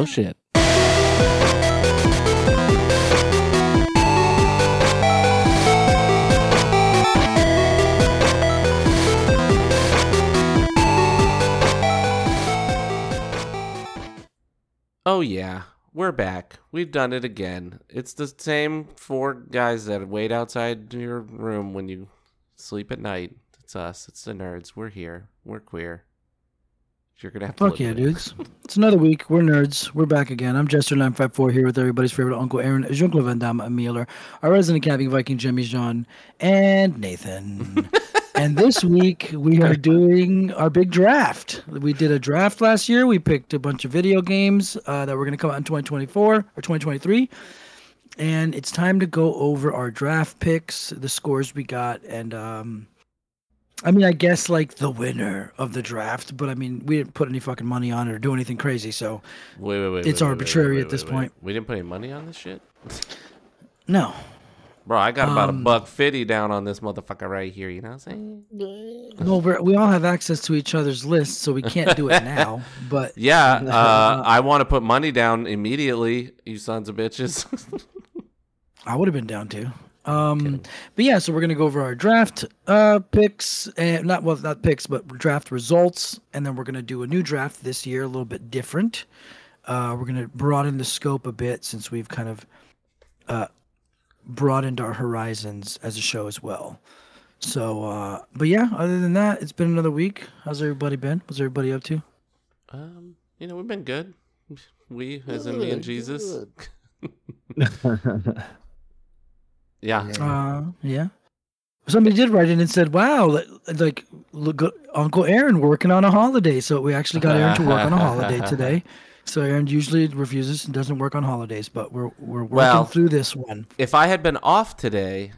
Oh shit. Oh yeah, we're back. We've done it again. It's the same four guys that wait outside your room when you sleep at night. It's us. It's the nerds. We're here. We're queer. You're gonna have to Fuck yeah, dudes. It's another week. We're nerds. We're back again. I'm Jester954 here with everybody's favorite Uncle Aaron, Jean-Claude Van Damme, Mueller, our resident camping Viking, Jimmy Jean, and Nathan. and this week we are doing our big draft. We did a draft last year. We picked a bunch of video games uh, that were going to come out in 2024 or 2023. And it's time to go over our draft picks, the scores we got, and um, I mean, I guess like the winner of the draft, but I mean, we didn't put any fucking money on it or do anything crazy, so Wait, wait, wait. It's wait, arbitrary wait, at this point. We didn't put any money on this shit, no. bro. I got about a Um, buck fifty down on this motherfucker right here. You know what I'm saying? We're, we all have access to each other's lists, so we can't do it now. But Yeah, uh, I want to put money down immediately. You sons of bitches. I would have been down to. Um, but yeah, so we're gonna go over our draft uh picks and not well not picks, but draft results, and then we're gonna do a new draft this year, a little bit different. Uh, we're gonna broaden the scope a bit since we've kind of uh broadened our horizons as a show as well. So, uh, but yeah, other than that, it's been another week. How's everybody been? What's everybody up to? um, you know, we've been good. We, as in me and Jesus. good. Yeah. Uh, yeah. Somebody did write in and said, "Wow, like look, Uncle Aaron working on a holiday." So we actually got Aaron to work on a holiday today. So Aaron usually refuses and doesn't work on holidays, but we're we're working Well- through this one. If I had been off today,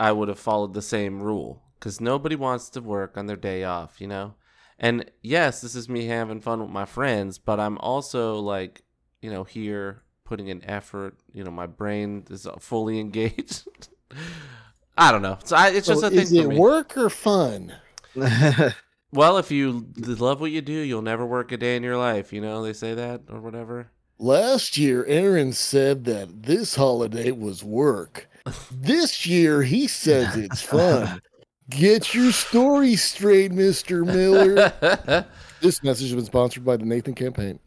I would have followed the same rule because nobody wants to work on their day off, you know? And yes, this is me having fun with my friends, but I'm also like, you know, here putting in effort. You know, my brain is fully engaged. I don't know. So I, it's just So a thing is for it me. work or fun? Well, if you love what you do, you'll never work a day in your life. You know, they say that or whatever. Last year, Aaron said that this holiday was work. This year, he says it's fun. Get your story straight, Mr. Miller. This message has been sponsored by the Nathan campaign.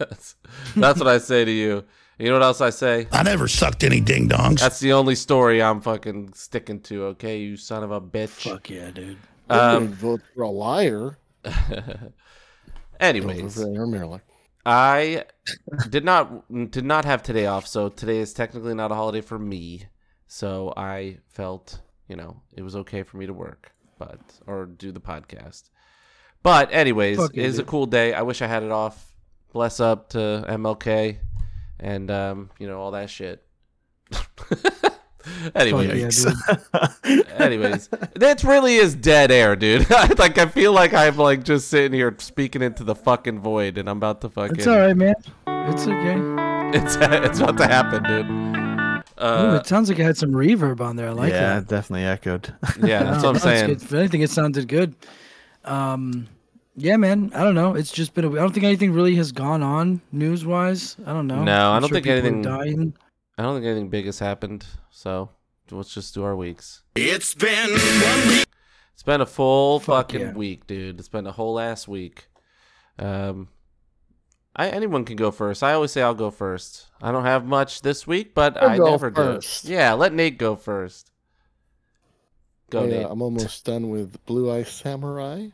That's, that's what I say to you. You know what else I say? I never sucked any ding dongs. That's the only story I'm fucking sticking to. Okay, you son of a bitch. Fuck yeah, dude. I'm Um, vote for a liar. anyways, Over for Aaron Miller. I did not did not have today off, so today is technically not a holiday for me. So I felt, you know, it was okay for me to work, but or do the podcast. But anyways, Fuck it yeah, is a cool day. I wish I had it off. Bless up to MLK and um, you know, all that shit. anyways, Fuck yeah, anyways, that really is dead air, dude. like I feel like I'm like just sitting here speaking into the fucking void, and I'm about to fucking. It's all right, man. It's okay. It's it's about to happen, dude. Ooh, Uh, it sounds like it had some reverb on there. I like that. yeah, definitely echoed. yeah, that's Wow, what I'm saying. good. If anything, it sounded good. Um, yeah, man. I don't know. It's just been. A, I don't think anything really has gone on news wise. I don't know. No, I I'm don't sure think people are anything- Dying. I don't think anything big has happened, so let's just do our weeks. It's been one week. It's been a full Fuck fucking yeah. week, dude. It's been a whole ass week. Um, I anyone can go first. I always say I'll go first. I don't have much this week, but I'll I go never first. do. Yeah, let Nate go first. Go, Yeah, Nate. I'm almost done with Blue Eye Samurai.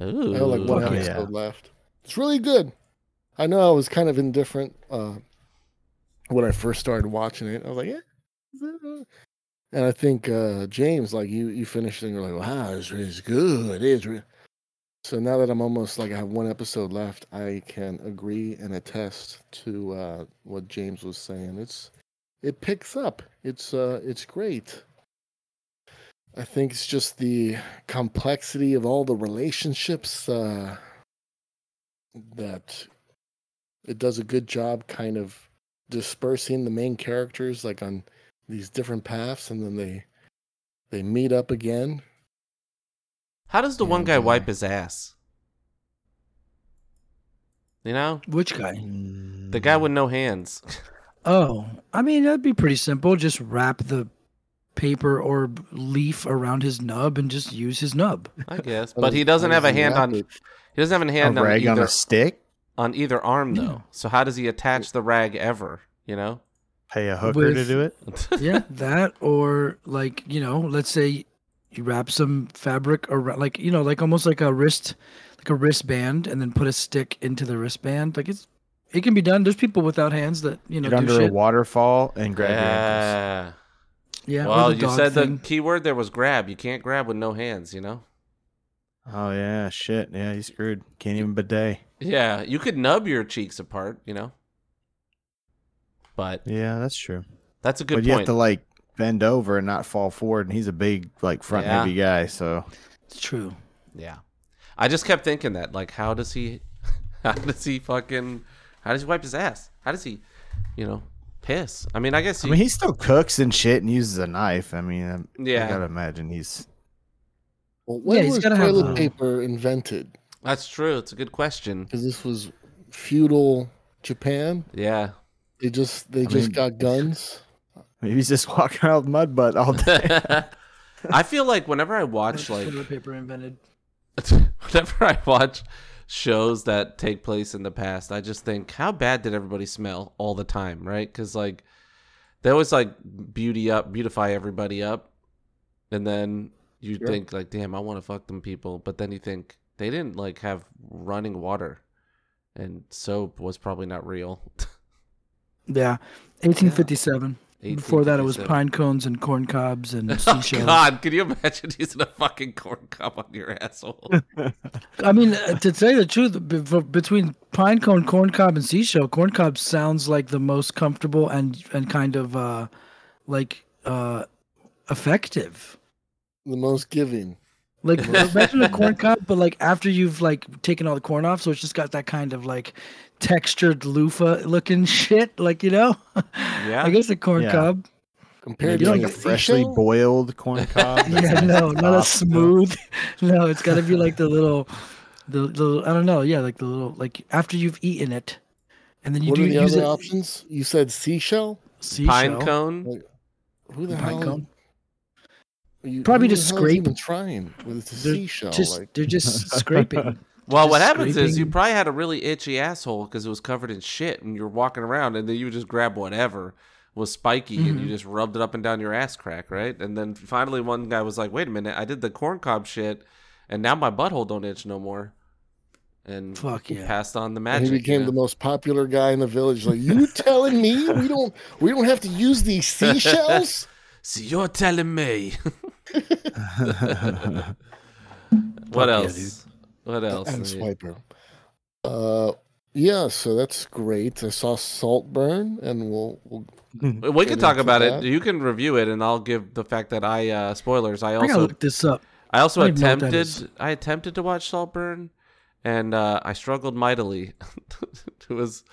Ooh, I have like one Fuck yeah. episode left. It's really good. I know I was kind of indifferent uh, when I first started watching it. I was like, yeah. And I think uh, James, like you, you finished it and you're like, wow, it's, it's good. It's re-. So now that I'm almost like I have one episode left, I can agree and attest to uh, what James was saying. It's it picks up. It's uh, it's great. I think it's just the complexity of all the relationships uh, that it does a good job kind of dispersing the main characters like on these different paths and then they they meet up again. How does the one guy uh, wipe his ass? You know, Which guy? the guy with no hands. Oh, I mean that'd be pretty simple. Just wrap the paper or leaf around his nub and just use his nub. I guess, but he doesn't have a hand on. it? He doesn't have a A hand on rag on either a stick. on either arm Yeah. though. So how does he attach the rag ever? You know. Pay a hooker to do it. yeah, that or like you know, let's say you wrap some fabric around, like you know, like almost like a wrist, like a wristband, and then put a stick into the wristband. Like it's, it can be done. There's people without hands that you know Get do under shit. a waterfall and grab your ankles. yeah. Yeah. Well, you said thing. the key word there was grab. You can't grab with no hands. You know. Oh yeah, shit. Yeah, he's screwed. Can't even bidet. Yeah, you could nub your cheeks apart. You know. But Yeah, that's true. that's a good point. but you have to like bend over and not fall forward, and he's a big like front Yeah. heavy guy. So It's true. Yeah. I just kept thinking that, like, how does he, how does he fucking, how does he wipe his ass? How does he, you know, piss? I mean, I guess I he, mean, he still cooks and shit and uses a knife. I mean, um, Yeah. I gotta imagine he's. Well, when Yeah, he's was gotta have toilet a- paper invented? that's true. It's a good question. Because this was feudal Japan. Yeah. They just they just mean- got guns. Maybe he's just walking around with mud butt all day. I feel like whenever I watch, like, Toilet paper invented. whenever I watch shows that take place in the past, I just think, how bad did everybody smell all the time, right? Because like they always like beauty up, beautify everybody up, and then you Sure. think like, damn, I want to fuck them people, but then you think they didn't like have running water, and soap was probably not real. Yeah, 1857. Before that, it was pine cones and corn cobs and Oh seashells. God! Can you imagine using a fucking corn cob on your asshole? I mean, uh, to tell you the truth, between pine cone, corn cob, and seashell, corn cob sounds like the most comfortable and and kind of uh, like uh, effective. The most giving. Like imagine a corn cob, but like after you've like taken all the corn off, so it's just got that kind of like textured loofah looking shit. Like you know, Yeah. I guess a corn Yeah. cob. Compared You to like like a freshly seashell? boiled corn cob. Yeah, nice no, and not a soft, you know? smooth. No, it's got to be like the little, the the I don't know. Yeah, like the little like after you've eaten it, and then you What do are the use other it. options? You said seashell. Seashell, Pine cone. Who the pine hell? cone. You, Probably just the hell is scrape. Trying with the They're seashell. Just like they're just scraping. Well, what Just happens is you probably had a really itchy asshole because it was covered in shit, and you were walking around, and then you would just grab whatever was spiky, and Mm-hmm. you just rubbed it up and down your ass crack, right? And then finally, one guy was like, "Wait a minute, I did the corn cob shit, and now my butthole don't itch no more." And Fuck yeah. passed on the and magic. he became you the most popular guy in the village. Like you telling me we don't we don't have to use these seashells? So you're telling me? Fuck what yeah, else? What else? and I mean, swiper. Uh, yeah. So that's great. I saw Saltburn, and we'll, we'll we can talk about that. it. You can review it, and I'll give the fact that I uh, spoilers. I I also look this up. I also I don't even know what that is. attempted I attempted to watch Saltburn and uh, I struggled mightily. it was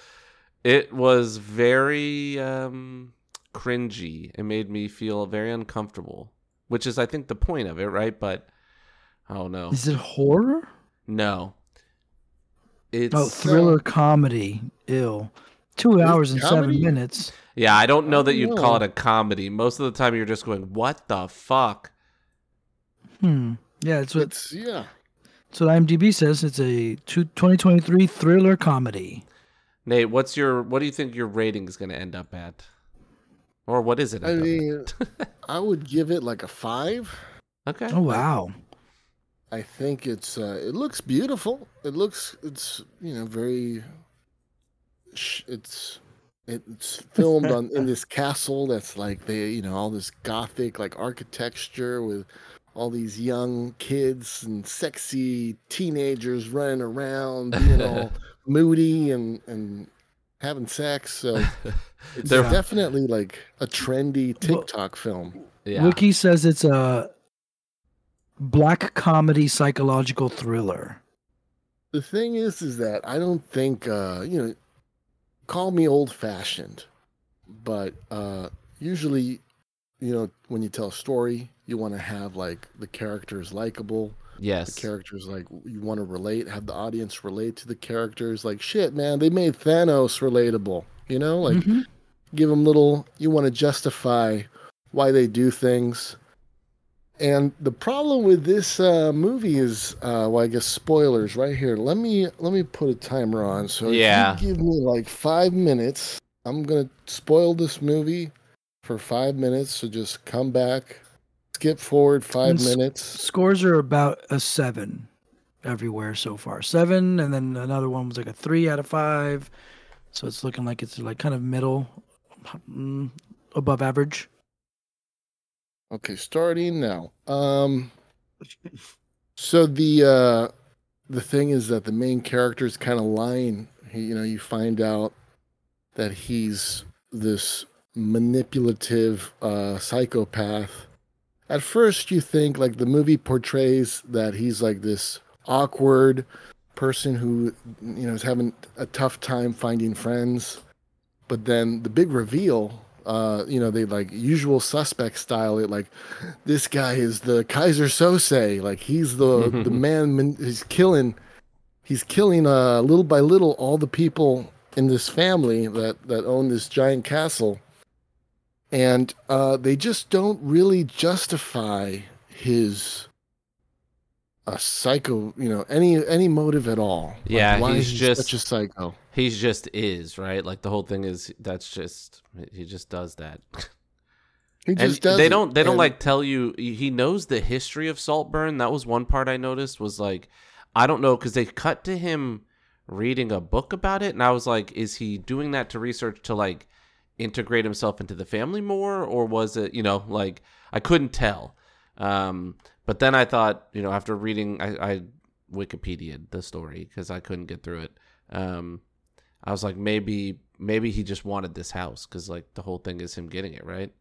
it was very um, cringy. It made me feel very uncomfortable, which is I think the point of it, right? But I don't know. Is it horror? No. It's Oh, thriller comedy. Ill. Two hours and comedy? seven minutes. yeah, I don't know that you'd call it a comedy. Most of the time you're just going, "What the fuck?" Hmm. Yeah, it's what it's yeah. So what IMDb says. It's a two- 2023 thriller comedy. Nate, what's your what do you think your rating is going to end up at? Or what is it? I mean. I would give it like a five. okay. Oh wow. I think it's uh, it looks beautiful. It looks it's you know very it's it's filmed on in this castle that's like they you know all this gothic like architecture with all these young kids and sexy teenagers running around being all moody and and having sex so it's They're- definitely like a trendy Well- TikTok film. Yeah. Wiki says it's a black comedy psychological thriller. The thing is, is that I don't think uh, you know. Call me old fashioned, but uh, usually you know, when you tell a story, you want to have like the characters likable. Yes. The characters like you want to relate, have the audience relate to the characters. Like shit, man, they made Thanos relatable. You know, like Mhm. give them little. You want to justify why they do things. And the problem with this uh, movie is, uh, well, I guess spoilers right here. Let me let me put a timer on. So if you Yeah. give me like five minutes. I'm gonna spoil this movie for five minutes. So just come back, skip forward five And s- minutes. Scores are about a seven everywhere so far. Seven, and then another one was like a three out of five. So it's looking like it's like kind of middle, mm, above average. Okay, starting now. Um, so the uh, the thing is that the main character is kind of lying. He, you know, you find out that he's this manipulative uh, psychopath. At first, you think like the movie portrays that he's like this awkward person who you know is having a tough time finding friends. But then the big reveal, uh, you know, they like usual suspect style. It like this guy is the Keyser Söze. Like he's the the man. He's killing. He's killing uh, little by little all the people in this family that that own this giant castle, and uh, they just don't really justify his a psycho. You know, any any motive at all. Like, Yeah, why he's is he just- such a psycho. He's just is, right? Like the whole thing is that's just he just does that. He and just does. they don't they don't and- like tell you he knows the history of Saltburn. That was one part I noticed was like I don't know cuz they cut to him reading a book about it and I was like is he doing that to research to like integrate himself into the family more or was it, you know, like I couldn't tell. Um but then I thought, you know, after reading I, I Wikipedia the story because I couldn't get through it. Um I was like maybe maybe he just wanted this house cuz like the whole thing is him getting it, right?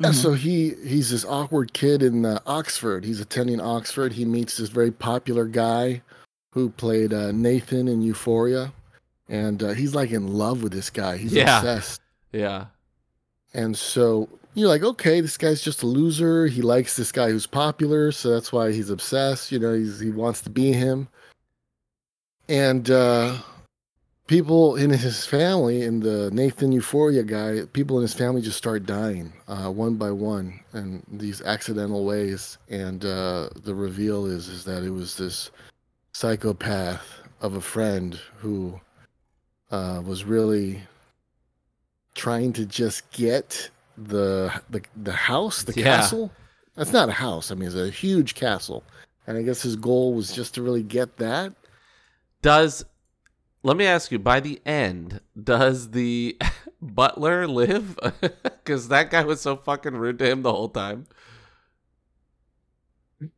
Yeah, Mhm. so he he's this awkward kid in uh, Oxford. He's attending Oxford. He meets this very popular guy who played uh, Nathan in Euphoria, and uh, he's like in love with this guy. He's Yeah. obsessed. Yeah. And so you're like, okay, this guy's just a loser. He likes this guy who's popular, so that's why he's obsessed. You know, he wants to be him. And uh, people in his family, in the Nathan Euphoria guy, people in his family just start dying uh, one by one in these accidental ways. And uh, the reveal is is that it was this psychopath of a friend who uh, was really trying to just get the the the house, the Yeah. castle. That's not a house. I mean, it's a huge castle, and I guess his goal was just to really get that. Does let me ask you, by the end, does the butler live? Because that guy was so fucking rude to him the whole time.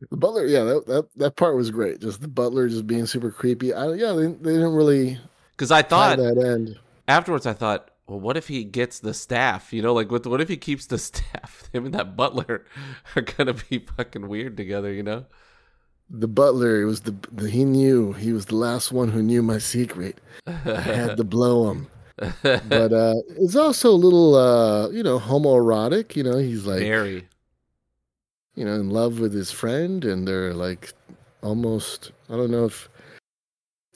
The butler, yeah, that that, that part was great. Just the butler just being super creepy. I, yeah, they, they didn't really Because I thought that end. afterwards, I thought, well, what if he gets the staff? You know, like what? What if he keeps the staff? Him and that butler are gonna be fucking weird together. You know? The butler, it was the, the he knew he was the last one who knew my secret. I had to blow him. But uh it's also a little uh you know homoerotic. You know, he's like Very. you know, in love with his friend, and they're like almost. I don't know if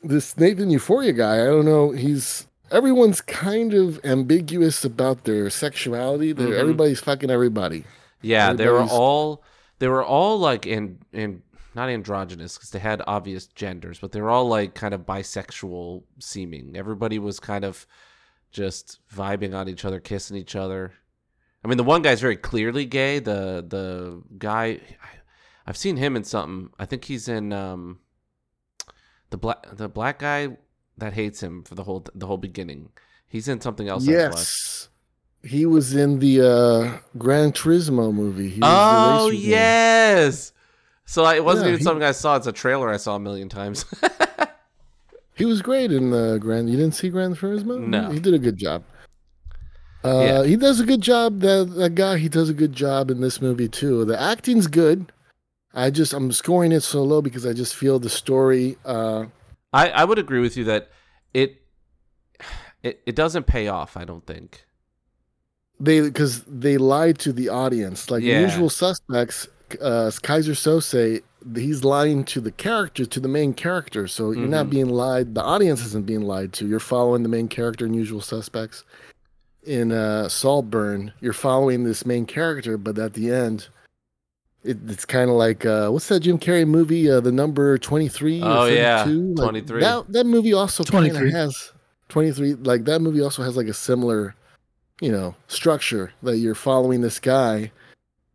this Nathan Euphoria guy. I don't know. He's everyone's kind of ambiguous about their sexuality. Mhm. Everybody's fucking everybody. Yeah, they were all they were all like in in not androgynous because they had obvious genders, but they were all like kind of bisexual seeming. Everybody was kind of just vibing on each other, kissing each other. I mean, the one guy's very clearly gay. The the guy, I've seen him in something. I think he's in um the black the black guy that hates him for the whole the whole beginning. He's in something else. Yes, he was in the uh Gran Turismo movie. He Oh yes. So I, it wasn't Yeah, even he- something I saw. It's a trailer I saw a million times. He was great in the Grand. You didn't see Gran Turismo? No. he did a good job. Uh, Yeah. he does a good job. That that guy, he does a good job in this movie too. The acting's good. I just I'm scoring it so low because I just feel the story. Uh, I, I would agree with you that it, it it doesn't pay off. I don't think. they because they lied to the audience. Like Yeah. Usual Suspects, uh, Keyser Söze, he's lying to the character, to the main character. So you're not Mhm. being lied. The audience isn't being lied to. You're following the main character in Usual Suspects. In uh, Saltburn, you're following this main character, but at the end, it, it's kind of like uh, what's that Jim Carrey movie? Uh, the number twenty three. Oh, yeah. Like, 23. That that movie also kind of 23. has twenty three. Like that movie also has like a similar, you know, structure that you're following this guy,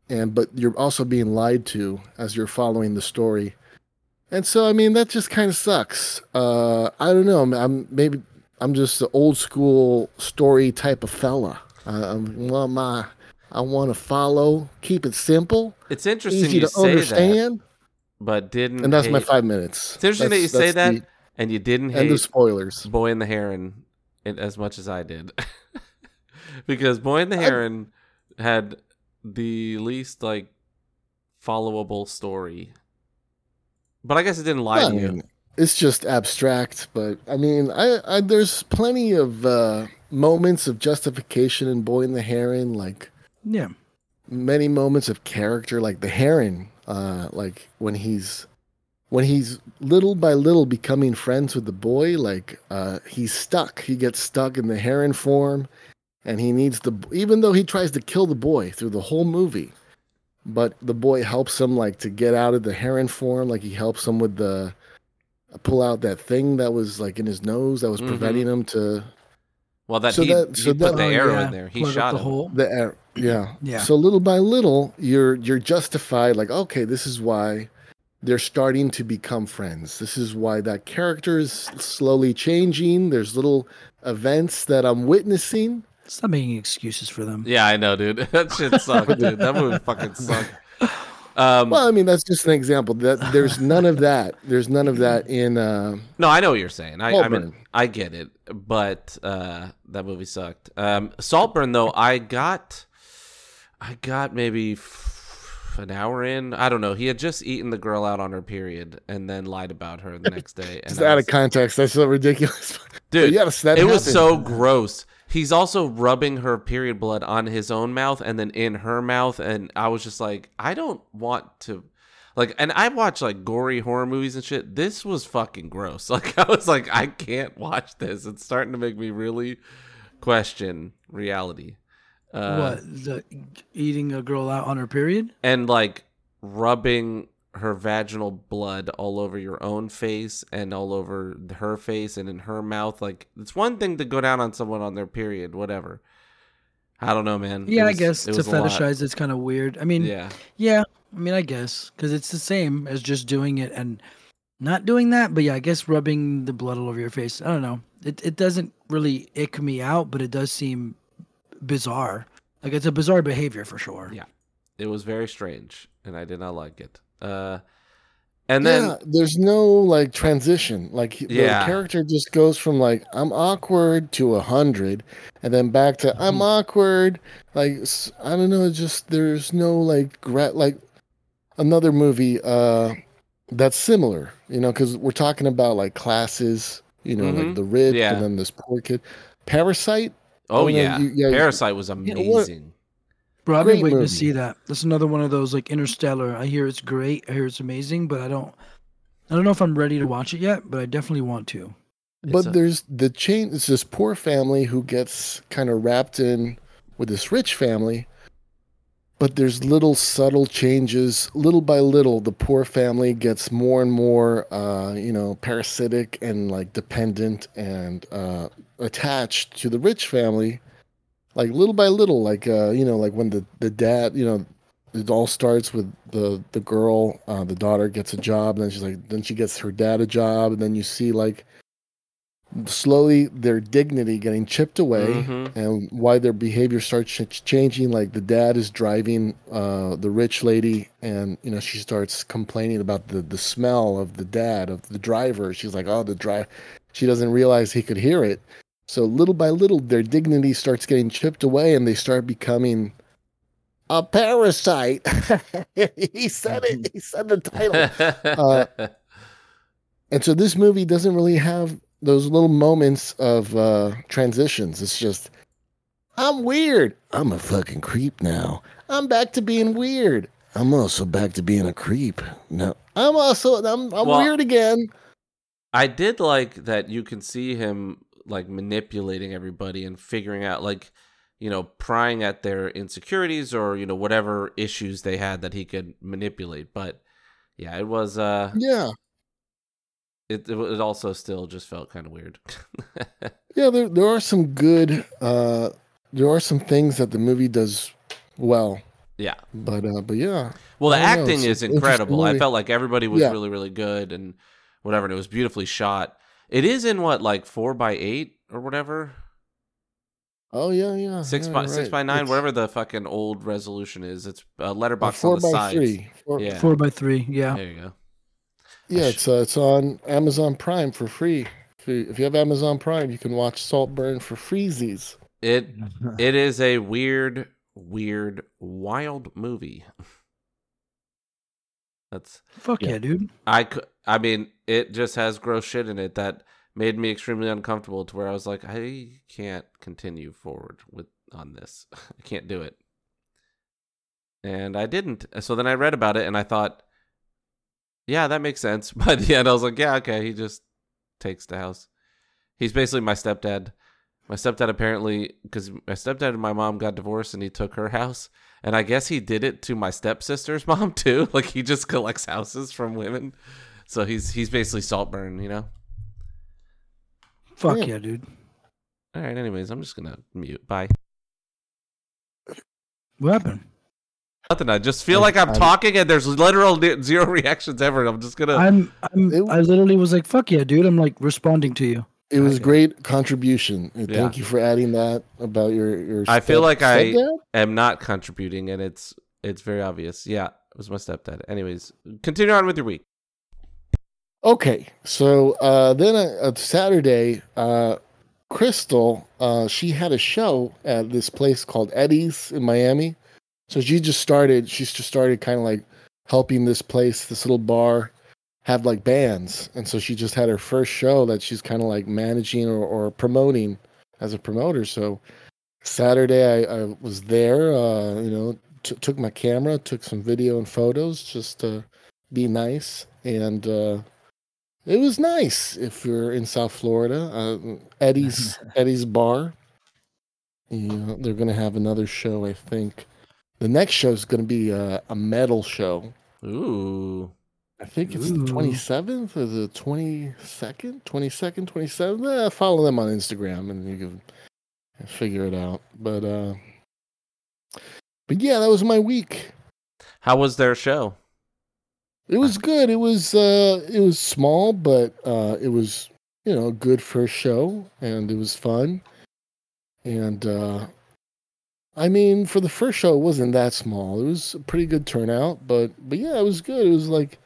and but you're also being lied to as you're following the story. And so, I mean, that just kind of sucks. Uh, I don't know. I'm, I'm maybe I'm just an old school story type of fella. Uh, I'm, well, my I want to follow, keep it simple, It's interesting easy you to say that, understand, but didn't. and that's my five minutes. It's interesting that you say that's that, and you didn't the hate of spoilers. Boy and the Heron as much as I did, because Boy and the I- Heron had the least like followable story. But I guess it didn't lie to I you. it's just abstract, but I mean, I, I there's plenty of uh, moments of justification in Boy and the Heron, like Yeah. many moments of character, like the Heron, uh, like when he's when he's little by little becoming friends with the boy, like uh, he's stuck. He gets stuck in the Heron form, and he needs the even though he tries to kill the boy through the whole movie, but the boy helps him like to get out of the Heron form. Like he helps him with the pull out that thing that was like in his nose that was Mhm. preventing him to Well, that so he, that- he so put that- the Oh, arrow yeah. in there. He Plug shot the him. hole. the arrow, yeah Yeah. so little by little you're you're justified like okay this is why they're starting to become friends this is why that character is slowly changing there's little events that i'm witnessing Stop making excuses for them. Yeah, I know, dude. That shit sucked, dude. That movie fucking sucked. Um, well i mean that's just an example that there's none of that there's none of that in uh no, I know what you're saying. I, I mean, I get it, but uh, that movie sucked. Um, Saltburn, though, I got, I got maybe f- an hour in. I don't know. He had just eaten the girl out on her period and then lied about her the next day. And just out was- of context that's so ridiculous dude, yes that it was so gross. He's also rubbing her period blood on his own mouth and then in her mouth, and I was just like, I don't want to, like, and I watch like gory horror movies and shit. This was fucking gross. Like, I was like, I can't watch this. It's starting to make me really question reality. Uh, what? The, eating a girl out on her period? and like rubbing her vaginal blood all over your own face and all over her face and in her mouth like it's one thing to go down on someone on their period whatever i don't know man Yeah, was- I guess to was a lot. fetishize it's kind of weird. I mean, yeah Yeah, I mean, I guess because it's the same as just doing it and not doing that. But yeah, I guess rubbing the blood all over your face. I don't know. It it doesn't really ick me out, but it does seem bizarre. Like it's a bizarre behavior for sure. Yeah. it was very strange and i did not like it uh and then yeah, there's no like transition. Like he- the Yeah. character just goes from like I'm awkward to a hundred, and then back to I'm awkward. Like I don't know, just there's no like gra- like another movie uh that's similar. You know, because we're talking about like classes. You know, Mhm. like the rich Yeah. and then this poor kid. Parasite. oh oh, yeah you- yeah, parasite was what- amazing Bro, I've been waiting movie. to see that. That's another one of those like Interstellar. I hear it's great. I hear it's amazing, but I don't. I don't know if I'm ready to watch it yet, but I definitely want to. But a- there's the chain. It's this poor family who gets kind of wrapped in with this rich family. But there's little subtle changes. Little by little, the poor family gets more and more, uh, you know, parasitic and like dependent and uh, attached to the rich family. Like little by little, like uh, you know, like when the the dad, you know, it all starts with the the girl, uh, the daughter gets a job, and then she's like, then she gets her dad a job, and then you see like slowly their dignity getting chipped away Mhm. and why their behavior starts ch- changing. Like the dad is driving uh, the rich lady and you know she starts complaining about the the smell of the dad of the driver. She's like oh the drive she doesn't realize he could hear it so little by little their dignity starts getting chipped away and they start becoming a parasite he said it he said the title Uh, and so this movie doesn't really have those little moments of uh, transitions. It's just I'm weird. I'm a fucking creep now. I'm back to being weird. I'm also back to being a creep. No, I'm also I'm, I'm Well- weird again. I did like that you can see him like manipulating everybody and figuring out like you know prying at their insecurities or you know whatever issues they had that he could manipulate but yeah it was uh Yeah, it it, also still just felt kind of weird yeah. There there are some good. uh There are some things that the movie does well, yeah but uh but yeah, well the know, acting is incredible i felt like everybody was Yeah. really really good and whatever and it was beautifully shot it is in what like four by eight or whatever oh yeah, yeah. six yeah, by right. six by nine It's whatever the fucking old resolution is it's a a letterbox four on the by sides three. Four- yeah Four by three. Yeah. there you go Yeah, it's uh, it's on Amazon Prime for free. If you, if you have Amazon Prime, you can watch Saltburn for freezies. It it is a weird, weird, wild movie. That's Fuck Yeah. yeah, dude. I cou- I mean, it just has gross shit in it that made me extremely uncomfortable to where I was like, I can't continue forward with on this. I can't do it. And I didn't. So then I read about it and I thought, yeah, that makes sense. By the end, I was like, yeah, okay, he just takes the house. He's basically my stepdad. My stepdad apparently, because my stepdad and my mom got divorced and he took her house. And I guess he did it to my stepsister's mom too. Like he just collects houses from women. So he's he's basically Saltburn, you know? Fuck Yeah. yeah, dude. All right, anyways, I'm just gonna mute. Bye. What happened? Nothing. I just feel I- like I'm I'm- talking and there's literal zero reactions ever. I'm just gonna. I'm, I'm It- I literally was like, "Fuck yeah, dude!" I'm like responding to you. It was Okay. great contribution. Uh, yeah. Thank you for adding that about your your. I feel like I- stepdad? am not contributing, and it's it's very obvious. Yeah, it was my stepdad. Anyways, continue on with your week. Okay, so uh, then uh, uh, Saturday, uh, Crystal, uh, she had a show at this place called Eddie's in Miami. So she just started. She's just started kind of like helping this place, this little bar, have like bands, and so she just had her first show that she's kind of like managing or, or promoting as a promoter. So Saturday, I, I was there. Uh, you know, t- took my camera, took some video and photos, just to be nice and. Uh, it was nice if you're in South Florida. Uh, Eddie's Eddie's Bar. You know, they're gonna have another show. I think the next show is gonna be a, a metal show. Ooh, I think it's Ooh. the 27th or the 22nd, 22nd, 27th. Eh, follow them on Instagram and you can figure it out. But uh, but yeah, that was my week. how was their show? It was good. It was uh it was small, but uh it was, you know, a good first show and it was fun. And uh I mean, for the first show it wasn't that small. It was a pretty good turnout, but but yeah, it was good. It was like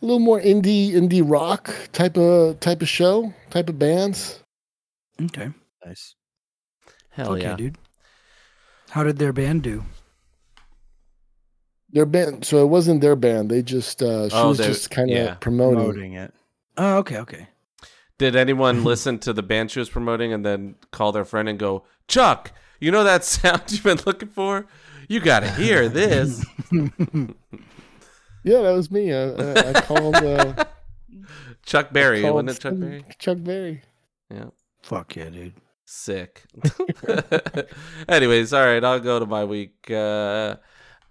a little more indie indie rock type of type of show, type of bands. Okay. Nice. Hell Fuck yeah. dude. How did their band do? Their band so it wasn't their band. They just uh she Oh, was they- just kind of yeah. promoting. Promoting it. Oh, okay, okay. Did anyone listen to the band she was promoting and then call their friend and go, Chuck, you know that sound you've been looking for? You gotta hear this. Yeah, that was me. I, I, I called uh Chuck Berry, called wasn't it Chuck Berry? Chuck Berry. Yeah. Fuck yeah, dude. Sick. Anyways, all right, I'll go to my week. Uh,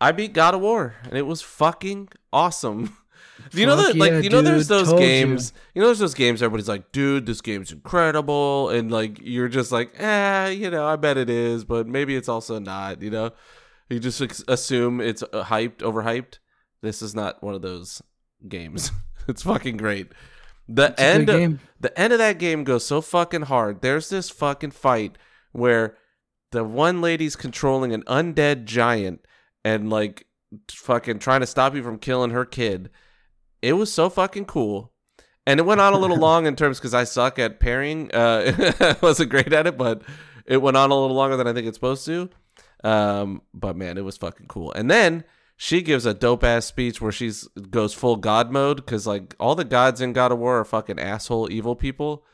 I beat God of War, and it was fucking awesome. you know Fuck that, like, yeah, you know, there's those told you. games. You. know, there's those games. Everybody's like, "Dude, this game's incredible," and like, you're just like, "Eh, you know, I bet it is, but maybe it's also not." You know, you just assume it's uh, hyped, overhyped. This is not one of those games. it's fucking great. The It's end. of- the end of that game goes so fucking hard. There's this fucking fight where the one lady's controlling an undead giant and like fucking trying to stop you from killing her kid. It was so fucking cool. And it went on a little long in terms because I suck at parrying. Uh, I wasn't great at it, but it went on a little longer than I think it's supposed to. Um, but man, it was fucking cool. And then she gives a dope ass speech where she's goes full god mode because like all the gods in God of War are fucking asshole evil people.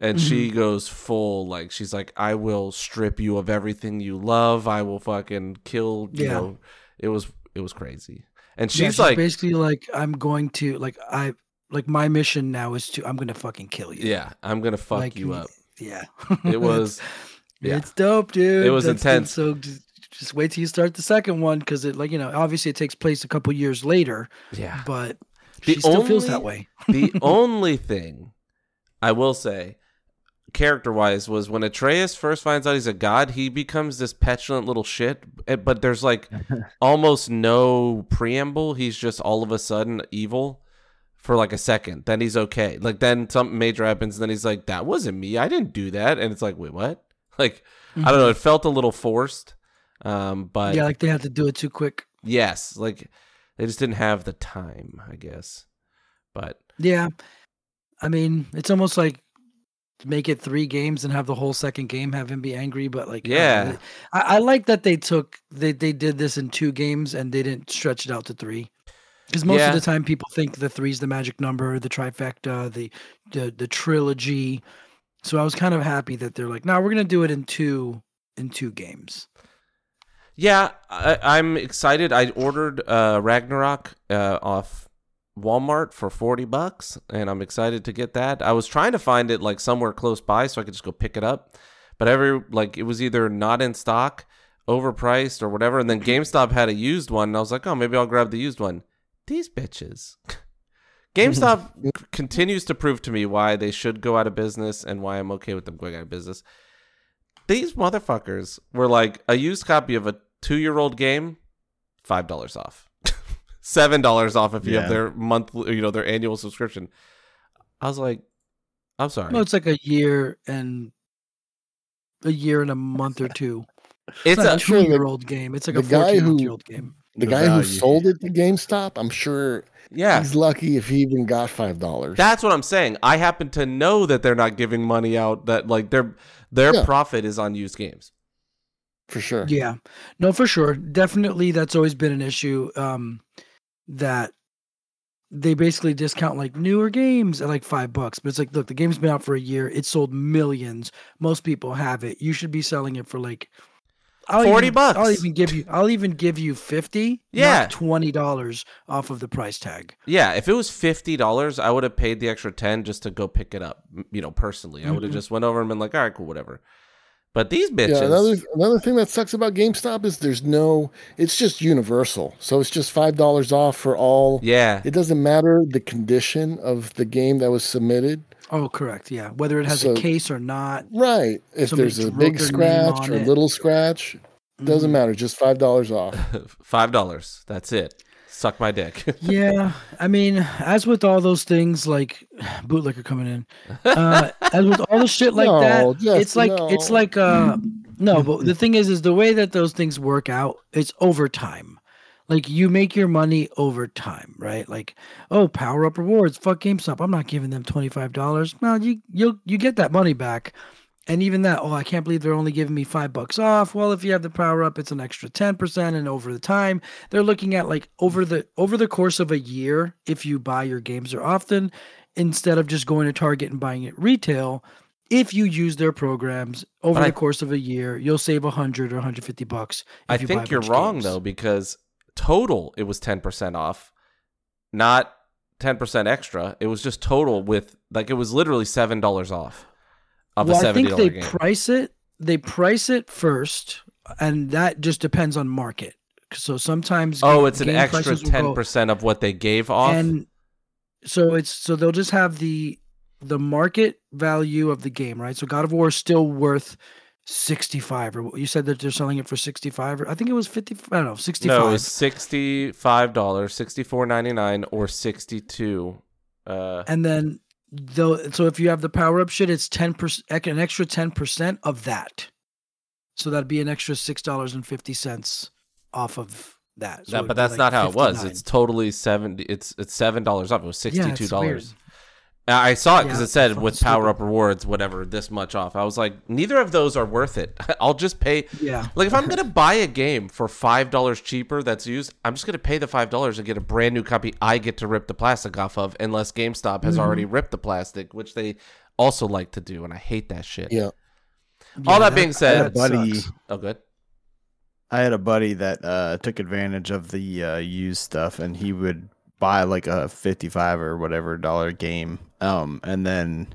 And she mm-hmm. goes full like she's like, I will strip you of everything you love. I will fucking kill. You Yeah. know, it was it was crazy. And Yeah, she's like, basically like I'm going to like I like my mission now is to I'm gonna fucking kill you. yeah, I'm gonna fuck Like, you up. Yeah. It was. It's, yeah. it's dope, dude. It was That's- intense. So just, just wait till you start the second one because it like you know obviously it takes place a couple years later, Yeah. but The she still feels that way. the only thing I will say, character wise, was when Atreus first finds out he's a god, he becomes this petulant little shit. eh, But there's like almost no preamble. He's just all of a sudden evil for like a second. Then he's okay. Like then something major happens, and then he's like, "That wasn't me. I didn't do that." And it's like, "Wait, what?" Like I don't know. It felt a little forced. Um, but yeah, like they had to do it too quick. yes, like they just didn't have the time, I guess. But Yeah, I mean it's almost like make it three games and have the whole second game have him be angry. But like, Yeah. know. I, I like that they took they they did this in two games and they didn't stretch it out to three. Because most Yeah. of the time people think the three is the magic number, the trifecta, the the the trilogy. So I was kind of happy that they're like, no, we're gonna do it in two in two games. Yeah, I, I'm excited. I ordered uh, Ragnarok uh, off Walmart for forty bucks, and I'm excited to get that. I was trying to find it like somewhere close by so I could just go pick it up, but every like it was either not in stock, overpriced, or whatever. And then GameStop had a used one, and I was like, oh, maybe I'll grab the used one. These bitches. GameStop continues to prove to me why they should go out of business and why I'm okay with them going out of business. These motherfuckers were like a used copy of a two year old game, five dollars off, seven dollars off if you have their monthly, you know, their annual subscription. I was like, I'm sorry. No, it's like a year and a year and a month or two. it's not a a two-year-old game. It's like a guy who- fourteen-month-old game. The The guy who sold it to GameStop, I'm sure yeah. he's lucky if he even got five dollars. That's what I'm saying. I happen to know that they're not giving money out. That like their their Yeah. profit is on used games. for sure. Yeah, no, for sure. Definitely, that's always been an issue. Um, that they basically discount like newer games at like five bucks, but it's like, look, the game's been out for a year. It sold millions. Most people have it. You should be selling it for like. I'll 40 even- I'll even give you. I'll even give you fifty. Yeah. not twenty dollars off of the price tag. Yeah, if it was fifty dollars, I would have paid the extra ten just to go pick it up. You know, personally, I would have Mhm. just went over and been like, "All right, cool, whatever." But these bitches, Yeah, another another thing that sucks about GameStop is there's no. It's just universal, so it's just five dollars off for all. yeah, It doesn't matter the condition of the game that was submitted. Oh, correct. Yeah, whether it has So- a case or not. Right. If there's a big scratch or a it. little scratch, doesn't Mhm. matter. Just five dollars off. five dollars. That's it. Suck my dick. yeah, I mean, as with all those things, like bootlicker coming in, uh, as with all the shit like No, that, Jess, it's like it's like uh, no, but the thing is, is the way that those things work out, it's over time. Like you make your money over time, right? Like, oh, power up rewards, fuck GameStop. I'm not giving them twenty five dollars. No, you you you get that money back. And even that, oh, I can't believe they're only giving me five bucks off. Well, if you have the power up, it's an extra ten percent, and over the time, they're looking at like over the over the course of a year, if you buy your games or often, instead of just going to Target and buying it retail, if you use their programs over But the I- course of a year, you'll save a hundred or 150 bucks. I you think you're wrong games. though because total it was ten percent off, not ten percent extra. It was just total with like it was literally seven dollars off of well, a I seventy think they game. price it. They price it first, and that just depends on market. So sometimes oh, game- it's an extra ten percent of what they gave off. and so it's so they'll just have the the market value of the game, right? So God of War is still worth 65 or you said that they're selling it for 65 or I think it was 50 I don't know, 65. no, it was sixty five dollars, sixty four ninety nine, or sixty two. Uh, and then though so if you have the power up shit it's 10% an extra 10% of that. So that'd be an extra $6.50 off of that. So that- but that's like not how it was. It's totally seventy. It's it's seven dollars off. It was sixty Yeah, two it's weird. dollars. I saw it because Yeah, it said with power stupid. up rewards, whatever, this much off. I was like, neither of those are worth it. I'll just pay. Yeah. Like if I'm gonna buy a game for five dollars cheaper that's used, I'm just gonna pay the five dollars and get a brand new copy. I get to rip the plastic off of, unless GameStop has already Mm-hmm. ripped the plastic, which they also like to do, and I hate that shit. Yeah. All Yeah, that being I said, had a buddy. sucks. oh good. I had a buddy that uh, took advantage of the uh, used stuff, and he would buy like a fifty-five or whatever dollar game, um, and then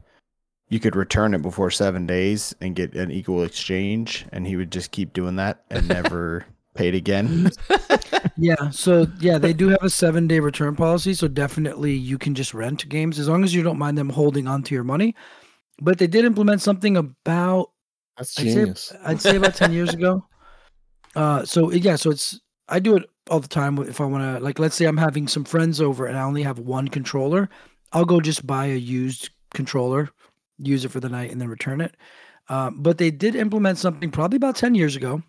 you could return it before seven days and get an equal exchange, and he would just keep doing that and never paid again. Yeah, so yeah, they do have a seven day return policy. So definitely you can just rent games as long as you don't mind them holding onto your money. But they did implement something about That's I'd say, genius. I'd say about 10 years ago. Uh, so yeah, so it's I do it all the time if I want to like let's say I'm having some friends over and I only have one controller, I'll go just buy a used controller, use it for the night and then return it. Um, but they did implement something probably about 10 years ago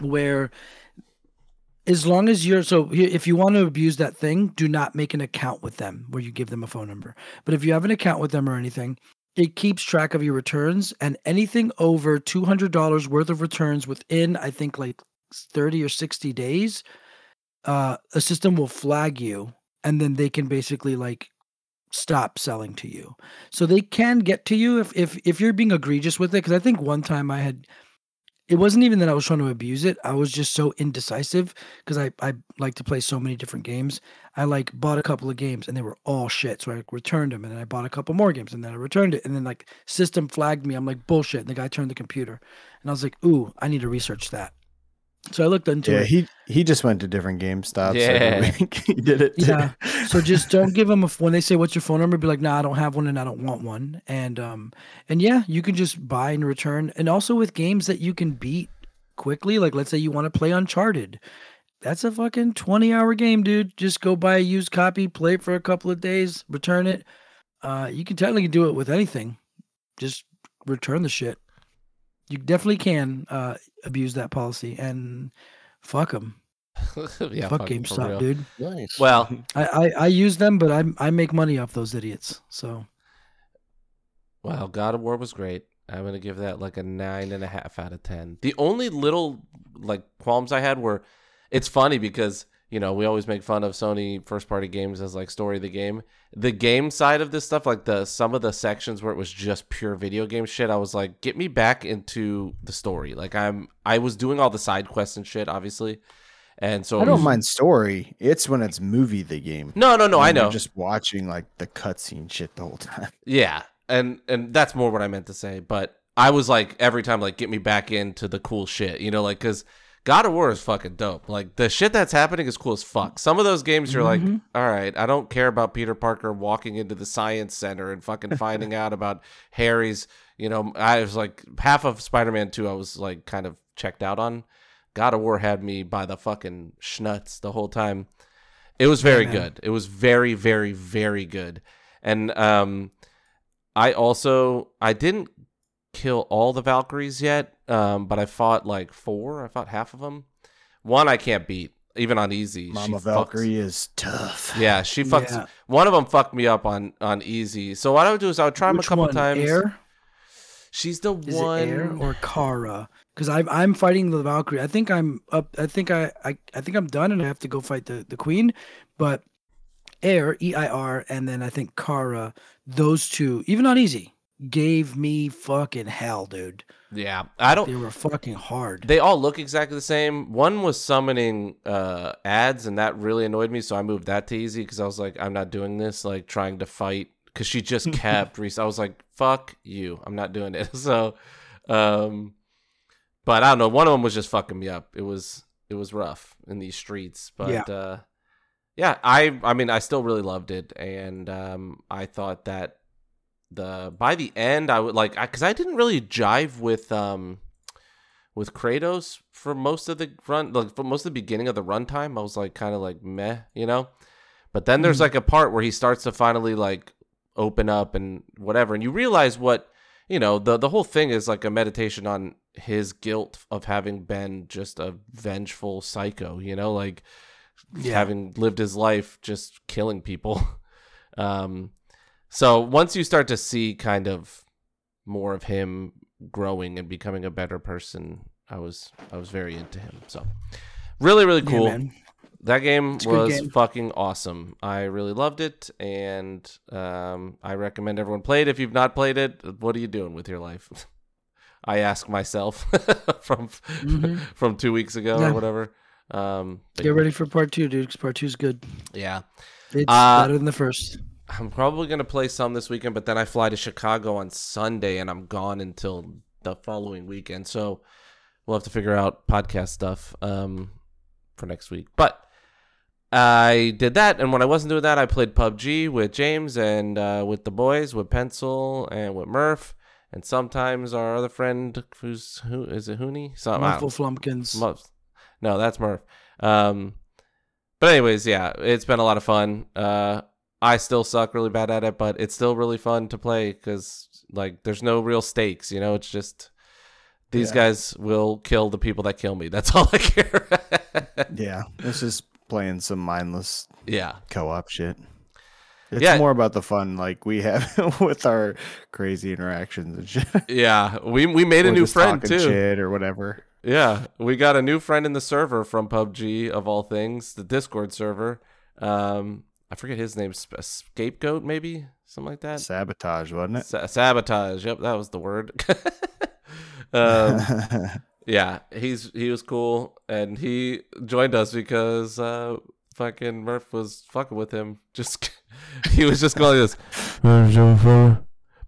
where as long as you're so if you want to abuse that thing, do not make an account with them where you give them a phone number. But if you have an account with them or anything, it keeps track of your returns and anything over $200 worth of returns within i think like 30 or 60 days uh a system will flag you and then they can basically like stop selling to you so they can get to you if if if you're being egregious with it because i think one time i had it wasn't even that i was trying to abuse it i was just so indecisive because i i like to play so many different games I like bought a couple of games and they were all shit. So I returned them and then I bought a couple more games and then I returned it. And then like system flagged me. I'm like, bullshit. And the guy turned the computer. And I was like, ooh, I need to research that. So I looked into yeah, it. he he just went to different game stops Yeah. every week. he did it. too. Yeah. So just don't give them a when they say what's your phone number, be like, nah, I don't have one and I don't want one. And um and yeah, you can just buy and return. And also with games that you can beat quickly, like let's say you want to play Uncharted. That's a fucking 20 hour game, dude. Just go buy a used copy, play it for a couple of days, return it. Uh you can technically do it with anything. Just return the shit. You definitely can uh abuse that policy and fuck them. yeah, fuck fuck, GameStop, dude. Nice. Well, I, I I use them, but I I make money off those idiots. So well, God of War was great. I'm gonna give that like a nine and a half out of ten. The only little like qualms I had were, it's funny because you know we always make fun of Sony first party games as like story of the game. The game side of this stuff, like the some of the sections where it was just pure video game shit, I was like, get me back into the story. Like I'm, I was doing all the side quests and shit, obviously, and so I don't was- mind story. It's when it's movie the game. No, no, no, I know. Just watching like the cutscene shit the whole time. Yeah, and and that's more what I meant to say. But I was like every time, like get me back into the cool shit, you know, like because God of War is fucking dope. Like the shit that's happening is cool as fuck. Some of those games you're like, all right, I don't care about Peter Parker walking into the science center and fucking finding out about Harry's. You know, I was like half of Spider Man Two. I was like kind of checked out on. God of War had me by the fucking schnuts the whole time. It was very good. It was very, very, very good. And um, I also I didn't kill all the Valkyries yet, um, but I fought like four. I fought half of them. One I can't beat even on easy. She Mama fucks- Valkyrie is tough. Yeah, she fucks. Yeah. One of them fucked me up on on easy. So what I would do is I would try them a couple one? times. Air? She's the Is one. it Air or Kara? Because I'm I'm fighting the Valkyrie. I think I'm up. I think I, I I think I'm done, and I have to go fight the the Queen. But Air E I R, and then I think Kara. Those two, even on easy, gave me fucking hell, dude. yeah, I don't. They were fucking hard. They all look exactly the same. One was summoning uh, ads, and that really annoyed me. So I moved that to easy because I was like, I'm not doing this. Like trying to fight because she just kept. re- I was like, fuck you. I'm not doing it. So, um, but I don't know. One of them was just fucking me up. It was it was rough in these streets. But Yeah. uh, yeah, I I mean I still really loved it, and um, I thought that the by the end I would like because I, didn't really jive with um with Kratos for most of the run, like for most of the beginning of the runtime. I was like kind of like meh, you know. But then there's Mhm. like a part where he starts to finally like open up and whatever, and you realize what you know. the The whole thing is like a meditation on his guilt of having been just a vengeful psycho, you know, like Yeah. having lived his life just killing people. um, so once you start to see kind of more of him growing and becoming a better person, I was I was very into him. So really really cool. man. that game It's was game. fucking awesome. I really loved it, and um, I recommend everyone play it. If you've not played it, what are you doing with your life? I ask myself from Mhm. from two weeks ago Yeah. or whatever. Um, Get ready for part two, dude. Because part two's good. yeah, It's Uh, better than the first. I'm probably gonna play some this weekend, but then I fly to Chicago on Sunday, and I'm gone until the following weekend. So we'll have to figure out podcast stuff um, for next week. But I did that, and when I wasn't doing that, I played PUBG with James and uh, with the boys, with Pencil and with Murph, and sometimes our other friend, who's who is it, Hooney? Some, I don't- Muffle Flumpkins. No, that's Murph. Um, but anyways, yeah, it's been a lot of fun. Uh, I still suck really bad at it, but it's still really fun to play because like there's no real stakes. You know, it's just these Yeah. guys will kill the people that kill me. That's all I care. Yeah, it's just playing some mindless yeah, co-op shit. It's Yeah. more about the fun like we have with our crazy interactions and shit. yeah. We we made a new friend too. shit or whatever. Yeah, we got a new friend in the server from PUBG of all things, the Discord server. Um, I forget his name, Sp- Scapegoat maybe something like that. Sabotage, wasn't it? Sa- sabotage. Yep, that was the word. um, yeah, he's he was cool, and he joined us because uh, fucking Murph was fucking with him. Just he was just going like this,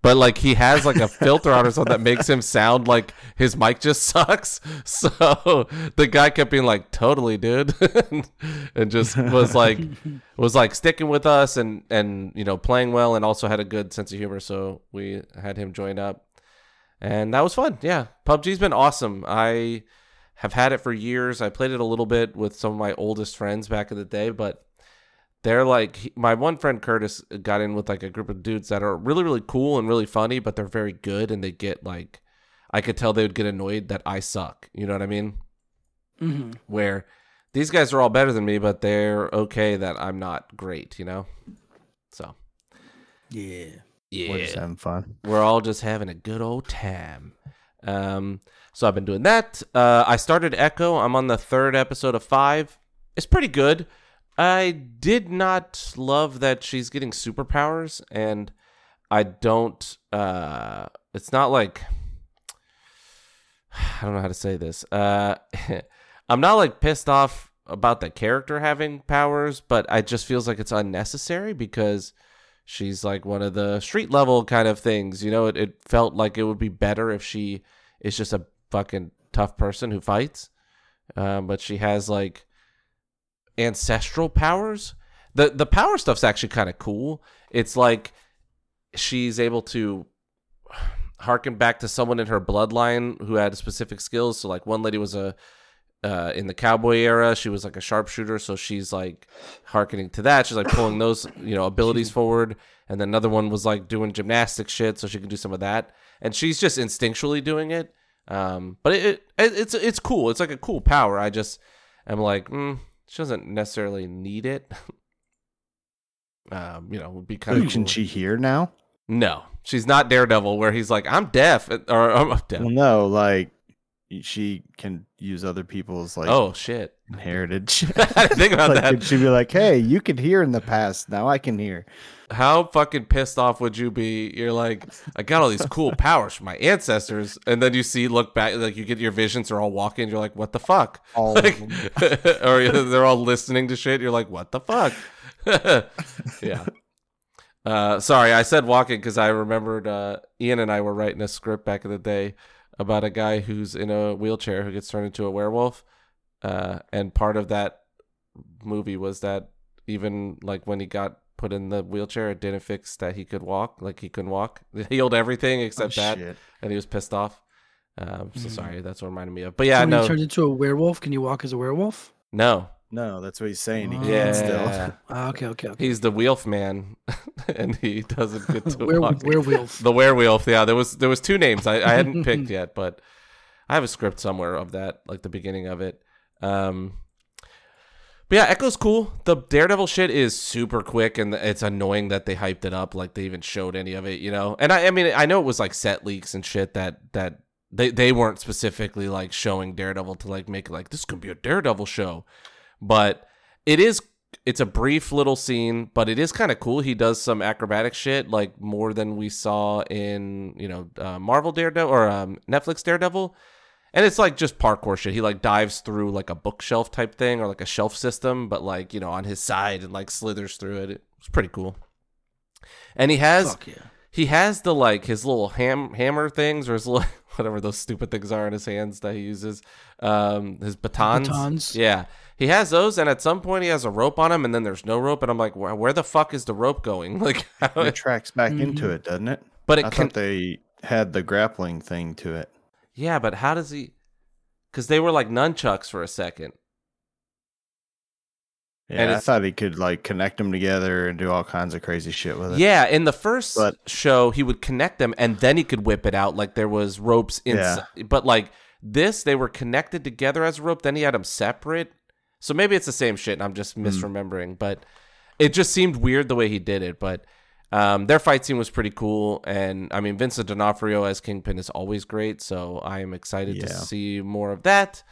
but like he has like a filter on or something that makes him sound like his mic just sucks. So the guy kept being like, "Totally, dude," and just was like was like sticking with us and and you know playing well and also had a good sense of humor. So we had him join up, and that was fun. Yeah, PUBG's been awesome. I have had it for years. I played it a little bit with some of my oldest friends back in the day, but they're like my one friend Curtis got in with like a group of dudes that are really really cool and really funny, but they're very good and they get like I could tell they would get annoyed that I suck. You know what I mean? hmm Where these guys are all better than me, but they're okay that I'm not great. You know? So Yeah. yeah, We're just having fun. we're all just having a good old time. Um, so I've been doing that. Uh, I started Echo. I'm on the third episode of five. It's pretty good. I did not love that she's getting superpowers, and I don't. Uh, it's not like I don't know how to say this. Uh, I'm not like pissed off about the character having powers, but I just feels like it's unnecessary because she's like one of the street level kind of things. You know, it, it felt like it would be better if she is just a fucking tough person who fights. Um, but she has like ancestral powers. The the power stuff's actually kind of cool. It's like she's able to harken back to someone in her bloodline who had specific skills. So like one lady was a uh, in the cowboy era, she was like a sharpshooter, so she's like harkening to that. She's like pulling those, you know, abilities forward. And then another one was like doing gymnastic shit, so she can do some of that. And she's just instinctually doing it. Um, but it, it it's it's cool. It's like a cool power. I just am like, mm, she doesn't necessarily need it. um, you know, would be kind of Can she hear now? no, she's not Daredevil, where he's like, I'm deaf, or I'm deaf. Well, no, like she can use other people's like oh shit! I think about like, that. could she be like, "Hey, you could hear in the past. Now I can hear." How fucking pissed off would you be? You're like, I got all these cool powers from my ancestors, and then you see, look back, like you get your visions are all walking. You're like, what the fuck? All Like, or they're all listening to shit. You're like, what the fuck? yeah. Uh, sorry, I said walking because I remembered uh, Ian and I were writing a script back in the day about a guy who's in a wheelchair who gets turned into a werewolf. Uh, and part of that movie was that even like when he got put in the wheelchair, it didn't fix that he could walk. Like he couldn't walk. It healed everything except Oh, that, shit. and he was pissed off. Um, so Mhm. sorry, that's what reminded me of. But yeah, when no, you turned into a werewolf, can you walk as a werewolf? no, No, that's what he's saying. He Oh. can't yeah, still. Ah, okay, okay, okay. he's the Wheelf man, and he doesn't get to Were, walk. werewolf. The werewolf. Yeah, there was there was two names I, I hadn't picked yet, but I have a script somewhere of that, like the beginning of it. Um, but yeah, Echo's cool. The Daredevil shit is super quick, and it's annoying that they hyped it up, like they even showed any of it, you know. And I, I mean, I know it was like set leaks and shit that that they they weren't specifically like showing Daredevil to like make like this could be a Daredevil show, but it is it's a brief little scene, but it is kind of cool. He does some acrobatic shit, like more than we saw in you know uh, Marvel Daredevil or um, Netflix Daredevil. And it's like just parkour shit. He like dives through like a bookshelf type thing or like a shelf system, but like you know on his side and like slithers through it. It's pretty cool. And he has Fuck yeah. he has the like his little ham hammer things or his little whatever those stupid things are in his hands that he uses. Um, his batons. Batons. Yeah, he has those, and at some point he has a rope on him, and then there's no rope, and I'm like, where, where the fuck is the rope going? Like, how- It tracks back Mhm. into it, doesn't it? but it I can. thought they had the grappling thing to it. Yeah, but how does he? Because they were like nunchucks for a second. Yeah, And I thought he could like connect them together and do all kinds of crazy shit with it. Yeah, in the first But- show, he would connect them and then he could whip it out like there was ropes inside. But like this, they were connected together as a rope. Then he had them separate. So maybe it's the same shit and I'm just Hmm. misremembering. But it just seemed weird the way he did it. But um, their fight scene was pretty cool. And I mean, Vincent D'Onofrio as Kingpin is always great. So I am excited to see more of that.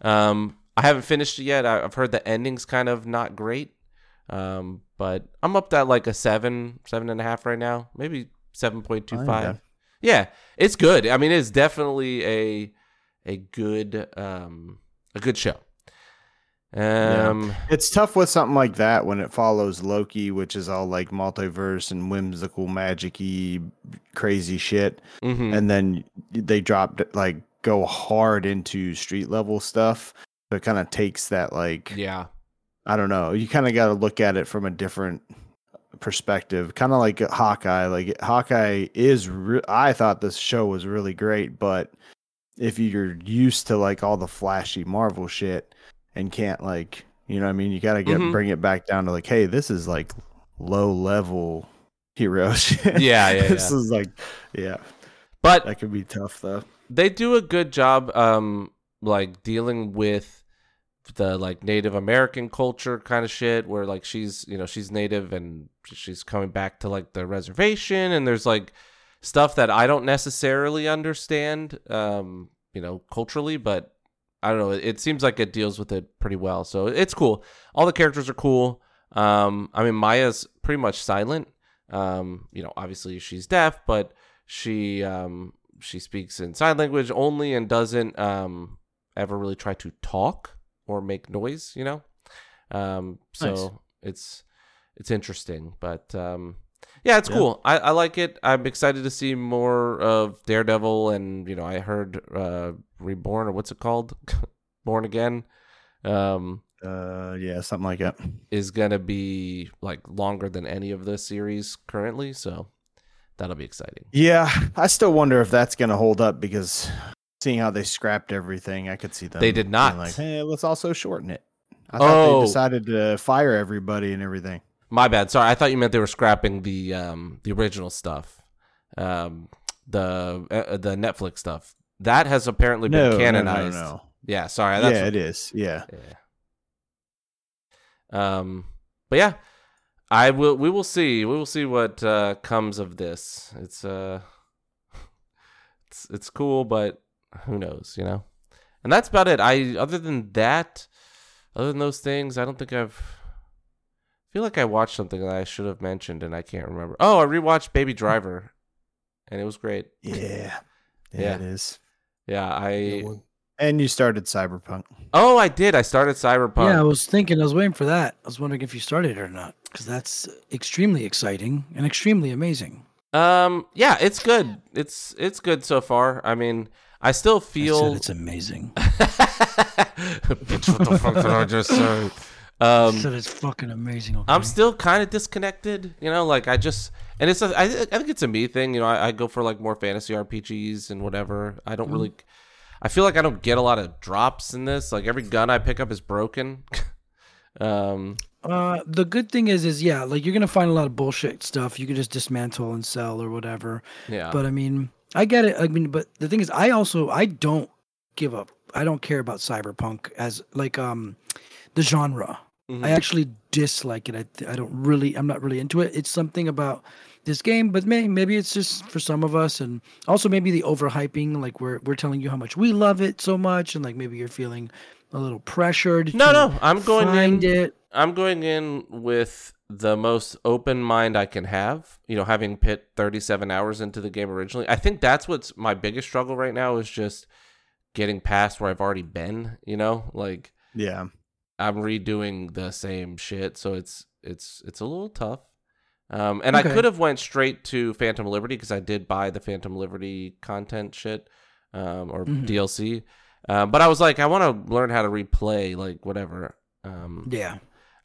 Um, I haven't finished it yet. I've heard the ending's kind of not great. Um, but I'm up at like a seven, seven and a half right now, maybe seven point two I five. Yeah, it's good. I mean, it's definitely a a good um a good show. Um, It's tough with something like that when it follows Loki, which is all like multiverse and whimsical, magic-y, crazy shit, mhm. and then they dropped like go hard into street level stuff. So it kind of takes that like yeah, I don't know. You kind of got to look at it from a different perspective, kind of like Hawkeye. Like Hawkeye is, re- I thought this show was really great, but if you're used to like all the flashy Marvel shit and can't like, you know, what I mean, you got to get Mhm. bring it back down to like, hey, this is like low level hero shit. Yeah, yeah, this is like, yeah, but that could be tough though. they do a good job um like dealing with the like native american culture kind of shit where like she's you know she's native and she's coming back to like the reservation and there's like stuff that i don't necessarily understand um you know culturally but i don't know it, it seems like it deals with it pretty well so it's cool. All the characters are cool. Um i mean maya's pretty much silent. Um you know obviously she's deaf but she um she speaks in sign language only and doesn't um ever really try to talk or make noise you know? Um so Nice. it's it's interesting but um yeah it's Yeah. cool I, I like it i'm excited to see more of daredevil and you know i heard uh reborn or what's it called born again um Uh, yeah, something like that. is gonna be like longer than any of the series currently so that'll be exciting Yeah, I still wonder if that's going to hold up because seeing how they scrapped everything, I could see them. They did not. Like, hey, let's also shorten it. I thought Oh. they decided to fire everybody and everything. My bad. Sorry, I thought you meant they were scrapping the um the original stuff, um the uh, the Netflix stuff that has apparently been No, no, no, canonized. no. Yeah, sorry. That's yeah, what- it is. Yeah. yeah. Um, but yeah, I will. We will see. We will see what uh, comes of this. It's uh, it's it's cool, but who knows? You know. And that's about it. I other than that, other than those things, I don't think I've. I feel like I watched something that I should have mentioned and I can't remember. Oh, I rewatched Baby Driver, and it was great. Yeah. Yeah, Yeah. it is. Yeah, I. And you started Cyberpunk. Oh, I did. I started Cyberpunk. Yeah, I was thinking, I was waiting for that. I was wondering if you started it or not, because that's extremely exciting and extremely amazing. Um, yeah, it's good. It's it's good so far. I mean, I still I feel. it's amazing. Bitch, what the fuck did I just say? Um, said it's fucking amazing. Okay? I'm still kind of disconnected. You know, like I just and it's a, I, I think it's a me thing. You know, I, I go for like more fantasy RPGs and whatever. I don't really. I feel like I don't get a lot of drops in this. Like every gun I pick up is broken. um, Uh, the good thing is, is yeah, like you're gonna find a lot of bullshit stuff. You can just dismantle and sell or whatever. yeah. But I mean, I get it. I mean, but the thing is, I also I don't give up. I don't care about cyberpunk as like um the genre. Mhm. I actually dislike it. I I don't really. I'm not really into it. It's something about this game, but maybe maybe it's just for some of us, and also maybe the overhyping. Like we're we're telling you how much we love it so much, and like maybe you're feeling a little pressured. no, to no, I'm going find in. it. I'm going in with the most open mind I can have. You know, having put 37 hours into the game originally. I think that's what's my biggest struggle right now is just getting past where I've already been. You know, like Yeah. I'm redoing the same shit, so it's it's it's a little tough. Um, and I could have went straight to Phantom Liberty because I did buy the Phantom Liberty content shit um, or Mhm. DLC. Uh, but I was like, I want to learn how to replay, like whatever. Um, Yeah.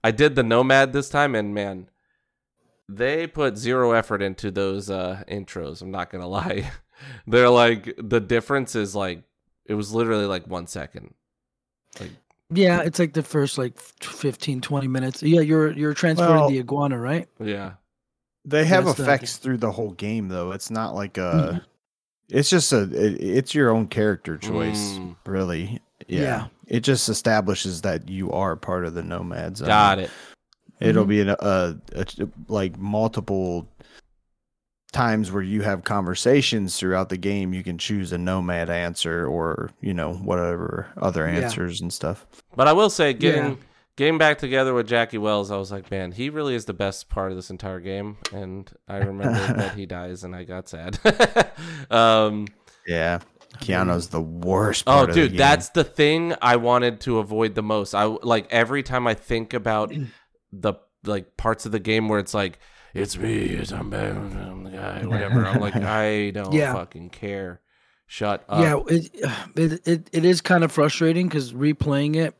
I did the Nomad this time, and man, they put zero effort into those uh, intros. I'm not gonna lie. They're like the difference is like it was literally like one second. Like Yeah, it's like the first like 15, 20 minutes. Yeah, you're you're transferring Well- the iguana, right? yeah, They have That's the- effects through the whole game though. It's not like a Mhm. it's just a it, it's your own character choice, Mm. really. Yeah. Yeah. It just establishes that you are part of the nomads. got it. It'll Mhm. be an, a, a like multiple times where you have conversations throughout the game. You can choose a nomad answer or you know whatever other Yeah. answers and stuff. But I will say, getting Yeah. getting back together with Jackie Wells, I was like, man, he really is the best part of this entire game. And I remember that he dies, and I got sad. um, Yeah. Keanu's the worst. oh, Part of the dude, game. that's the thing I wanted to avoid the most. I like every time I think about the like parts of the game where it's like. It's me. It's I'm, I'm the guy. Whatever. I'm like, I don't Yeah. fucking care. Shut up. yeah, it, it it it is kind of frustrating because replaying it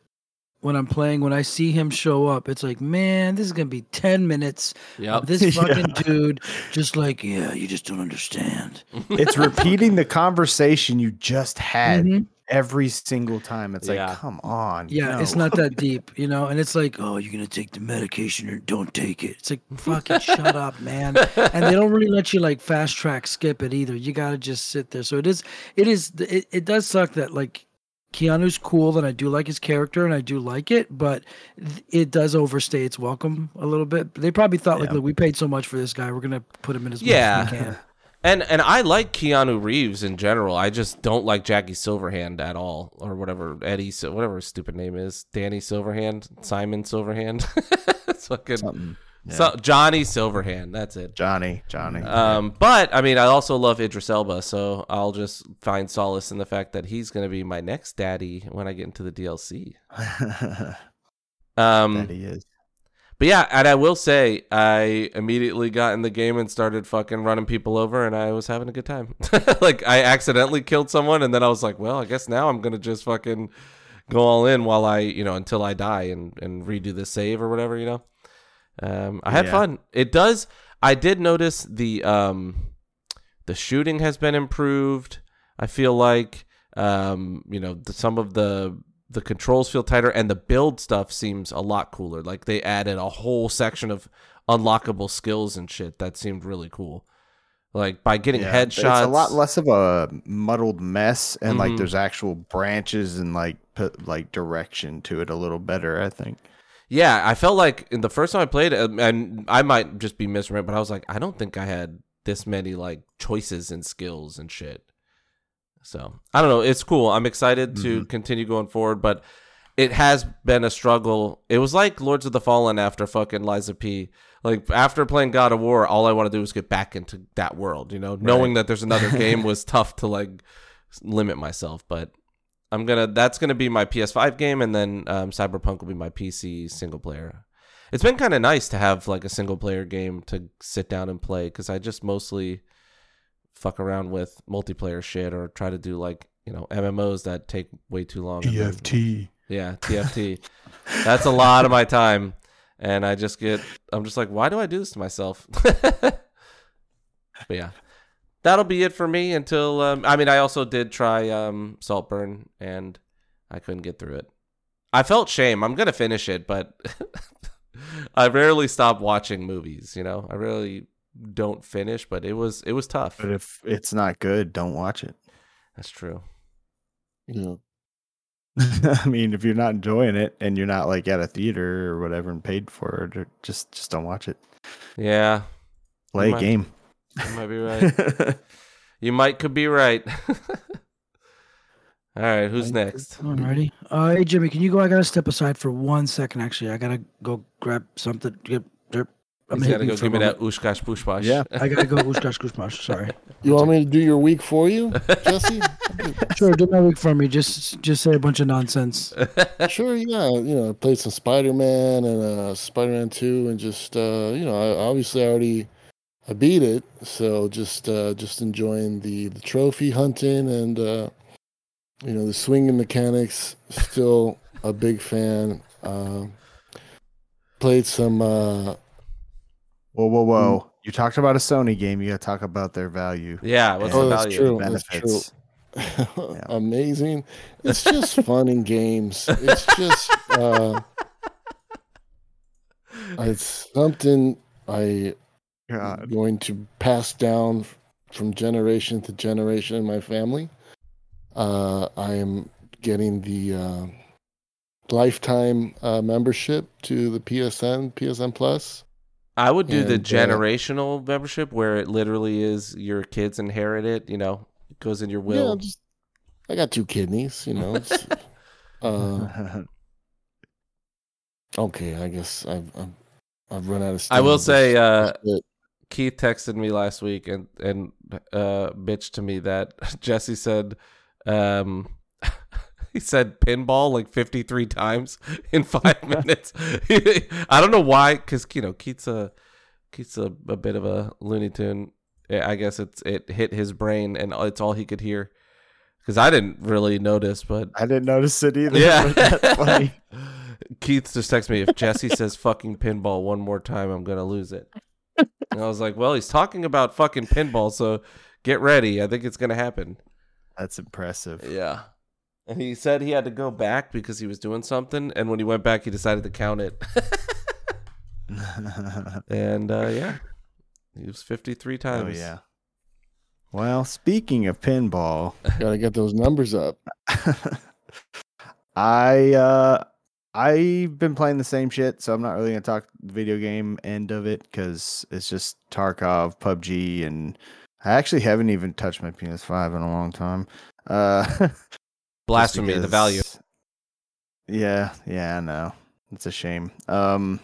when I'm playing, when I see him show up, it's like, man, this is gonna be ten minutes. Yep. of This Yeah. fucking dude, just like, yeah, you just don't understand. it's repeating the conversation you just had Mhm. Every single time. It's Yeah. like, come on. Yeah, it's not that deep, you know. And it's like, oh, you're gonna take the medication or don't take it. It's like, fucking shut up, man. And they don't really let you like fast track skip it either. You gotta just sit there. So it is, it is, it, it does suck that like Keanu's cool and I do like his character and I do like it, but it does overstay its welcome a little bit. They probably thought like, Yeah. look, we paid so much for this guy, we're gonna put him in as much as we can. And and I like Keanu Reeves in general. I just don't like Jackie Silverhand at all, or whatever Eddie, whatever his stupid name is, Danny Silverhand, Simon Silverhand, it's fucking something. Yeah. so, Johnny Silverhand. That's it. Johnny, Johnny. Um, but I mean, I also love Idris Elba, so I'll just find solace in the fact that he's going to be my next daddy when I get into the DLC. Um, that he is. But yeah, and I will say, I immediately got in the game and started fucking running people over, and I was having a good time. like I accidentally killed someone, and then I was like, well, I guess now I'm gonna just fucking go all in while I, you know, until I die and and redo the save or whatever, you know. Um, I had Yeah. fun. It does. I did notice the um, the shooting has been improved. I feel like um, you know the, some of the the controls feel tighter and the build stuff seems a lot cooler. Like they added a whole section of unlockable skills and shit that seemed really cool. Like by getting Yeah, headshots, It's a lot less of a muddled mess, and Mhm. like there's actual branches and like put like direction to it a little better. I think. Yeah, I felt like in the first time I played it, um, and I might just be misremembering, but I was like, I don't think I had this many like choices and skills and shit. So I don't know. It's cool. I'm excited to continue going forward, but it has been a struggle. It was like Lords of the Fallen after fucking Lies of P. Like after playing God of War, all I want to do is get back into that world. You know, knowing that there's another game was tough to like limit myself, but I'm gonna. That's gonna be my PS5 game, and then um, Cyberpunk will be my PC single player. It's been kind of nice to have like a single player game to sit down and play because I just mostly fuck around with multiplayer shit or try to do like you know MMOs that take way too long. then- yeah, TFT. That's a lot of my time, and I just get. I'm just like, why do I do this to myself? but yeah, that'll be it for me until. Um, I mean, I also did try um, Saltburn, and I couldn't get through it. I felt shame. I'm gonna finish it, but I rarely stop watching movies. You know, I really don't finish, but it was it was tough. But if it's not good, don't watch it. That's true. Yeah. I mean, if you're not enjoying it and you're not like at a theater or whatever and paid for it, or just just don't watch it. Yeah, Play a might- game. you might be right. You might could be right. All right, who's next? Alrighty. Uh, hey Jimmy, can you go? I gotta step aside for one second. Actually, I gotta go grab something. Get, get, I'm He's gotta go give me that moment. ushkash pushbash. Yeah. I gotta go. Whoosh, whoosh, whoosh. Sorry. You want me to do your week for you, Jesse? Sure, do my week for me. Just, just say a bunch of nonsense. sure, yeah. You know, I played some Spider Man and uh, Spider Man Two, and just uh, you know, I, obviously I already I beat it, so just uh, just enjoying the the trophy hunting and uh, you know the swinging mechanics. Still a big fan. Uh, played some. Uh, Whoa, whoa, whoa! You talked about a Sony game. You got to talk about their value. Yeah, what's Oh, the that's value? true. the that's true. benefits. amazing. It's just fun in games. It's just uh, it's something I God. going to pass down from generation to generation in my family. Uh, I am getting the uh, lifetime uh, membership to the PSN PSN Plus. I would do the And, uh, generational membership where it literally is your kids inherit it. You know, it goes in your Yeah, will. just I got two kidneys. You know. Uh, okay, I guess I've I've, I've run out of. I will steam. say, This- uh, this. Keith texted me last week and and uh, bitched to me that Jesse said, um, he said pinball like fifty three times in five minutes. I don't know why, because you know Keith's a Keith's a, a bit of a Looney Tune. I guess it's it hit his brain and it's all he could hear. Because I didn't really notice, but I didn't notice it either. yeah, but funny. Keith just texted me if Jesse says fucking pinball one more time, I'm gonna lose it. And I was like, well, he's talking about fucking pinball, so get ready. I think it's gonna happen. That's impressive. Yeah. And he said he had to go back because he was doing something, and when he went back, he decided to count it. and uh, yeah, he was 53 times. oh times. yeah. Well, speaking of pinball, Gotta get those numbers up. I uh I've been playing the same shit, so I'm not really gonna talk the video game end of it because it's just Tarkov, PUBG, and I actually haven't even touched my PS5 in a long time. Uh, Blasphemy, the value. Yeah, yeah, I know. It's a shame. Um,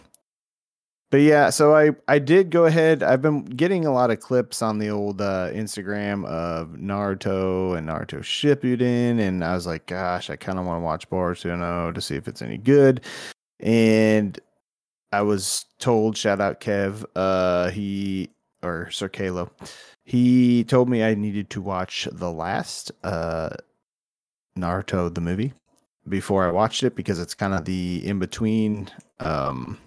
but yeah, so I I did go ahead. I've been getting a lot of clips on the old uh, Instagram of Naruto and Naruto Shippuden, and I was like, gosh, I kind of want to watch Boruto to see if it's any good. And I was told, shout out Kev, uh, he or Sir Kalo, he told me I needed to watch the last uh Naruto the movie before I watched it because it's kind of the in between um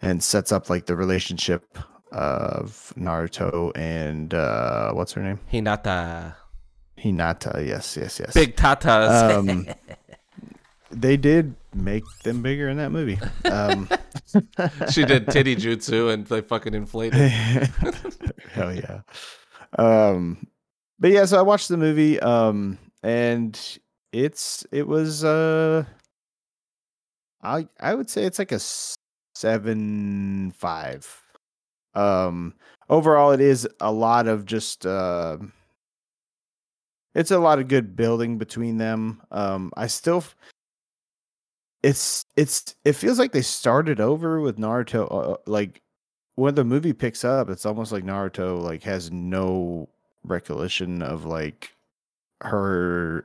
and sets up like the relationship of Naruto and uh what's her name? Hinata. Hinata. Yes, yes, yes. Big tatas. Um they did make them bigger in that movie. Um she did titty jutsu and they fucking inflated. Hell yeah. Um but yeah, so I watched the movie um and it's it was uh I I would say it's like a 7 5. Um overall it is a lot of just uh it's a lot of good building between them. Um I still it's it's it feels like they started over with Naruto uh, like when the movie picks up, it's almost like Naruto like has no recollection of like her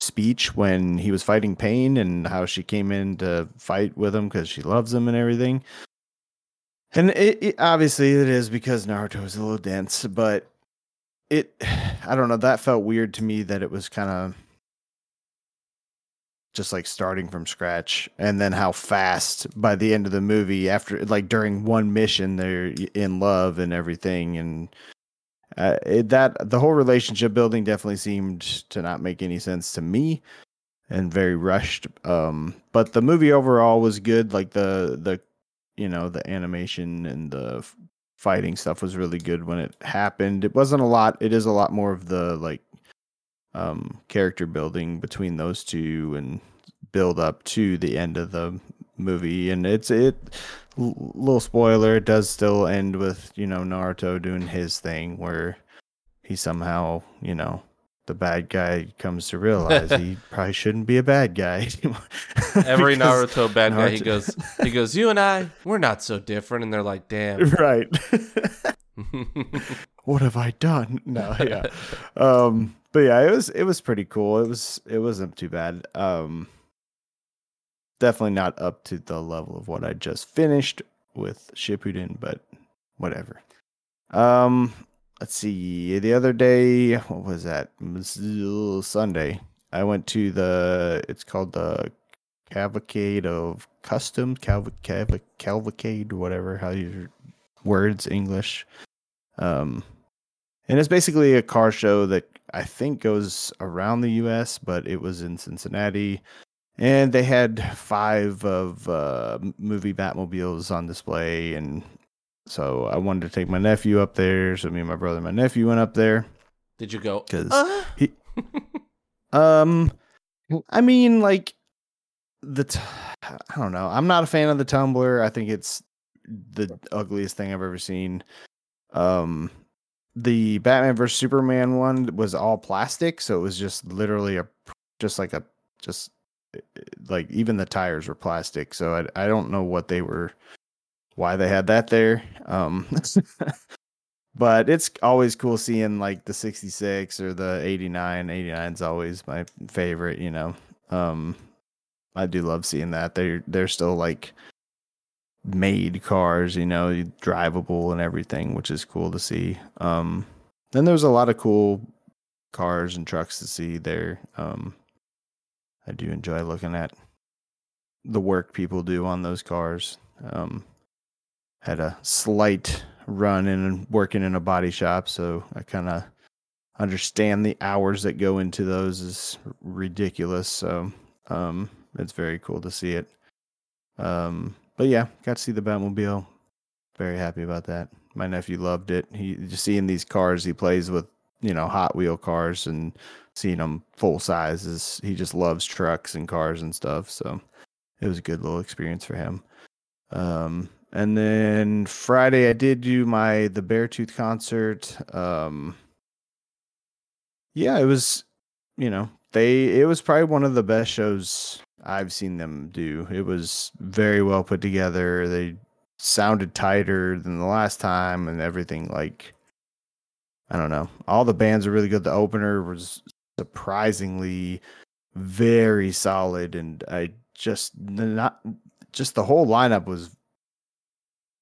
speech when he was fighting pain and how she came in to fight with him because she loves him and everything. And it, it obviously it is because Naruto is a little dense, but it I don't know, that felt weird to me that it was kind of just like starting from scratch and then how fast by the end of the movie after like during one mission they're in love and everything and uh, it, that the whole relationship building definitely seemed to not make any sense to me and very rushed um but the movie overall was good. Like the the you know the animation and the fighting stuff was really good when it happened. It wasn't a lot it is a lot more of the like um character building between those two and build up to the end of the movie. And it's it l- little spoiler it does still end with you know naruto doing his thing where he somehow you know the bad guy comes to realize he probably shouldn't be a bad guy. anymore. Every Naruto bad guy, he goes, he goes, you and I, we're not so different, and they're like, damn. right. what have I done? No, yeah. um, but yeah, it was it was pretty cool. It was it wasn't too bad. Um, definitely not up to the level of what I just finished with Shippuden, but whatever. Um, let's see. The other day, what was that? Sunday. I went to the. It's called the Cavalcade of Cav- Cavalcade, whatever. How you words English. Um, and it's basically a car show that I think goes around the U.S., but it was in Cincinnati, and they had five of uh, movie Batmobiles on display, and so I wanted to take my nephew up there. So me and my brother, and my nephew went up there Did you go? because "Uh?" he, um, I mean, like the t- I don't know. I'm not a fan of the tumbler. I think it's the ugliest thing I've ever seen. Um, the Batman vs Superman one was all plastic, so it was just literally a just like a just like even the tires were plastic. So I I don't know what they were why they had that there. Um but it's always cool seeing like the 66 or the 89 89 is always my favorite you know um i do love seeing that they're they're still like made cars you know drivable and everything which is cool to see um then there's a lot of cool cars and trucks to see there um i do enjoy looking at the work people do on those cars um had a slight run in working in a body shop, so I kind of understand the hours that go into those is ridiculous. So um, it's very cool to see it. Um, but yeah, got to see the Batmobile. Very happy about that. My nephew loved it. He just seeing these cars he plays with, you know, Hot Wheel cars and seeing them full sizes. he just loves trucks and cars and stuff. So it was a good little experience for him. Um, and then Friday I did do my the Beartooth concert. Um, yeah, it was, you know, they it was probably one of the best shows I've seen them do. It was very well put together. They sounded tighter than the last time and everything like I don't know. All the bands are really good. The opener was surprisingly very solid and I just not just the whole lineup was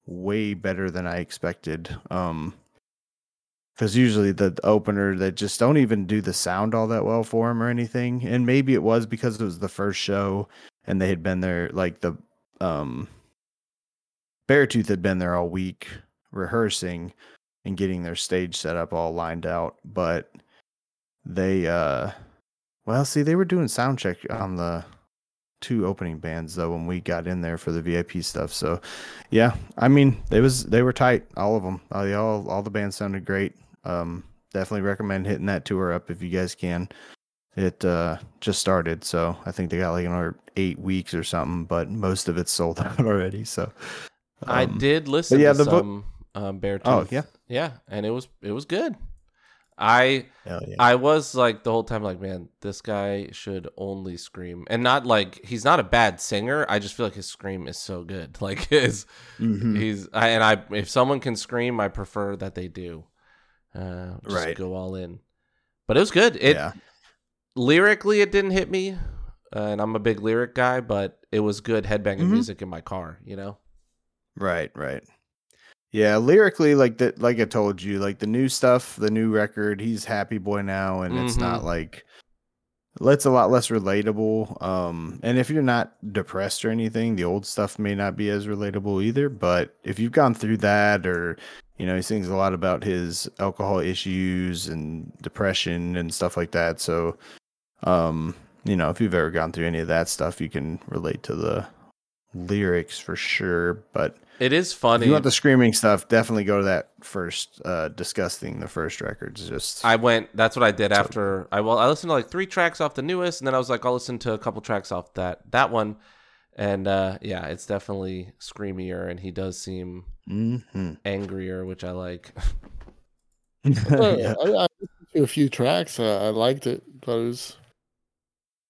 way better than I expected. Um because usually the, opener that just don't even do the sound all that well for him or anything. And maybe it was because it was the first show and they had been there like the um Beartooth had been there all week rehearsing and getting their stage set up all lined out, but they uh well see they were doing sound check on the two opening bands though when we got in there for the VIP stuff. So yeah, I mean they was they were tight, all of them. Uh, they all all the bands sounded great. Um, definitely recommend hitting that tour up if you guys can. It uh, just started, so I think they got like another eight weeks or something, but most of it's sold out already. So I um, did listen yeah, to the book- some um, Beartooth. Oh, yeah? yeah, and it was it was good. I yeah. I was like the whole time like, man, this guy should only scream, and not like he's not a bad singer. I just feel like his scream is so good. Like his Mhm. he's I, and I if someone can scream, I prefer that they do. Uh, just Right. go all in. But it was good. It yeah. lyrically it didn't hit me, uh, and I'm a big lyric guy, but it was good headbanging Mhm. music in my car. You know. Right, right. Yeah, lyrically, like that, like I told you, like the new stuff, the new record, he's happy boy now, and it's not Mhm. like it's a lot less relatable. Um, and if you're not depressed or anything, the old stuff may not be as relatable either. But if you've gone through that, or you know, he sings a lot about his alcohol issues and depression and stuff like that. So, um, you know, if you've ever gone through any of that stuff, you can relate to the lyrics for sure. But It is if funny. you want the screaming stuff, definitely go to that first uh disgusting the first records. Just I went. That's what I did So- after I well, I listened to like three tracks off the newest, and then I was like, I'll listen to a couple tracks off that that one, and uh yeah, it's definitely screamier, and he does seem Mhm. angrier, which I like. Yeah. I, I listened to a few tracks. Uh, I liked it. Thought it was.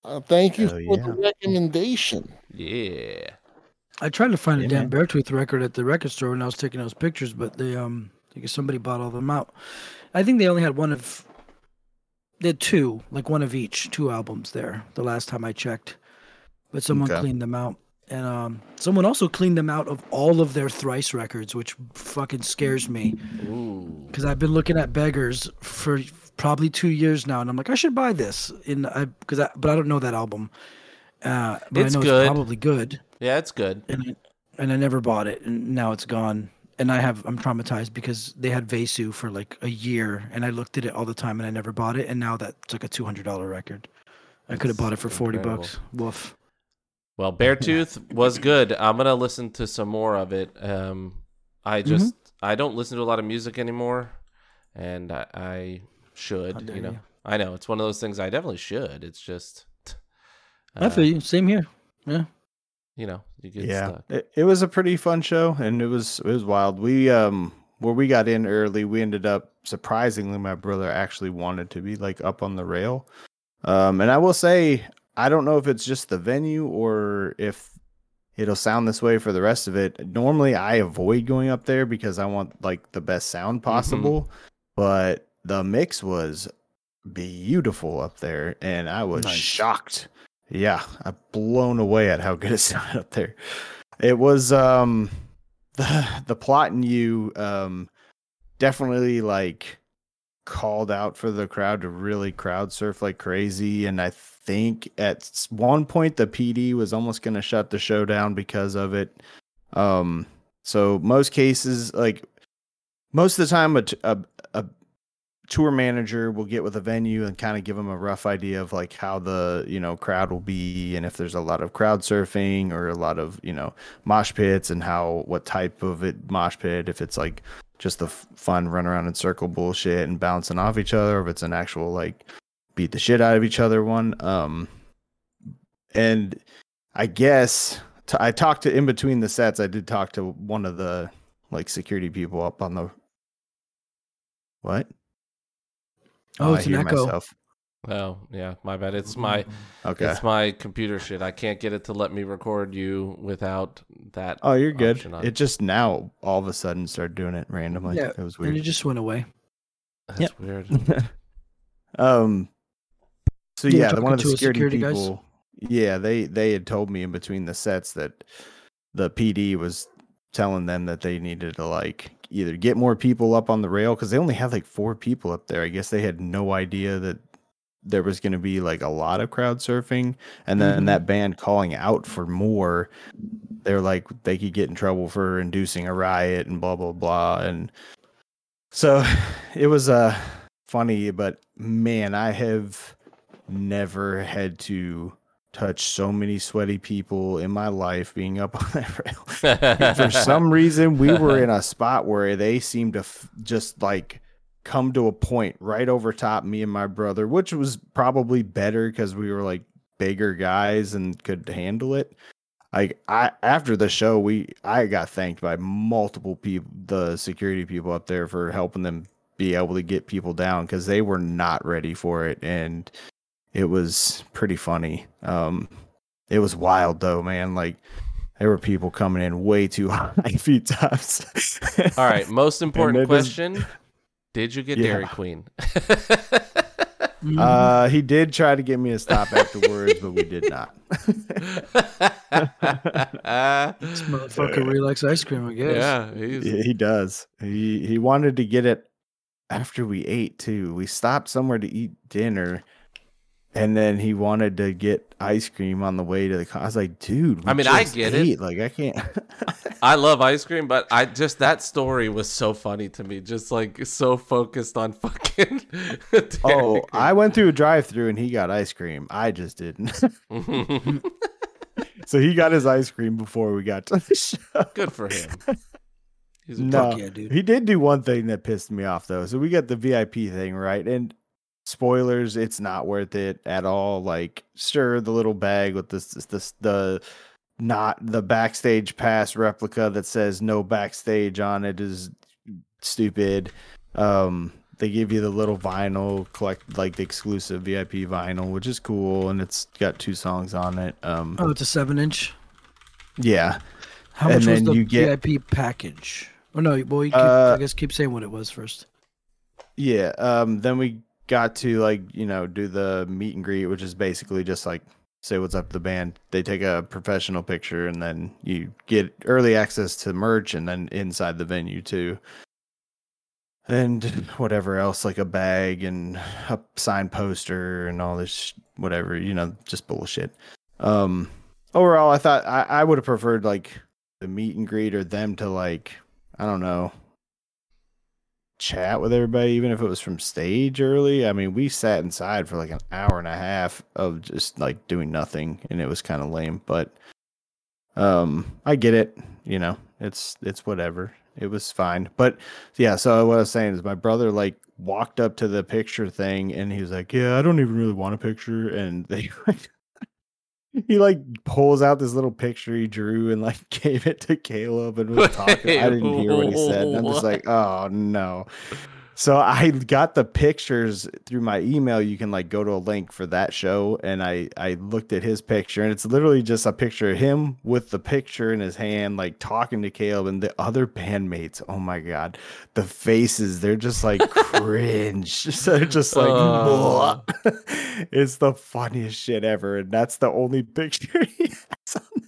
Uh, thank you Hell for the recommendation. Yeah. I tried to find Yeah, a damn. Beartooth record at the record store when I was taking those pictures, but they um, I guess somebody bought all them out. I think they only had one of. They had two, like one of each, two albums there. The last time I checked, but someone Okay. cleaned them out, and um, someone also cleaned them out of all of their thrice records, which fucking scares me because I've been looking at beggars for probably two years now, and I'm like, I should buy this. In I because I but I don't know that album. Uh, but It's I know good. it's probably good Yeah, it's good. and I, and I never bought it, and now it's gone. And I have I'm traumatized because they had Vesu for like a year, and I looked at it all the time, and I never bought it. And now that's like a two hundred dollar record. I could have bought it for forty incredible. bucks. Woof. Well, Beartooth was good. I'm gonna listen to some more of it. Um, I Mm-hmm. just I don't listen to a lot of music anymore, and I, I should. You know, you. I know it's one of those things. I definitely should. It's just, I uh, feel you. Same here. Yeah. You know, you get yeah, stuck. it, it was a pretty fun show, and it was it was wild. We um where we got in early, we ended up surprisingly, my brother actually wanted to be like up on the rail. Um, and I will say, I don't know if it's just the venue or if it'll sound this way for the rest of it. Normally, I avoid going up there because I want like the best sound possible, but the mix was beautiful up there, and I was Nice. shocked. Yeah, I'm blown away at how good it sounded up there. It was um the the plot and you um definitely like called out for the crowd to really crowd surf like crazy and I think at one point the PD was almost going to shut the show down because of it. Um so most cases like most of the time a, a tour manager will get with a venue and kind of give them a rough idea of like how the you know crowd will be and if there's a lot of crowd surfing or a lot of you know mosh pits and how what type of it mosh pit if it's like just the fun run around in circle bullshit and bouncing off each other or if it's an actual like beat the shit out of each other one um and i guess t- I talked to in between the sets i did talk to one of the like security people up on the what Oh, I it's an hear echo. myself. Oh yeah, my bad. It's my Okay. it's my computer shit. I can't get it to let me record you without that. Oh, you're good. on. It just now all of a sudden started doing it randomly. Yeah, it was weird. And it just went away. That's Yep. weird. um. So You yeah, the, one of the talking to a security, security guys? people. Yeah, they they had told me in between the sets that the PD was telling them that they needed to like either get more people up on the rail because they only had like four people up there. I guess they had no idea that there was going to be like a lot of crowd surfing, and then Mhm. that band calling out for more. They're like they could get in trouble for inducing a riot and blah blah blah, and so it was uh funny, but man, I have never had to touch so many sweaty people in my life being up on that rail. For some reason, we were in a spot where they seemed to f- just like come to a point right over top me and my brother, which was probably better because we were like bigger guys and could handle it. Like I after the show, we I got thanked by multiple people, the security people up there for helping them be able to get people down because they were not ready for it, and it was pretty funny. Um, it was wild though, man. Like there were people coming in way too high feet tops. All right, most important it is- question: Did you get Yeah. Dairy Queen? Mhm. Uh, he did try to get me to stop afterwards, but we did not. this motherfucker really likes ice cream, I guess. yeah, he's, Yeah, he does. He he wanted to get it after we ate too. We stopped somewhere to eat dinner, and then he wanted to get ice cream on the way to the. Con- I was like, dude. I mean, I get it. Like I can't. I love ice cream, but I just that story was so funny to me. Just like so focused on fucking. Oh, I went through a drive-through and he got ice cream. I just didn't. So he got his ice cream before we got to the show. Good for him. He's a No, yeah, dude. he did do one thing that pissed me off though. So we got the VIP thing right, and spoilers, it's not worth it at all. Like, sure, the little bag with this, this, this the not the backstage pass replica that says no backstage on it is stupid. Um, they give you the little vinyl collect like the exclusive VIP vinyl, which is cool, and it's got two songs on it. Um, Oh, it's a seven inch. yeah, How And much was the you get- VIP package? Oh no, well, you keep, Uh, I guess keep saying what it was first. yeah. Um, then we got to like you know do the meet and greet, which is basically just like say what's up to the band. They take a professional picture, and then you get early access to merch, and then inside the venue too. And whatever else, like a bag and a signed poster and all this, whatever, you know, just bullshit. Um, overall, I thought I, I would have preferred like the meet and greet or them to like, I don't know, chat with everybody, even if it was from stage early. I mean, we sat inside for like an hour and a half of just like doing nothing, and it was kind of lame. But um, I get it. You know, it's it's whatever. It was fine. But yeah, so what I was saying is my brother like walked up to the picture thing, and he was like, "Yeah, I don't even really want a picture," and they. He like pulls out this little picture he drew and like gave it to Caleb and was talking. I didn't hear what he said. And I'm just like, oh no. So I got the pictures through my email. You can like go to a link for that show, and I I looked at his picture, and it's literally just a picture of him with the picture in his hand, like talking to Caleb and the other bandmates. Oh my god, the faces they're just like cringe. So they're just like, Uh. it's the funniest shit ever, and that's the only picture he has on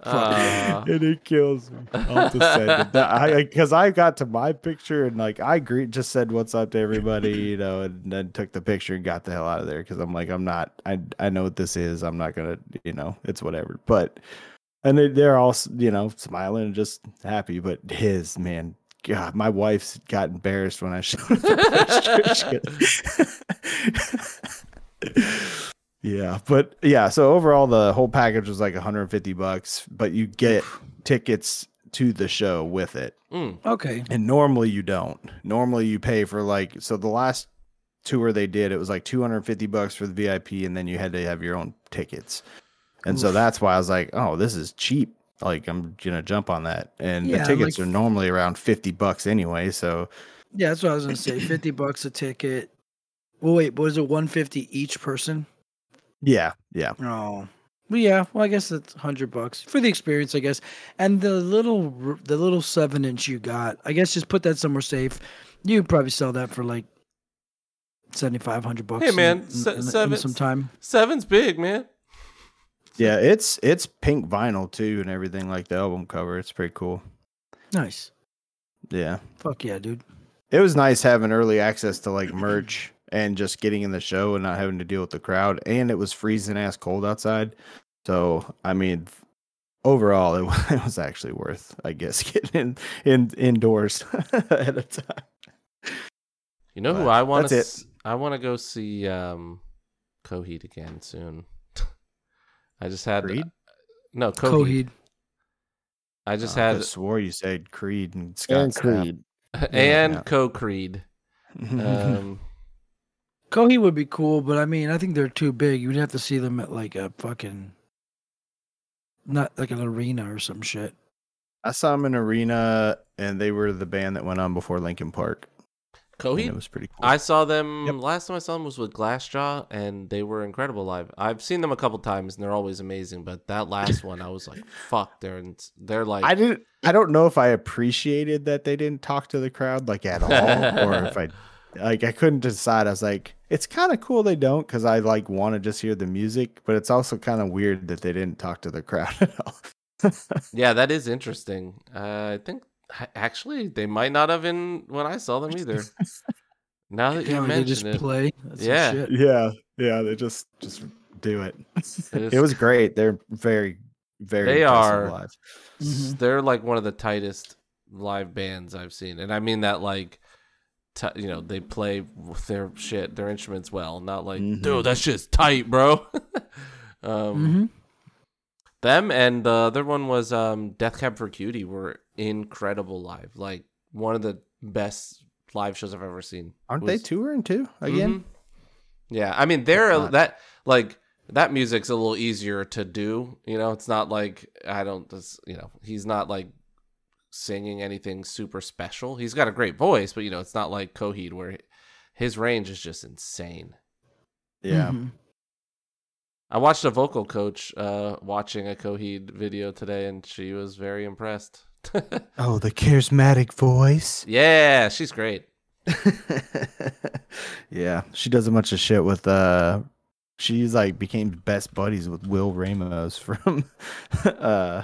Uh, and it kills me. I'll have send it. That- I because I got to my picture and like I greet just said what's up to everybody, you know, and then took the picture and got the hell out of there because I'm like I'm not I I know what this is. I'm not gonna you know it's whatever. But and they, they're all you know smiling and just happy. But his man. God, my wife's got embarrassed when I showed her the picture. Yeah, but yeah, so overall the whole package was like 150 bucks, but you get tickets to the show with it. mm, Okay. And normally you don't. Normally you pay for like so the last tour they did it was like 250 bucks for the VIP and then you had to have your own tickets. And so that's why I was like, "Oh, this is cheap. Like I'm going to jump on that." And Yeah, the tickets like- are normally around 50 bucks anyway, so Yeah, that's what I was gonna say. Fifty bucks a ticket. Well, wait, was it one fifty each person? yeah, yeah. Oh, well, yeah. Well, I guess that's hundred bucks for the experience, I guess. And the little, the little seven inch you got, I guess, just put that somewhere safe. You probably sell that for like seventy five hundred bucks. Hey, man, in, se- in- in seven- some time. seven's big, man. Yeah, it's it's pink vinyl too and everything like the album cover. It's pretty cool. Nice. Yeah. Fuck yeah, dude. it was nice having early access to like merch and just getting in the show and not having to deal with the crowd and it was freezing ass cold outside so i mean overall it, it was actually worth i guess getting in, in indoors ahead of time You know who I want to? it. I want to go see um, Coheed again soon. I just had Creed? no Coheed. Coheed. I just Oh, I had could've swore you said creed and scott and Stapp. Creed. and yeah. Co Creed. Um, Coheed would be cool, but I mean, I think they're too big. You'd have to see them at like a fucking, not like an arena or some shit. i saw them in arena and they were the band that went on before Linkin Park and Coheed. it was pretty cool I saw them Yep. last time I saw them was with Glassjaw, and they were incredible live. I've seen them a couple times, and they're always amazing. But that last one, I was like, "Fuck!" They're in, they're like I didn't. I don't know if I appreciated that they didn't talk to the crowd like at all, or if I like I couldn't decide. I was like, it's kind of cool they don't because I like want to just hear the music, but it's also kind of weird that they didn't talk to the crowd at all. Yeah, that is interesting. Uh, I think actually they might not have in when I saw them either. now that you Yeah, like they mention just it, play. That's Yeah. shit. yeah, yeah, they just just do it. it was great. They're very, very. They are- live. Mhm. they're like one of the tightest live bands I've seen, and I mean that like, ti you know, they play with their shit, their instruments well, not like, Mhm. dude, that shit's tight, bro. um, Mhm. them and the other one was um, Death Cab for Cutie were incredible live, like one of the best live shows I've ever seen. Aren't Was- they touring too again? Mhm. Yeah, I mean they're Not- that like that music's a little easier to do. You know, it's not like I don't. This, you know, he's not like singing anything super special. He's got a great voice, but you know, it's not like Coheed where his range is just insane. Yeah. Mhm. I watched a vocal coach uh, watching a Coheed video today, and she was very impressed. Oh, the charismatic voice. yeah, she's great. yeah, she does a bunch of shit with uh she's like became best buddies with Will Ramos from uh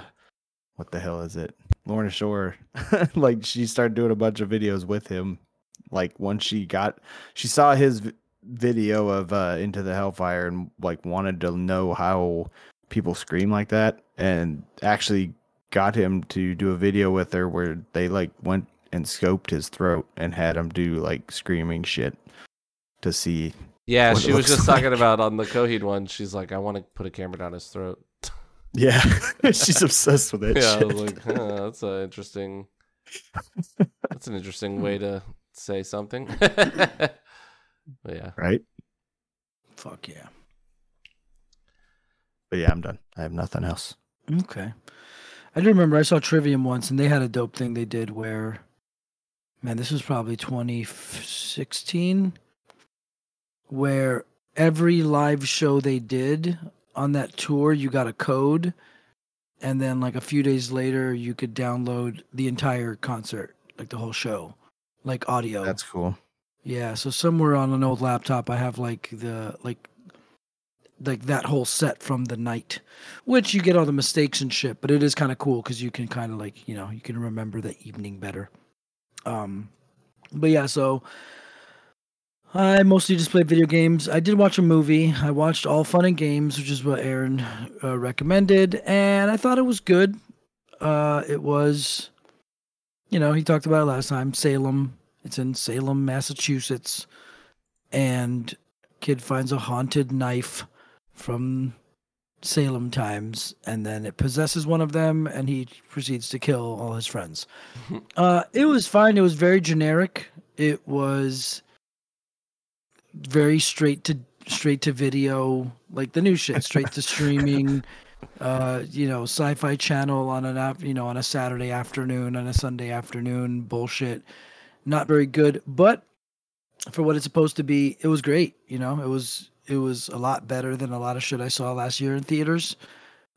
what the hell is it? Lorna Shore. like she started doing a bunch of videos with him. Like once she got she saw his v- video of uh Into the Hellfire and like wanted to know how people scream like that and actually got him to do a video with her where they like went and scoped his throat and had him do like screaming shit to see. Yeah, she was just talking about on the Coheed one. She's like, I want to put a camera down his throat. Yeah, she's obsessed with it. yeah, I was like, huh, that's a interesting. That's an interesting way to say something. but yeah, right? Fuck yeah. But yeah, I'm done. I have nothing else. Okay. I do remember I saw Trivium once and they had a dope thing they did where, man, this was probably 2016, where every live show they did on that tour, you got a code. And then, like, a few days later, you could download the entire concert, like the whole show, like audio. That's cool. Yeah, so somewhere on an old laptop I have like the like like that whole set from the night, which you get all the mistakes and shit, but it is kind of cool cuz you can kind of like, you know, you can remember the evening better. Um but yeah, so I mostly just played video games. I did watch a movie. I watched All Fun and Games, which is what Aaron uh, recommended, and I thought it was good. Uh it was you know, he talked about it last time, Salem it's in Salem, Massachusetts. And kid finds a haunted knife from Salem times and then it possesses one of them and he proceeds to kill all his friends. uh it was fine. It was very generic. It was very straight to straight to video, like the new shit, straight to streaming. Uh, you know, sci-fi channel on an af- you know on a Saturday afternoon, on a Sunday afternoon, bullshit not very good, but for what it's supposed to be, it was great. You know, it was it was a lot better than a lot of shit I saw last year in theaters.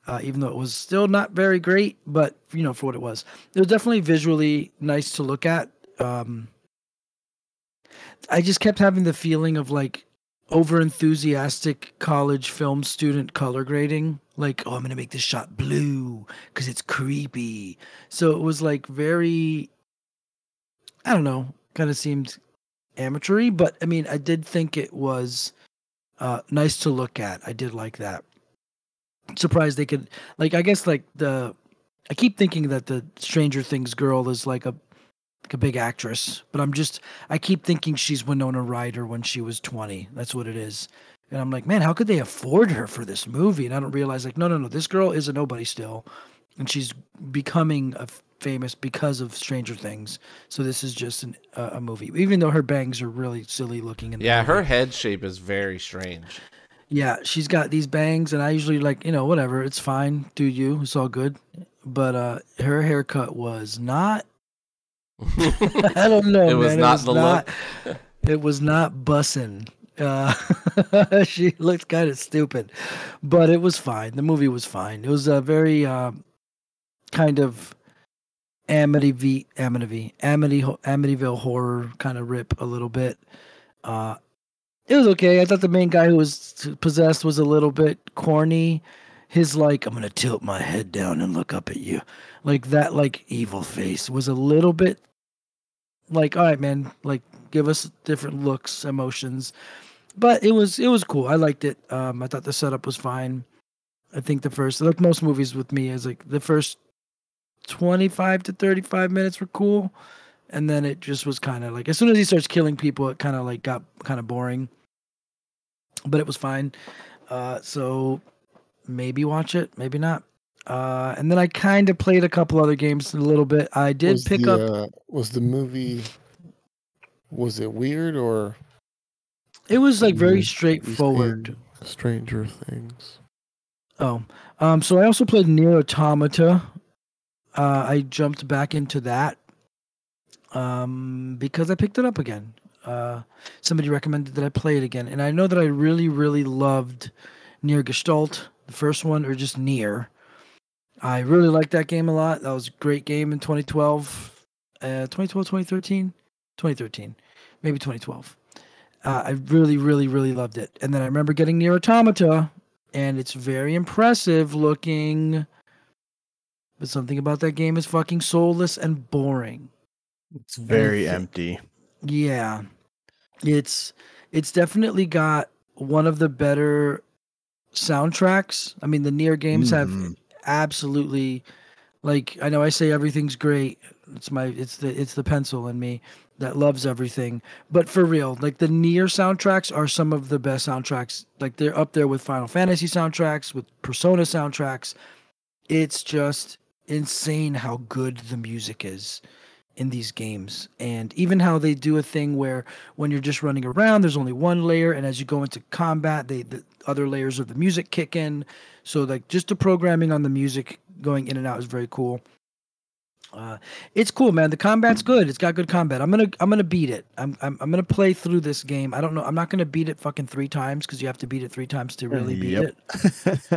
Uh, even though it was still not very great, but you know, for what it was, it was definitely visually nice to look at. Um, I just kept having the feeling of like over enthusiastic college film student color grading like oh i'm gonna make this shot blue because it's creepy so it was like very I don't know, kind of seemed amateury, but I mean, I did think it was uh, nice to look at. I did like that. Surprised they could, like, I guess, like the. I keep thinking that the Stranger Things girl is like a like a big actress, but I'm just I keep thinking she's Winona Ryder when she was 20. That's what it is. And I'm like, man, how could they afford her for this movie? And I don't realize, like, no, no, no, this girl is a nobody still, and she's becoming a f- famous because of Stranger Things. So this is just an, uh, a movie, even though her bangs are really silly looking. In the yeah, movie. her head shape is very strange. Yeah, she's got these bangs, and I usually like, you know, whatever, it's fine, do you, it's all good. But uh her haircut was not. I don't know, It was man. not it was the not, look. It was not bussin'. Uh, she looked kind of stupid, but it was fine. The movie was fine. It was a very um, kind of Amityville, Amityville, Amity, Amityville horror kind of rip a little bit. Uh, it was okay. I thought the main guy who was possessed was a little bit corny. His like, I'm gonna tilt my head down and look up at you, like that, like evil face was a little bit like, all right, man, like give us different looks, emotions. But it was it was cool. I liked it. Um, I thought the setup was fine. I think the first, like most movies with me, is like the first 25 to 35 minutes were cool and then it just was kind of like as soon as he starts killing people it kind of like got kind of boring but it was fine uh so maybe watch it maybe not uh and then i kind of played a couple other games a little bit i did was pick the, up Uh, was the movie? Was it weird or it was like very straightforward Stranger Things? Oh, um, so I also played Nier Automata. Uh, I jumped back into that um, because I picked it up again. uh, somebody recommended that I play it again, and I know that I really, really loved Nier Gestalt, the first one, or just Near. I really liked that game a lot. That was a great game in 2012, uh, 2012, 2013, 2013, maybe 2012. Uh, I really, really, really loved it. And then I remember getting Nier Automata, and it's very impressive looking. But something about that game is fucking soulless and boring. It's very thi- empty. Yeah. It's it's definitely got one of the better soundtracks. I mean the Nier games have Mhm. Absolutely like I know I say everything's great. It's my it's the it's the pencil in me that loves everything. But for real, like the Nier soundtracks are some of the best soundtracks. Like they're up there with Final Fantasy soundtracks, with Persona soundtracks. It's just insane how good the music is in these games. And even how they do a thing where when you're just running around there's only one layer and as you go into combat they the other layers of the music kick in. So like just the programming on the music going in and out is very cool uh, it's cool man the combat's good it's got good combat i'm gonna i'm gonna beat it i'm i'm, I'm gonna play through this game i don't know i'm not gonna beat it fucking three times because you have to beat it three times to really beat it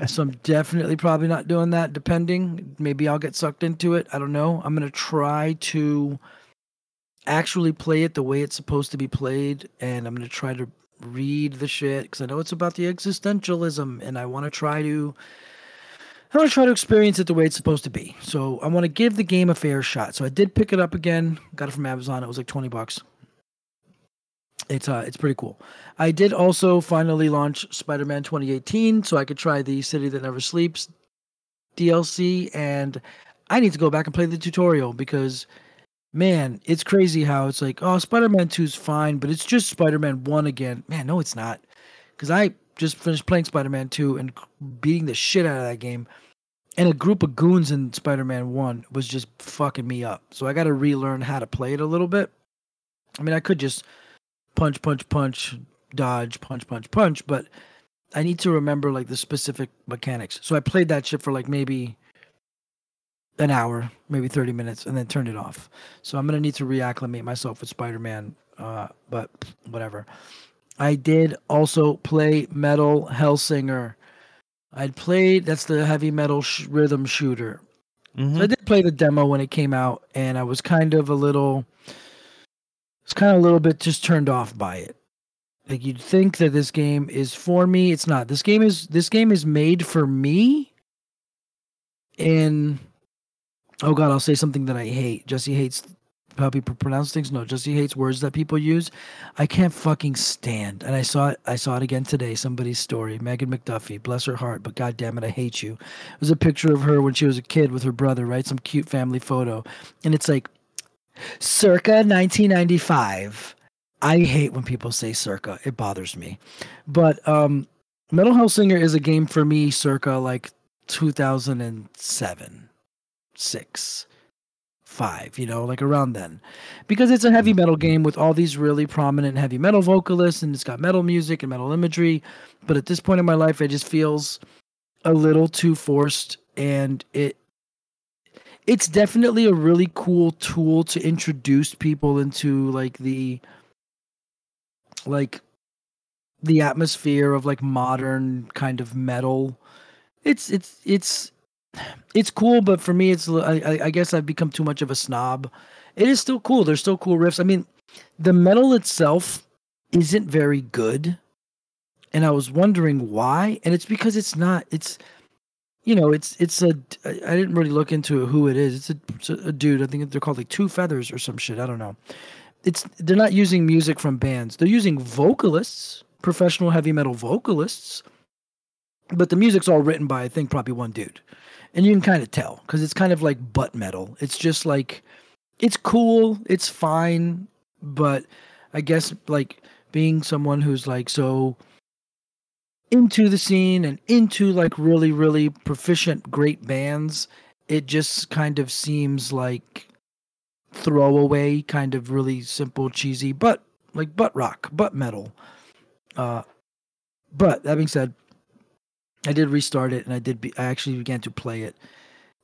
so I'm definitely probably not doing that. Depending, maybe I'll get sucked into it. I don't know. I'm gonna try to actually play it the way it's supposed to be played, and I'm gonna try to read the shit because I know it's about the existentialism, and I want to try to. I want to try to experience it the way it's supposed to be. So I want to give the game a fair shot. So I did pick it up again. Got it from Amazon. It was like twenty bucks. It's uh, it's pretty cool. I did also finally launch Spider-Man 2018, so I could try the City That Never Sleeps DLC, and I need to go back and play the tutorial because, man, it's crazy how it's like, oh, Spider-Man 2 is fine, but it's just Spider-Man 1 again. Man, no, it's not, because I just finished playing Spider-Man 2 and beating the shit out of that game, and a group of goons in Spider-Man 1 was just fucking me up. So I got to relearn how to play it a little bit. I mean, I could just punch, punch, punch, dodge, punch, punch, punch, but I need to remember like the specific mechanics. So I played that shit for like maybe an hour, maybe 30 minutes, and then turned it off. So I'm gonna need to reacclimate myself with Spider-Man. Uh, but whatever. I did also play Metal Hellsinger. I'd played that's the heavy metal sh- rhythm shooter. Mhm. So I did play the demo when it came out, and I was kind of a little, it's kind of a little bit just turned off by it. Like you'd think that this game is for me, it's not. This game is this game is made for me. And oh god, I'll say something that I hate. Jesse hates how people pronounce things. No, Jesse hates words that people use. I can't fucking stand. And I saw it. I saw it again today. Somebody's story. Megan McDuffie, bless her heart, but god damn it, I hate you. It was a picture of her when she was a kid with her brother, right? Some cute family photo. And it's like circa 1995. I hate when people say circa. It bothers me. But um Metal Hellsinger is a game for me circa like 2007, 6, 5, you know, like around then. Because it's a heavy metal game with all these really prominent heavy metal vocalists and it's got metal music and metal imagery, but at this point in my life it just feels a little too forced and it it's definitely a really cool tool to introduce people into like the like the atmosphere of like modern kind of metal it's it's it's it's cool but for me it's—I guess i've become too much of a snob. It is still cool. There's still cool riffs. I mean the metal itself isn't very good and i was wondering why and it's because it's not it's you know it's it's a I I didn't really look into who it is. It's a, it's a dude. I think they're called like two feathers or some shit. I don't know. It's they're not using music from bands. They're using vocalists professional heavy metal vocalists but the music's all written by i think probably one dude and you can kind of tell because it's kind of like butt metal. It's just like it's cool it's fine but i guess like being someone who's like so into the scene and into like really really proficient great bands it just kind of seems like throwaway kind of really simple cheesy but like butt rock butt metal. Uh but that being said i did restart it and i did be, i actually began to play it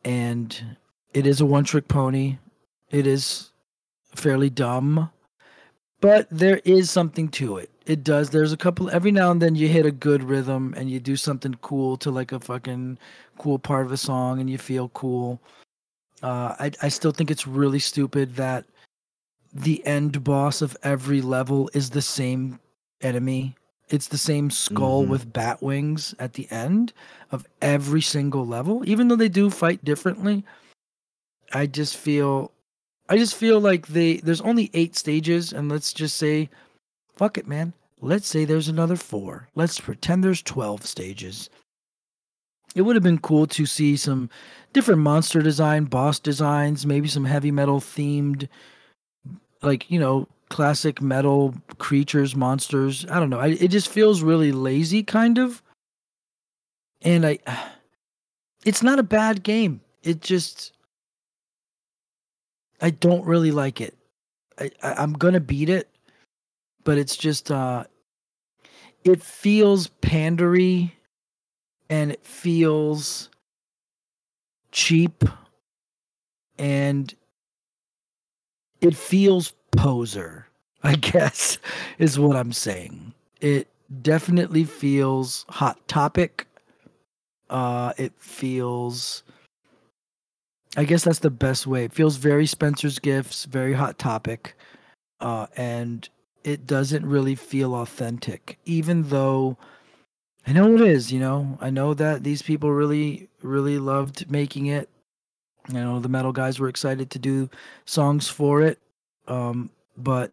and it is a one trick pony it is fairly dumb but there is something to it. It does. There's a couple every now and then you hit a good rhythm and you do something cool to like a fucking cool part of a song and you feel cool. Uh, I I still think it's really stupid that the end boss of every level is the same enemy. It's the same skull Mhm. with bat wings at the end of every single level, even though they do fight differently. I just feel I just feel like they there's only 8 stages and let's just say fuck it man. Let's say there's another 4. Let's pretend there's 12 stages. It would have been cool to see some different monster design, boss designs, maybe some heavy metal themed like, you know, classic metal creatures, monsters. I don't know. I, it just feels really lazy kind of. And I it's not a bad game. It just I don't really like it. I, I I'm gonna beat it, but it's just uh it feels pandery and it feels cheap and it feels poser, I guess is what I'm saying. It definitely feels hot topic. Uh it feels I guess that's the best way. It feels very Spencer's Gifts, very hot topic. Uh and it doesn't really feel authentic even though I know it is, you know. I know that these people really really loved making it. You know, the metal guys were excited to do songs for it. Um but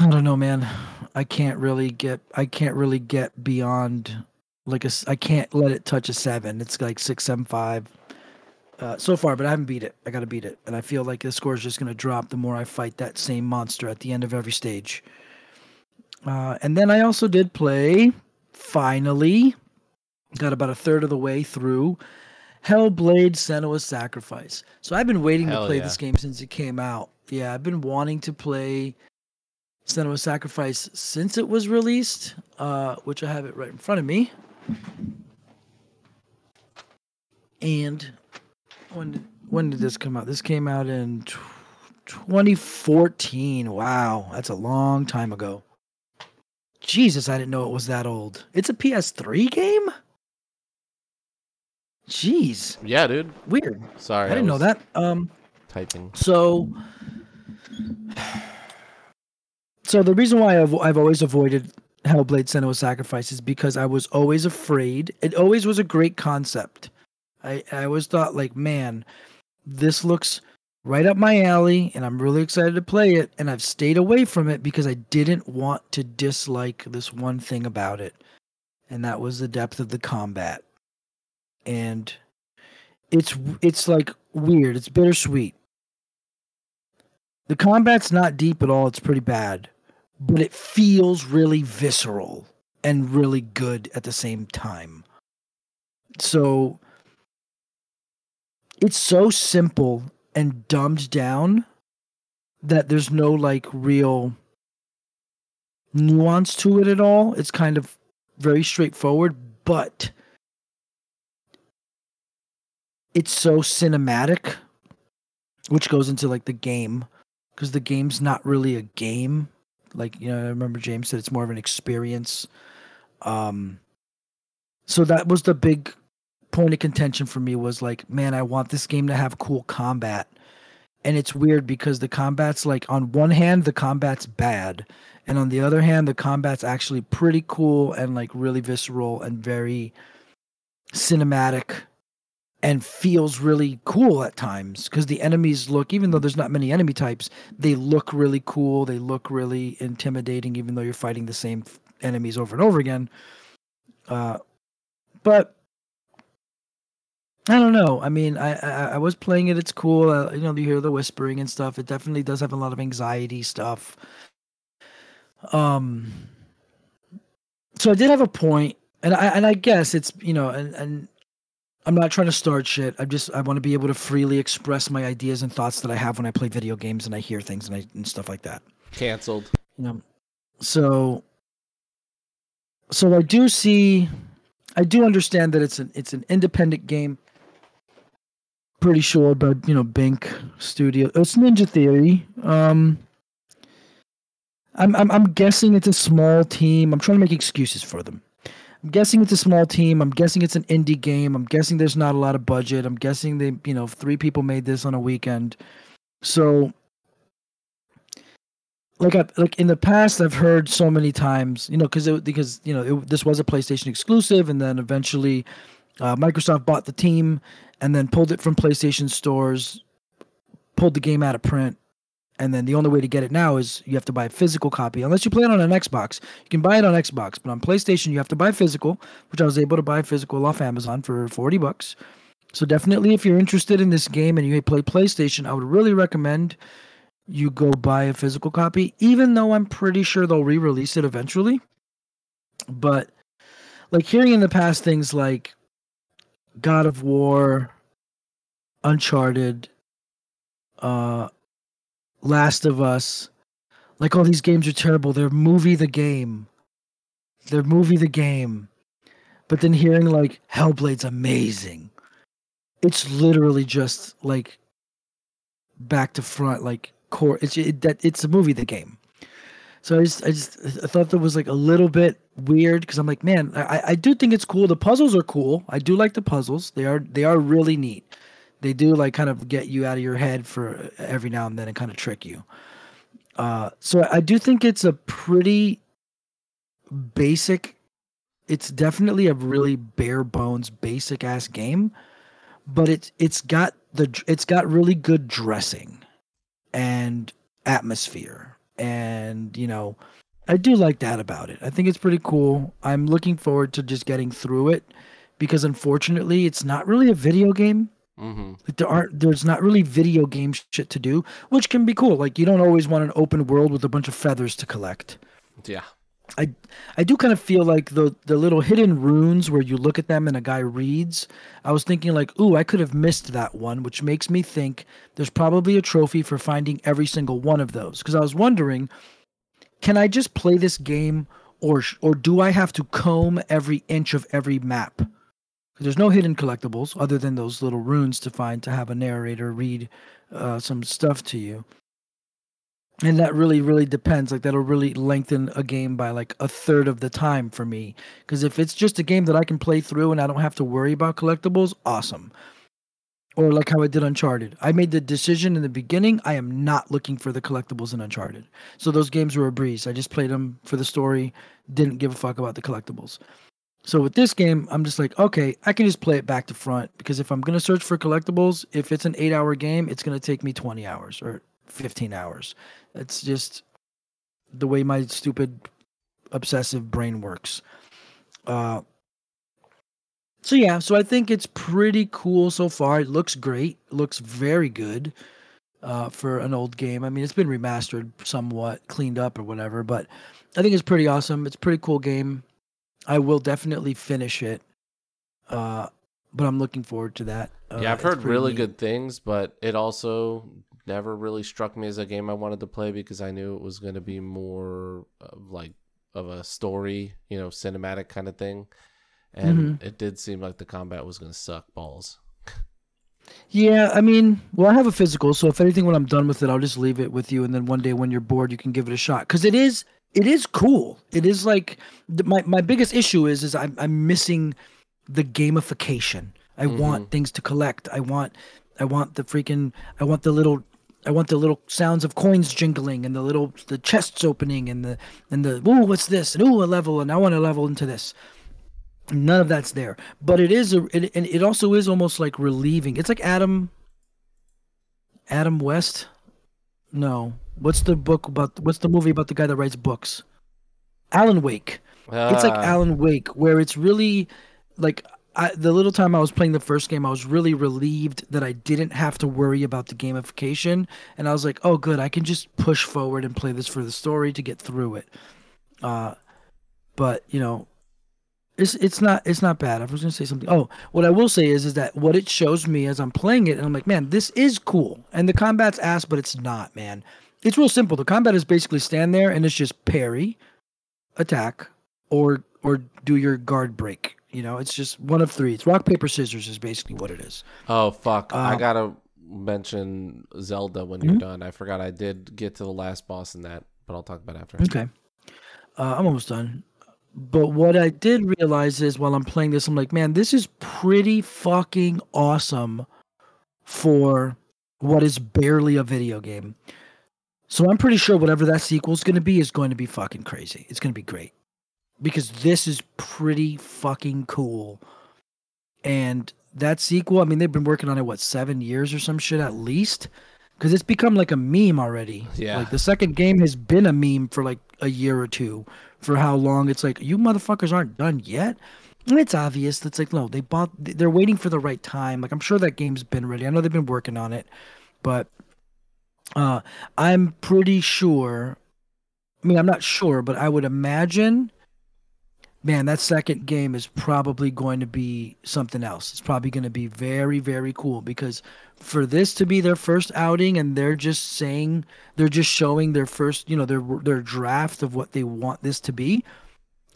I don't know, man. I can't really get I can't really get beyond like a I can't let it touch a 7. It's like six, seven, five. uh, so far, but I haven't beat it. I got to beat it. And I feel like the score is just going to drop the more I fight that same monster at the end of every stage. Uh, and then I also did play, finally, got about a third of the way through Hellblade Senua's Sacrifice. So I've been waiting Hell to play yeah. this game since it came out. Yeah, I've been wanting to play Senua's Sacrifice since it was released, uh, which I have it right in front of me. And when did, when did this come out? This came out in tw- 2014. Wow, that's a long time ago. Jesus, I didn't know it was that old. It's a PS3 game? Jeez, Yeah, dude. weird. Sorry. I didn't know that. Um Typing. so So the reason why I've, I've always avoided Hellblade Senua Sacrifice is because I was always afraid. It always was a great concept. I, I always thought like, man, this looks right up my alley and I'm really excited to play it and I've stayed away from it because I didn't want to dislike this one thing about it. And that was the depth of the combat. And it's it's like weird. It's bittersweet. The combat's not deep at all. It's pretty bad, but it feels really visceral and really good at the same time. So it's so simple and dumbed down that there's no like real nuance to it at all. It's kind of very straightforward, but it's so cinematic, which goes into like the game because the game's not really a game. Like you know, I remember James said it's more of an experience. Um, so that was the big point of contention for me was like, man, I want this game to have cool combat. And it's weird because the combat's like on one hand the combat's bad, and on the other hand the combat's actually pretty cool and like really visceral and very cinematic and feels really cool at times because the enemies look even though there's not many enemy types they look really cool they look really intimidating even though you're fighting the same enemies over and over again uh, but I don't know. I mean, I, I I was playing it. It's cool. Uh, you know, you hear the whispering and stuff. It definitely does have a lot of anxiety stuff. Um. So I did have a point, and I and I guess it's you know, and and I'm not trying to start shit. I just I want to be able to freely express my ideas and thoughts that I have when I play video games and I hear things and I and stuff like that. Cancelled. You know, so so I do see, I do understand that it's an it's an independent game. Pretty sure, but you know, Bink Studio. It's Ninja Theory. Um, I'm, I'm I'm guessing it's a small team. I'm trying to make excuses for them. I'm guessing it's a small team. I'm guessing it's an indie game. I'm guessing there's not a lot of budget. I'm guessing they, you know, three people made this on a weekend. So like I, like in the past I've heard so many times, you know, cuz because you know, it, this was a PlayStation exclusive and then eventually uh, Microsoft bought the team and then pulled it from PlayStation stores, pulled the game out of print and then the only way to get it now is you have to buy a physical copy unless you play it on an xbox. You can buy it on xbox but on playstation you have to buy physical which i was able to buy physical off amazon for 40 bucks. So definitely if you're interested in this game and you play playstation i would really recommend you go buy a physical copy even though i'm pretty sure they'll re-release it eventually. But like hearing in the past things like god of war uncharted uh Last of Us. Like all these games are terrible. They're movie the game. They're movie the game. But then hearing like Hellblade's amazing. It's literally just like back to front, like core. It's it, that it's a movie the game. So I just I just I thought that was like a little bit weird because I'm like, man, I I do think it's cool. The puzzles are cool. I do like the puzzles. They are they are really neat they do like kind of get you out of your head for every now and then and kind of trick you. Uh, so I do think it's a pretty basic. It's definitely a really bare bones, basic ass game, but it's it's got the it's got really good dressing and atmosphere, and you know, I do like that about it. I think it's pretty cool. I'm looking forward to just getting through it because unfortunately, it's not really a video game Mm-hmm. Like there aren't, there's not really video game shit to do, which can be cool. Like you don't always want an open world with a bunch of feathers to collect. Yeah. I, I do kind of feel like the the little hidden runes where you look at them and a guy reads. I was thinking like, ooh, I could have missed that one, which makes me think there's probably a trophy for finding every single one of those. Because I was wondering, can I just play this game, or or do I have to comb every inch of every map? There's no hidden collectibles other than those little runes to find to have a narrator read uh, some stuff to you. And that really, really depends. Like that'll really lengthen a game by like a third of the time for me. Because if it's just a game that I can play through and I don't have to worry about collectibles, awesome. Or like how I did Uncharted. I made the decision in the beginning. I am not looking for the collectibles in Uncharted. So those games were a breeze. I just played them for the story. Didn't give a fuck about the collectibles. So with this game, I'm just like, okay, I can just play it back to front because if I'm gonna search for collectibles, if it's an eight hour game, it's gonna take me 20 hours or 15 hours. It's just the way my stupid obsessive brain works. Uh, so yeah, so I think it's pretty cool so far. It looks great. It looks very good uh, for an old game. I mean, it's been remastered somewhat, cleaned up or whatever, but I think it's pretty awesome. It's a pretty cool game. I will definitely finish it. Uh, but I'm looking forward to that. Uh, yeah, I've heard really neat. good things, but it also never really struck me as a game I wanted to play because I knew it was going to be more of like of a story, you know, cinematic kind of thing. And Mm-hmm. it did seem like the combat was going to suck balls. Yeah, I mean, well, I have a physical, so if anything, when I'm done with it, I'll just leave it with you, and then one day when you're bored, you can give it a shot. Because it is, it is cool. It is like my my biggest issue is is I'm I'm missing the gamification. I mm-hmm. want things to collect. I want I want the freaking I want the little I want the little sounds of coins jingling and the little the chests opening and the and the ooh what's this and ooh a level and I want to level into this. None of that's there, but it is a it, and it also is almost like relieving. It's like Adam Adam West. No, what's the book about? What's the movie about the guy that writes books? Alan Wake. It's like Ah, Alan Wake, where it's really like I, the little time I was playing the first game, I was really relieved that I didn't have to worry about the gamification, and I was like, "Oh, good, I can just push forward and play this for the story to get through it." Uh, but you know, it's it's not it's not bad. I was gonna say something. Oh, what I will say is is that what it shows me as I'm playing it, and I'm like, man, this is cool, and the combat's ass, but it's not, man. It's real simple. The combat is basically stand there and it's just parry, attack, or or do your guard break. You know, it's just one of three. It's rock paper scissors is basically what it is. Oh fuck! I Uh, gotta mention Zelda when Mm-hmm. you're done. I forgot I did get to the last boss in that but I'll talk about it after. Okay. Uh, I'm almost done. But what I did realize is while I'm playing this, I'm like, man, this is pretty fucking awesome for what is barely a video game. So I'm pretty sure whatever that sequel is going to be is going to be fucking crazy. It's going to be great because this is pretty fucking cool. And that sequel, I mean, they've been working on it what seven years or some shit at least, because it's become like a meme already. Yeah. like the second game has been a meme for like a year or two. For how long? It's like you motherfuckers aren't done yet. And it's obvious. It's like no, they bought. They're waiting for the right time. Like I'm sure that game's been ready. I know they've been working on it, but uh, I'm pretty sure. I mean, I'm not sure, but I would imagine man, that second game is probably going to be something else. It's probably going to be very, very cool because for this to be their first outing and they're just saying they're just showing their first, you know, their their draft of what they want this to be,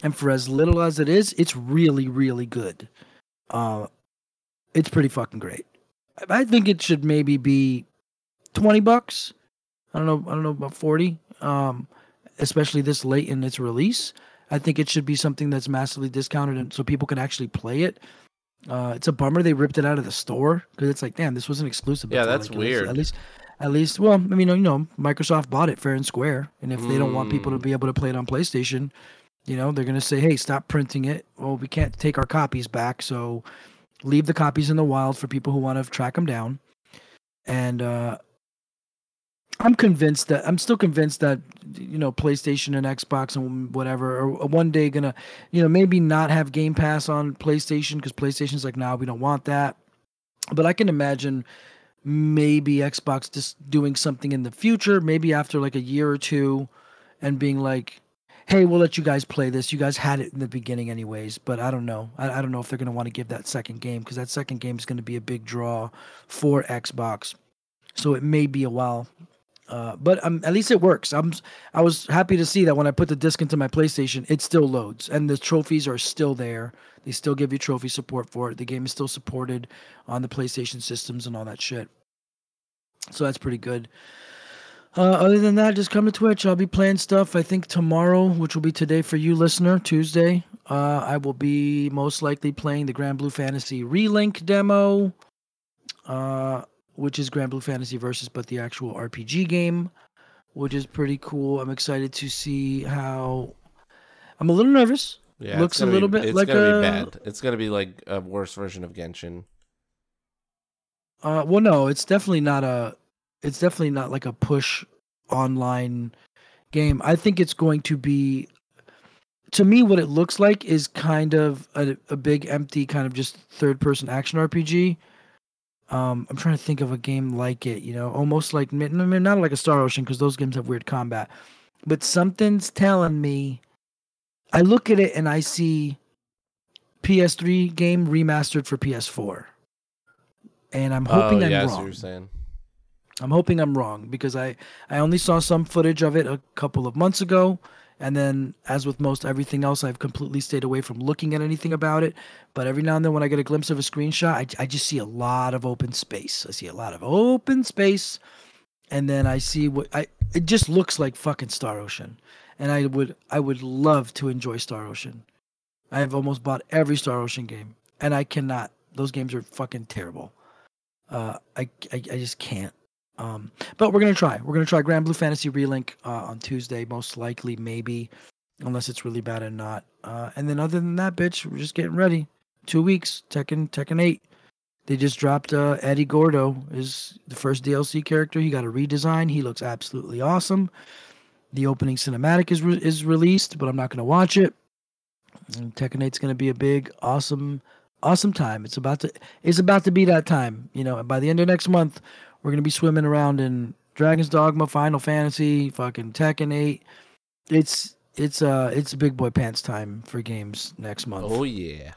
and for as little as it is, it's really, really good. Uh, it's pretty fucking great. I I think it should maybe be twenty bucks. I don't know. I don't know about forty. Um, especially this late in its release. I think it should be something that's massively discounted and so people can actually play it. Uh, it's a bummer they ripped it out of the store because it's like, damn, this wasn't exclusive. Yeah, that's Like, weird. At least, at least, well, I mean, you know, Microsoft bought it fair and square, and if they don't want people to Mm. be able to play it on PlayStation, you know, they're gonna say, hey, stop printing it. Well, we can't take our copies back, so leave the copies in the wild for people who want to track them down. And uh, I'm convinced that I'm still convinced that you know PlayStation and Xbox and whatever are one day gonna you know maybe not have Game Pass on PlayStation because PlayStation's like nah we don't want that, but I can imagine maybe Xbox just doing something in the future maybe after like a year or two and being like hey we'll let you guys play this. You guys had it in the beginning anyways but I don't know. I, I don't know if they're gonna want to give that second game because that second game is gonna be a big draw for Xbox. So it may be a while uh, but um, at least it works. I'm I was happy to see that when I put the disc into my PlayStation, it still loads and the trophies are still there. They still give you trophy support for it. The game is still supported on the PlayStation systems and all that shit. So that's pretty good. Uh, other than that, just come to Twitch. I'll be playing stuff. I think tomorrow, which will be today for you, listener, Tuesday. Uh, I will be most likely playing the Granblue Fantasy Relink demo. Uh, which is Granblue Fantasy Versus, but the actual RPG game, which is pretty cool. I'm excited to see how. I'm a little nervous. Yeah, Looks a little be, bit it's like gonna a- be bad. It's gonna be like a worse version of Genshin. Uh, well, no, it's definitely not a. It's definitely not like a push online game. I think it's going to be. To me, what it looks like is kind of a, a big empty kind of just third person action RPG. Um, I'm trying to think of a game like it. You know, almost like not like a Star Ocean because those games have weird combat, but something's telling me. I look at it and I see PS3 game remastered for PS4 and I'm hoping oh, I'm yeah, I see what wrong. you're saying. I'm hoping I'm wrong because I I only saw some footage of it a couple of months ago, and then as with most everything else, I've completely stayed away from looking at anything about it. But every now and then, when I get a glimpse of a screenshot, I, I just see a lot of open space. I see a lot of open space, and then I see what I it just looks like fucking Star Ocean, and I would I would love to enjoy Star Ocean. I have almost bought every Star Ocean game, and I cannot. Those games are fucking terrible. Uh, I, I I just can't. Um, but we're gonna try. We're gonna try Granblue Fantasy Relink uh, on Tuesday, most likely, maybe, unless it's really bad and not. Uh, and then other than that, bitch, we're just getting ready. Two weeks, Tekken Tekken Eight. They just dropped uh, Eddie Gordo is the first DLC character. He got a redesign. He looks absolutely awesome. The opening cinematic is re- is released, but I'm not gonna watch it. And Tekken 8's gonna be a big, awesome, awesome time. It's about to it's about to be that time. You know, and by the end of next month, we're gonna be swimming around in Dragon's Dogma, Final Fantasy, fucking Tekken 8. It's it's uh it's big boy pants time for games next month. Oh yeah.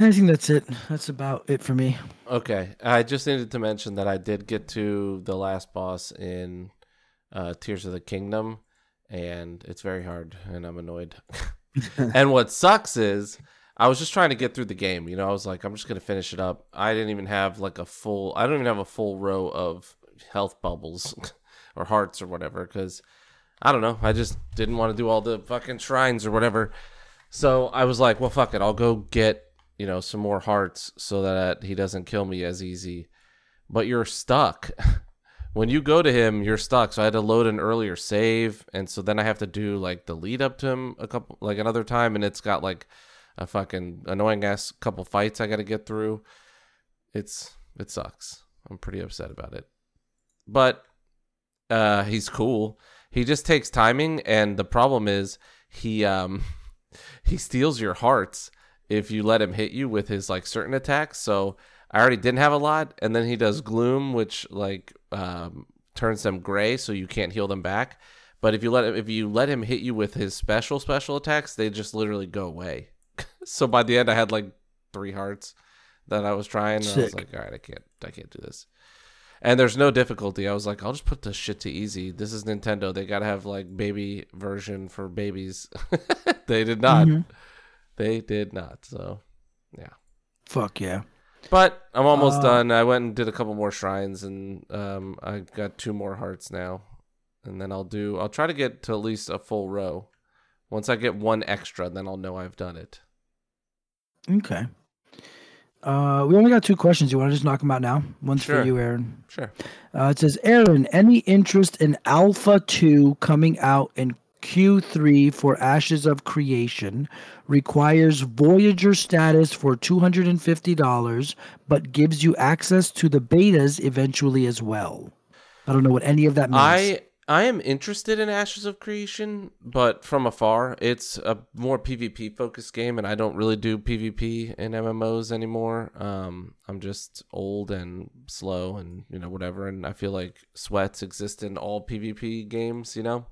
I think that's it. That's about it for me. Okay, I just needed to mention that I did get to the last boss in uh, Tears of the Kingdom, and it's very hard, and I'm annoyed. and what sucks is I was just trying to get through the game. You know, I was like, I'm just gonna finish it up. I didn't even have like a full. I don't even have a full row of health bubbles or hearts or whatever because I don't know. I just didn't want to do all the fucking shrines or whatever. So I was like, well, fuck it. I'll go get, you know, some more hearts so that he doesn't kill me as easy. But you're stuck. when you go to him, you're stuck. So I had to load an earlier save. And so then I have to do like the lead up to him a couple, like another time. And it's got like a fucking annoying ass couple fights I got to get through. It's, it sucks. I'm pretty upset about it. But uh, he's cool. He just takes timing, and the problem is he um he steals your hearts if you let him hit you with his like certain attacks. So I already didn't have a lot, and then he does gloom, which like um, turns them gray, so you can't heal them back. But if you let him, if you let him hit you with his special special attacks, they just literally go away. so by the end, I had like three hearts that I was trying. I was like, all right, I can't, I can't do this. And there's no difficulty. I was like, I'll just put this shit to easy. This is Nintendo. They gotta have like baby version for babies. they did not. Mhm. They did not. So, yeah. Fuck yeah. But I'm almost Uh, done. I went and did a couple more shrines, and um, I got two more hearts now. And then I'll do. I'll try to get to at least a full row. Once I get one extra, then I'll know I've done it. Okay. Uh, we only got two questions. You want to just knock them out now? One's Sure. for you, Aaron. Sure. Uh, it says, Aaron, any interest in Alpha 2 coming out in Q3 for Ashes of Creation? Requires Voyager status for $250, but gives you access to the betas eventually as well. I don't know what any of that means. I I am interested in Ashes of Creation, but from afar. It's a more PvP focused game, and I don't really do PvP in MMOs anymore. Um, I'm just old and slow, and you know whatever. And I feel like sweats exist in all PvP games, you know.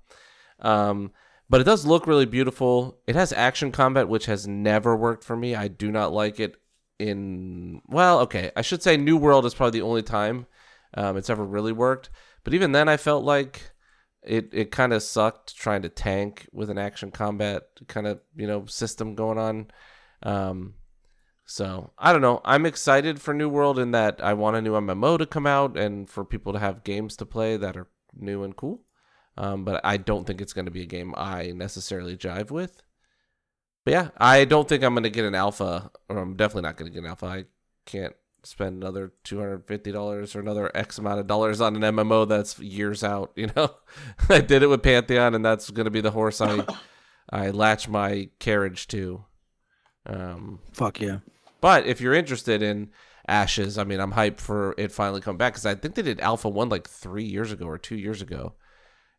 Um, but it does look really beautiful. It has action combat, which has never worked for me. I do not like it in well, okay. I should say New World is probably the only time um, it's ever really worked. But even then, I felt like it it kind of sucked trying to tank with an action combat kind of you know system going on. Um, so I don't know. I'm excited for New World in that I want a new MMO to come out and for people to have games to play that are new and cool. Um, but I don't think it's going to be a game I necessarily jive with. But yeah, I don't think I'm going to get an alpha, or I'm definitely not going to get an alpha. I can't spend another two hundred fifty dollars or another X amount of dollars on an MMO that's years out. You know, I did it with Pantheon, and that's going to be the horse I I latch my carriage to. Um, Fuck yeah. but if you're interested in Ashes, I mean, I'm hyped for it finally coming back because I think they did Alpha One like three years ago or two years ago,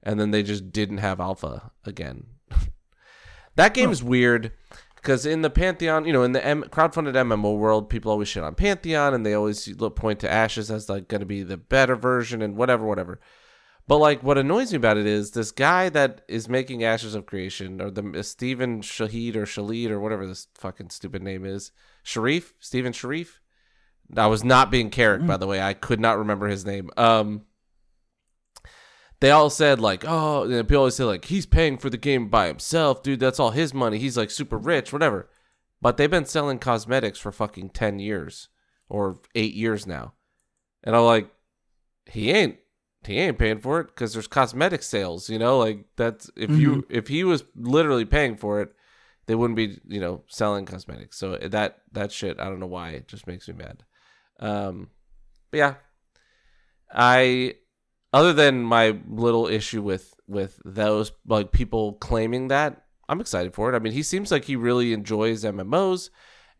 and then they just didn't have Alpha again. that game is weird because in the Pantheon, you know, in the M- crowdfunded MMO world, people always shit on Pantheon and they always look, point to Ashes as like going to be the better version and whatever, whatever. But like, what annoys me about it is this guy that is making Ashes of Creation, or the uh, Stephen Shahid or Shalid or whatever this fucking stupid name is, Sharif, Stephen Sharif. I was not being Carrick, by the way. I could not remember his name. Um, they all said like, oh, and people always say like, he's paying for the game by himself, dude. That's all his money. He's like super rich, whatever. But they've been selling cosmetics for fucking ten years or eight years now, and I'm like, he ain't he ain't paying for it because there's cosmetic sales. You know, like that's if you if he was literally paying for it, they wouldn't be you know selling cosmetics. So that that shit, I don't know why it just makes me mad. Um, but yeah, I other than my little issue with with those like people claiming that i'm excited for it. I mean he seems like he really enjoys mmos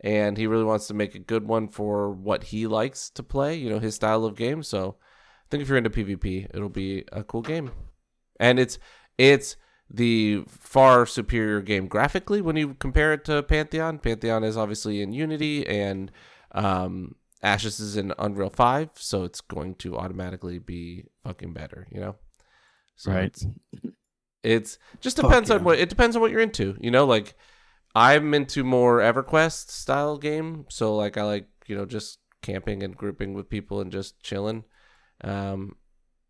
and he really wants to make a good one for what he likes to play you know his style of game. So i think if you're into pvp it'll be a cool game. And it's it's the far superior game graphically when you compare it to pantheon. Pantheon is obviously in unity and um Ashes is in Unreal 5, so it's going to automatically be fucking better, you know? So Right. It's, it's just Fuck depends on what it depends on what you're into, you know, like I'm into more EverQuest style game, so like I like, you know, just camping and grouping with people and just chilling. Um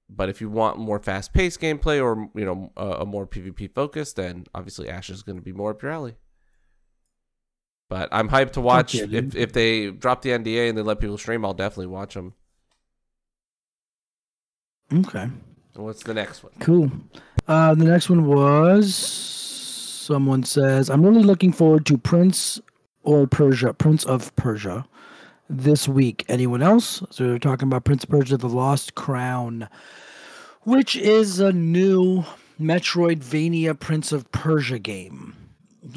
but if you want more fast-paced gameplay or, you know, a, a more PvP focus, then obviously Ashes is going to be more up your alley. But I'm hyped to watch. dude. if if they drop the NDA and they let people stream, I'll definitely watch them. Okay. And what's the next one? Cool. Uh, the next one was someone says, I'm really looking forward to Prince or Persia, Prince of Persia this week. Anyone else? So they're talking about Prince of Persia, The Lost Crown, which is a new Metroidvania Prince of Persia game.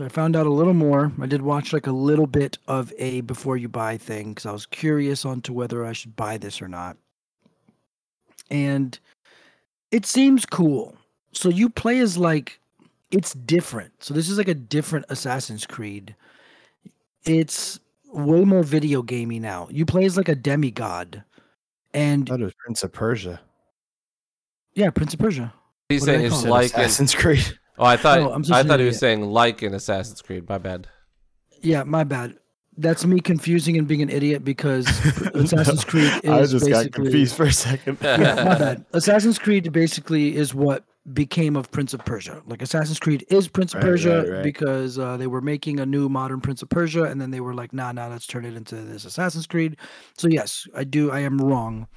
I found out a little more. I did watch like a little bit of a before you buy thing because I was curious on to whether I should buy this or not. And it seems cool. So you play as like it's different. So this is like a different Assassin's Creed. It's way more video gamey now. You play as like a demigod. And That was Prince of Persia. yeah, Prince of Persia. He's What saying it's call it? Said like Assassin's Creed. Oh, I thought Oh, I'm so I thought he was saying like in Assassin's Creed. My bad. Yeah, my bad. That's me confusing and being an idiot because Assassin's Creed is I just got confused for a second. yeah, my bad. Assassin's Creed basically is what became of Prince of Persia. Like Assassin's Creed is Prince of Right, Persia right, right. because uh, they were making a new modern Prince of Persia, and then they were like, "Nah, nah, let's turn it into this Assassin's Creed." So yes, I do. I am wrong,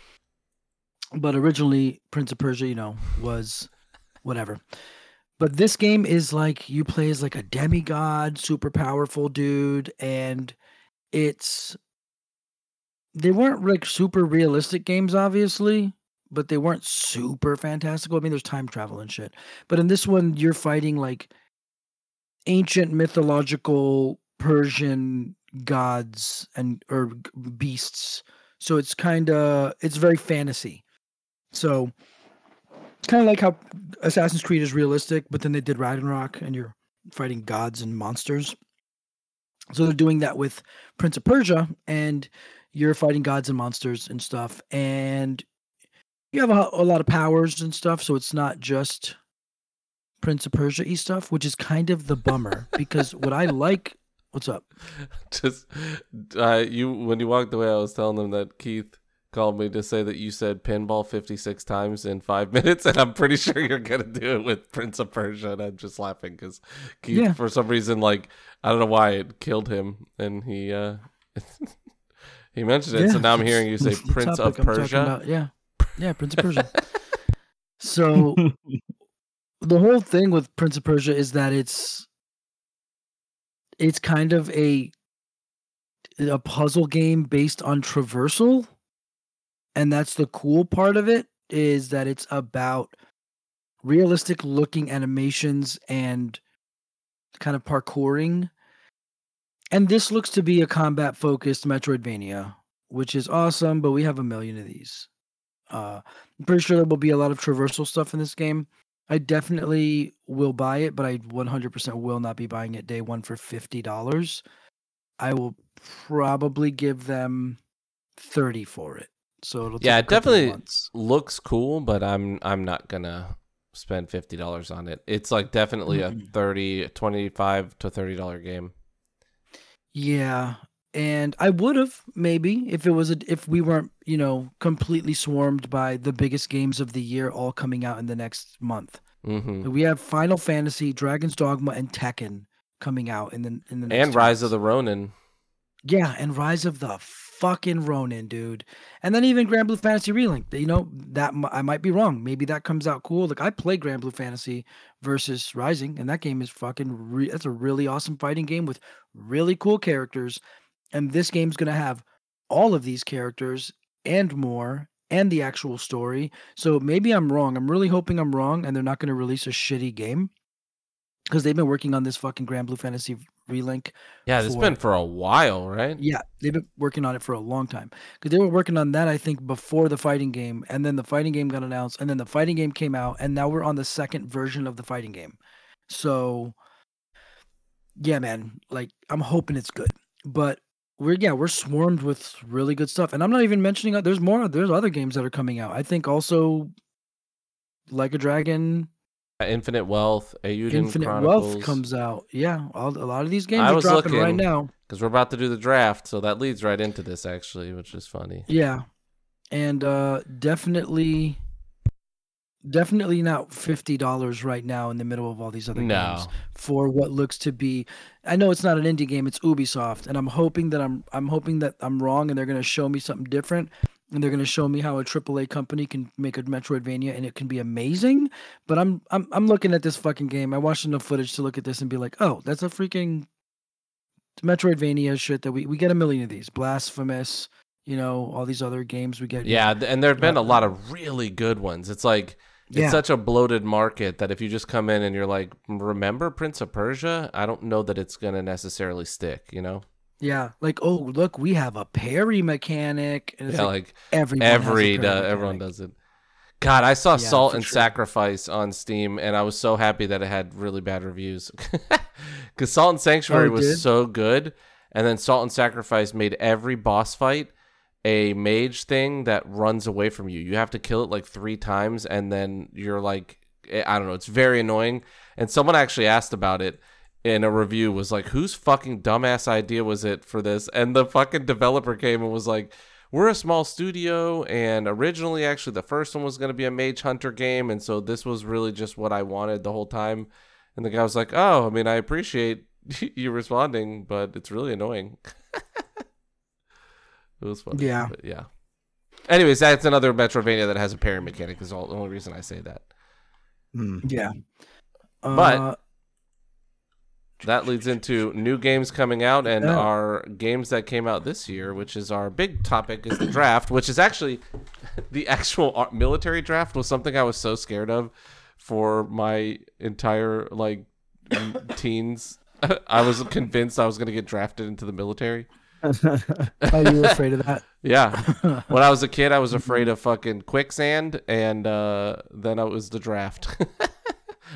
but originally Prince of Persia, you know, was whatever. But this game is like you play as like a demigod, super powerful dude, and it's they weren't like super realistic games, obviously, but they weren't super fantastical. I mean, there's time travel and shit. But in this one, you're fighting like ancient mythological Persian gods and or beasts. So it's kind of it's very fantasy. So it's kind of like how Assassin's Creed is realistic, but then they did Ragnarok and you're fighting gods and monsters. So they're doing that with Prince of Persia, and you're fighting gods and monsters and stuff, and you have a, a lot of powers and stuff. So it's not just Prince of Persia y stuff, which is kind of the bummer because what I like. What's up? Just uh, you when you walked away, I was telling them that Keith called me to say that you said pinball 56 times in five minutes, and I'm pretty sure you're gonna do it with Prince of Persia. And I'm just laughing because Keith, Yeah. for some reason, like I don't know why it killed him, and he uh he mentioned it. so now I'm hearing you say Prince of I'm Persia. Yeah, yeah, Prince of Persia. so the whole thing with Prince of Persia is that it's it's kind of a a puzzle game based on traversal, and that's the cool part of it is that it's about realistic looking animations and kind of parkouring. And this looks to be a combat focused Metroidvania, which is awesome, but we have a million of these. Uh, I'm pretty sure there will be a lot of traversal stuff in this game. I definitely will buy it, but I 100% will not be buying it day one for $50. I will probably give them 30 for it. So Yeah, it definitely looks cool, but I'm I'm not gonna spend fifty dollars on it. It's like definitely a Mm-mm. 30 25 to thirty dollar game. Yeah, and I would have maybe if it was a, if we weren't you know completely swarmed by the biggest games of the year all coming out in the next month. hmm We have Final Fantasy, Dragon's Dogma, and Tekken coming out in the in the next And Rise of the Ronin. yeah, and Rise of the fucking Ronin, dude, and then even Granblue Fantasy Relink. You know that I might be wrong. Maybe that comes out cool. Like I play Granblue Fantasy versus Rising, and that game is fucking. Re- that's a really awesome fighting game with really cool characters, and this game's gonna have all of these characters and more. And the actual story. So maybe I'm wrong. I'm really hoping I'm wrong, and they're not going to release a shitty game because they've been working on this fucking Grand Blue Fantasy Relink Yeah, It's been for a while, right? yeah, they've been working on it for a long time because they were working on that I think before the fighting game, and then the fighting game got announced, and then the fighting game came out, and now we're on the second version of the fighting game. So, yeah, man, like I'm hoping it's good, but we're yeah we're swarmed with really good stuff, and I'm not even mentioning there's more there's other games that are coming out. I think also like a Dragon, Infinite Wealth, Eiyuden Infinite Chronicles. Wealth comes out. Yeah, all, a lot of these games I are was dropping right now. because we're about to do the draft, so that leads right into this actually, which is funny. Yeah. And uh definitely definitely not fifty dollars right now in the middle of all these other No. games for what looks to be I know it's not an indie game, it's Ubisoft, and I'm hoping that I'm I'm hoping that I'm wrong and they're gonna show me something different. And they're going to show me how a AAA company can make a Metroidvania and it can be amazing. But I'm I'm I'm looking at this fucking game. I watched enough footage to look at this and be like, oh, that's a freaking Metroidvania shit that we we get a million of these. Blasphemous, you know, all these other games we get. Yeah, and there've been a uh, lot of really good ones. It's like it's Yeah. such a bloated market that if you just come in and you're like, "Remember Prince of Persia?" I don't know that it's going to necessarily stick, you know? Yeah, like oh look, we have a parry mechanic. And it's yeah, like, like everyone every uh, everyone does it. God, I saw Yeah, Salt and sure. Sacrifice on Steam, and I was so happy that it had really bad reviews. Because Salt and Sanctuary Oh, was did? so good, and then Salt and Sacrifice made every boss fight a mage thing that runs away from you. You have to kill it like three times, and then you're like, eh, I don't know, it's very annoying. And someone actually asked about it in a review, was like, whose fucking dumbass idea was it for this? And the fucking developer came and was like, we're a small studio, and originally, actually, the first one was going to be a Mage Hunter game, and so this was really just what I wanted the whole time. And the guy was like, "Oh, I mean, I appreciate you responding, but it's really annoying." it was fun. Yeah. but yeah. Anyways, that's another Metrovania that has a parry mechanic. Is all the only reason I say that. Hmm. Yeah. But- Uh, That leads into new games coming out and Yeah. our games that came out this year, which is our big topic, is the draft, which is actually the actual military draft was something I was so scared of for my entire like teens. I was convinced I was going to get drafted into the military. oh, you were afraid of that? Yeah. when I was a kid, I was afraid of fucking quicksand, and uh, then it was the draft.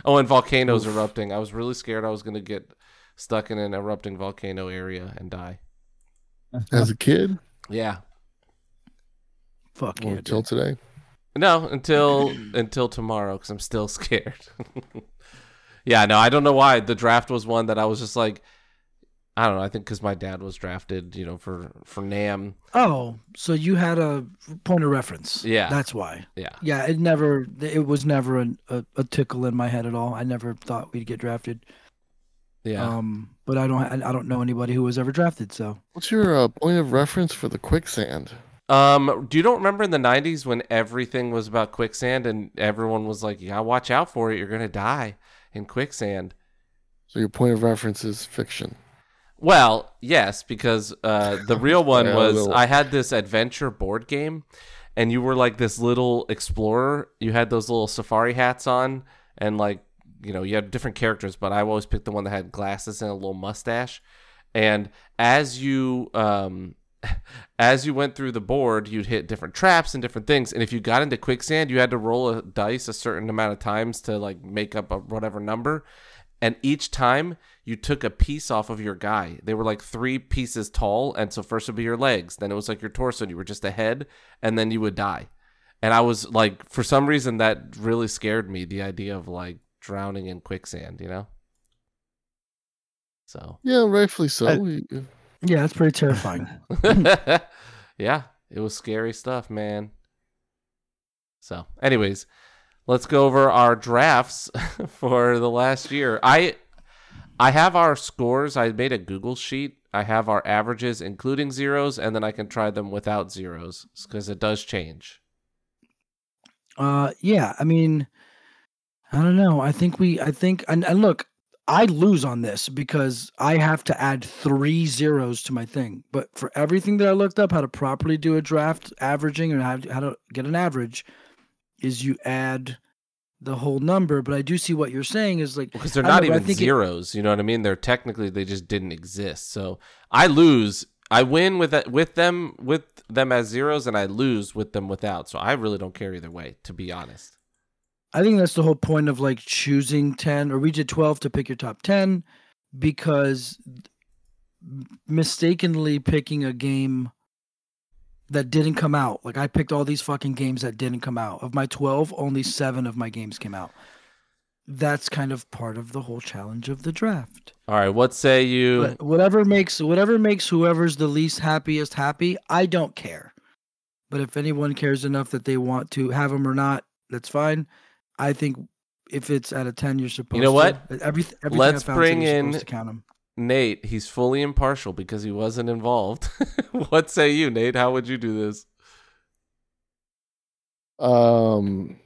oh, and volcanoes erupting. I was really scared I was going to get stuck in an erupting volcano area and die. As a kid, Yeah. Fuck or yeah. until dude. today. No, until until tomorrow because I'm still scared. yeah, no, I don't know why the draft was one that I was just like, I don't know. I think because my dad was drafted, you know, for for Nam. Oh, so you had a point of reference. Yeah. That's why. Yeah, Yeah, it never. It was never an, a, a tickle in my head at all. I never thought we'd get drafted. Yeah. Um, but I don't. I, I don't know anybody who was ever drafted. So What's your uh, point of reference for the quicksand? Um, do you don't remember in the '90s when everything was about quicksand and everyone was like, "Yeah, watch out for it. You're gonna die in quicksand." So your point of reference is fiction. Well, yes, because uh, the real one Yeah, was little. I had this adventure board game, and you were like this little explorer. You had those little safari hats on, and like you know you had different characters, but I always picked the one that had glasses and a little mustache. And as you um, as you went through the board, you'd hit different traps and different things. And if you got into quicksand, you had to roll a dice a certain amount of times to like make up a whatever number. And each time you took a piece off of your guy. They were like three pieces tall. And so first would be your legs, then it was like your torso, and you were just a head, and then you would die. And I was like, for some reason, that really scared me the idea of like drowning in quicksand, you know? So, Yeah, rightfully so. I- yeah, that's pretty terrifying. yeah, it was scary stuff, man. So, anyways, let's go over our drafts for the last year. I I have our scores. I made a Google sheet. I have our averages including zeros and then I can try them without zeros because it does change. Uh, yeah. I mean, I don't know. I think we. I think. And, and look, I lose on this because I have to add three zeros to my thing. But for everything that I looked up, how to properly do a draft averaging and how to, how to get an average, is you add the whole number. But I do see what you're saying is like Because they're not know, even think it- zeros, you know what I mean? They're technically they just didn't exist. So I lose. I win with with them with them as zeros, and I lose with them without. So I really don't care either way, to be honest. I think that's the whole point of like choosing 10 or we did 12 to pick your top 10 because mistakenly picking a game that didn't come out. Like I picked all these fucking games that didn't come out. Of my 12, only 7 of my games came out. That's kind of part of the whole challenge of the draft. All right, what say you? But whatever makes whatever makes whoever's the least happiest happy, I don't care. But if anyone cares enough that they want to have them or not, that's fine. I think if it's at a ten, you're supposed. You know to. what? Every, everything Let's I found bring said in- supposed to count 'em. Nate, he's fully impartial because he wasn't involved. what say you, Nate? How would you do this? Um,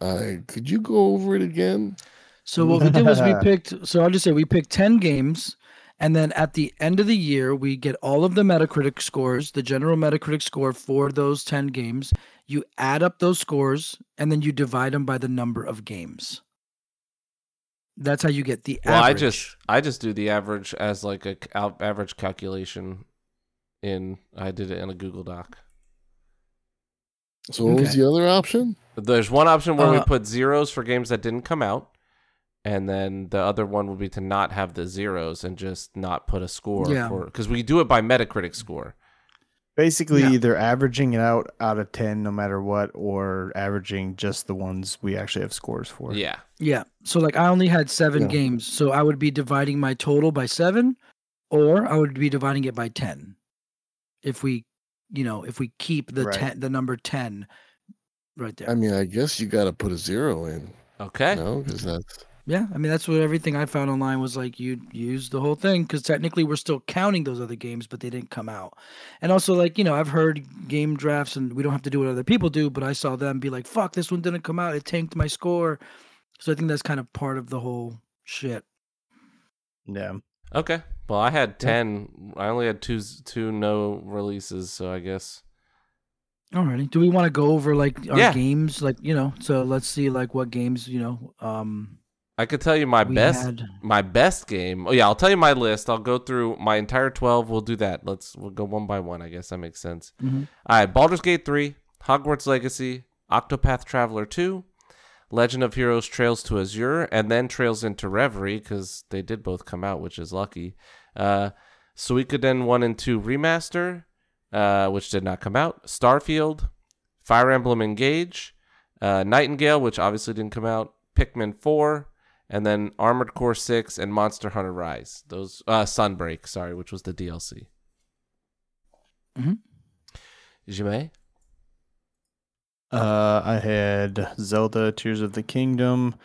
uh, could you go over it again? So what we did was we picked. So I'll just say we picked ten games, and then at the end of the year we get all of the Metacritic scores, the general Metacritic score for those ten games. You add up those scores, and then you divide them by the number of games. That's how you get the average. Well, I just I just do the average as like a c- out- average calculation. In I did it in a Google Doc. So what was the other option? There's one option where we Uh, put zeros for games that didn't come out, and then the other one would be to not have the zeros and just not put a score Yeah. for because we do it by Metacritic score. Basically, Yeah. either averaging it out out of ten, no matter what, or averaging just the ones we actually have scores for. Yeah. Yeah. So like I only had seven Yeah. games, so I would be dividing my total by seven, or I would be dividing it by ten. If we, you know, if we keep the Right. ten, the number ten, right there. I mean, I guess you got to put a zero in. Okay. No, because that's Yeah, I mean that's what everything I found online was like. You use the whole thing because technically we're still counting those other games, but they didn't come out. And also, like you know, I've heard game drafts, and we don't have to do what other people do, but I saw them be like, "Fuck, this one didn't come out. It tanked my score." So I think that's kind of part of the whole shit. Yeah. Okay. Well, I had ten. I only had two two no releases, so I guess. Alrighty. Do we want to go over like our Yeah. games? Like you know, so let's see like what games you know. Um, I could tell you my we best had. my best game. Oh yeah, I'll tell you my list. I'll go through my entire twelve. We'll do that. Let's we'll go one by one. I guess that makes sense. Mhm. All right, Baldur's Gate three, Hogwarts Legacy, Octopath Traveler two, Legend of Heroes Trails to Azure, and then Trails into Reverie because they did both come out, which is lucky. Uh, Suikoden one and two remaster, uh, which did not come out. Starfield, Fire Emblem Engage, uh, Nightingale, which obviously didn't come out. Pikmin four, and then Armored Core six and Monster Hunter Rise. Those uh, Sunbreak, sorry, which was the DLC. Mhm. Jimmy? Uh, I had Zelda: Tears of the Kingdom,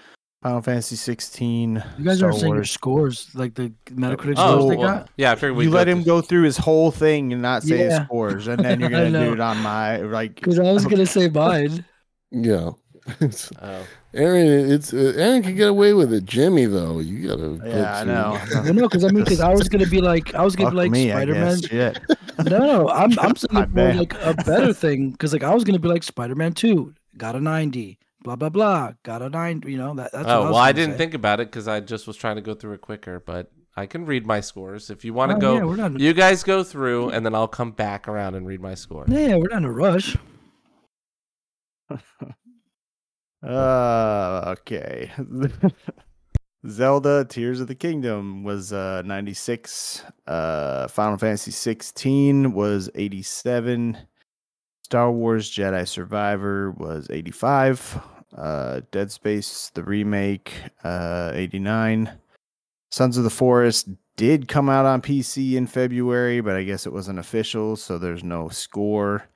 Final Fantasy 16. You guys Star aren't saying your Wars. scores, like the Metacritic Oh, scores they well, got. yeah, I figured we You let him go through his whole thing and not say his Yeah. scores, and then you're I gonna know. do it on my like. Because I was gonna say mine. yeah. Oh. Aaron, it's uh, Aaron can get away with it. Jimmy, though, you gotta. put Yeah, I know. well, no, because I mean, because I was gonna be like, I was gonna Fuck be like me, Spider Man. guess. No, no, I'm I'm My saying more like a better thing because like I was gonna be like Spider Man Two, got a ninety, blah blah blah, got a nine. You know that. That's what oh, I well, I didn't say. think about it because I just was trying to go through it quicker, but I can read my scores. If you want to Oh, go, yeah, we're not. you guys go through, and then I'll come back around and read my score. yeah, we're not in a rush. Uh, okay. Zelda Tears of the Kingdom was uh 96. Uh Final Fantasy 16 was 87. Star Wars Jedi Survivor was 85. Uh Dead Space the remake uh 89. Sons of the Forest did come out on PC in February, but I guess it wasn't official, so there's no score.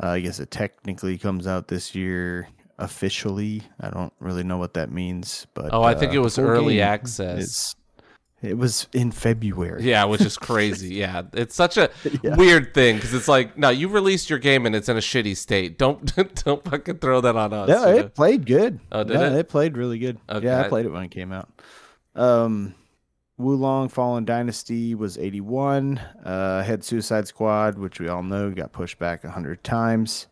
Uh, I guess it technically comes out this year officially. I don't really know what that means, but Oh, I think uh, it was early game access. it was in February. Yeah, which is crazy. yeah, it's such a Yeah. weird thing because it's like, no, you released your game and it's in a shitty state. Don't don't fucking throw that on us. No, know? it played good. Oh, did Yeah, it? played really good. Okay, Yeah, I- played it when it came out. Um, Wo Long Fallen Dynasty was 81. Uh, had Suicide Squad, which we all know got pushed back 100 times.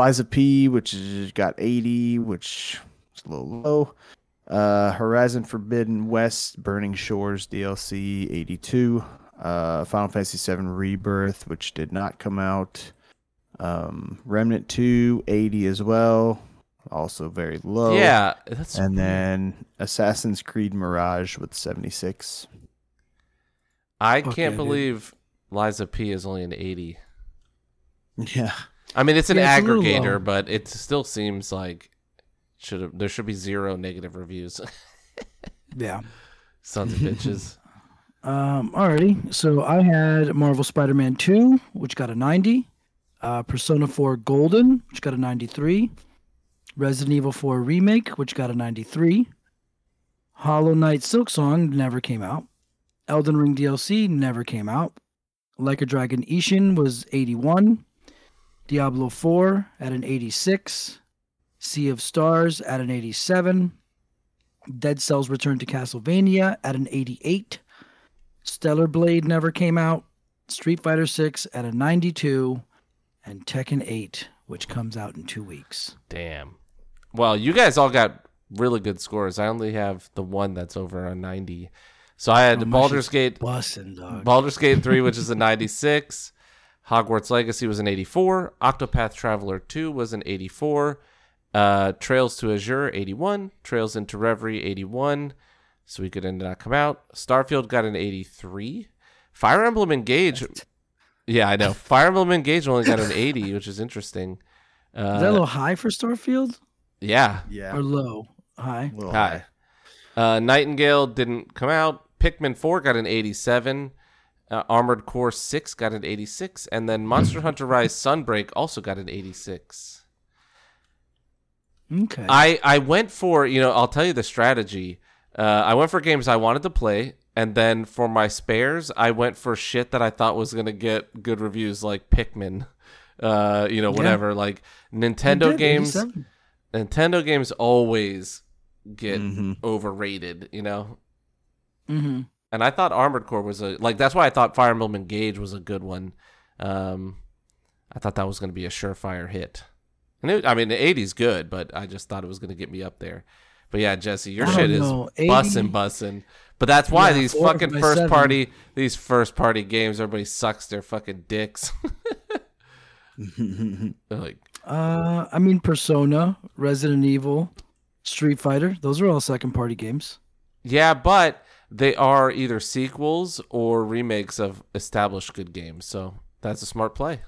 Lies of P, which is, got 80, which is a little low. Uh, Horizon Forbidden West Burning Shores DLC 82. Uh, Final Fantasy VII Rebirth, which did not come out. Um, Remnant 2 80 as well, also very low. yeah, that's And then Assassin's Creed Mirage with 76. I can't dude. believe Lies of P is only an eighty. Yeah. I mean, it's an Yeah, it's a little low. aggregator, but it still seems like should have there should be zero negative reviews. Yeah. Sons of bitches. Um. Alrighty. So I had Marvel Spider Man Two, which got a ninety. Uh, Persona Four Golden, which got a ninety-three. Resident Evil Four Remake, which got a ninety-three. Hollow Knight Silksong never came out. Elden Ring DLC never came out. Like a Dragon Ishin was 81. Diablo 4 at an 86. Sea of Stars at an 87. Dead Cells Return to Castlevania at an 88. Stellar Blade never came out. Street Fighter 6 at a 92. And Tekken 8, which comes out in two weeks. Damn. Well, you guys all got really good scores. I only have the one that's over a 90. So I had Oh, Baldur's Gate Bussin', dog. Baldur's Gate 3, which is a 96. Hogwarts Legacy was an 84. Octopath Traveler 2 was an 84. Uh, Trails to Azure, 81. Trails into Reverie, 81. So we could end not come out. Starfield got an 83. Fire Emblem Engage. Yeah, I know. Fire Emblem Engage only got an 80, which is interesting. Is that a Uh, little high for Starfield? yeah, Yeah. Or low? High. High. little Hi. Uh, Nightingale didn't come out. Pikmin 4 got an 87. Uh, Armored Core 6 got an 86. And then Monster Hunter Rise Sunbreak also got an 86. Okay. I, I went for, you know, I'll tell you the strategy. Uh, I went for games I wanted to play. And then for my spares, I went for shit that I thought was going to get good reviews, like Pikmin. Uh, you know, Yeah. whatever. Like Nintendo games. 87. Nintendo games always get Mhm. overrated, you know? Mhm. And I thought Armored Core was a like that's why I thought Fire Emblem Engage was a good one. Um, I thought that was going to be a surefire hit. And it, I mean, the '80s good, but I just thought it was going to get me up there. But yeah, Jesse, your shit don't is know, 80 bussin' bussin'. But that's why Yeah, these fucking first seven. party, these first party games, everybody sucks their fucking dicks. Like, Uh, I mean, Persona, Resident Evil, Street Fighter. Those are all second party games. yeah, but they are either sequels or remakes of established good games. So that's a smart play.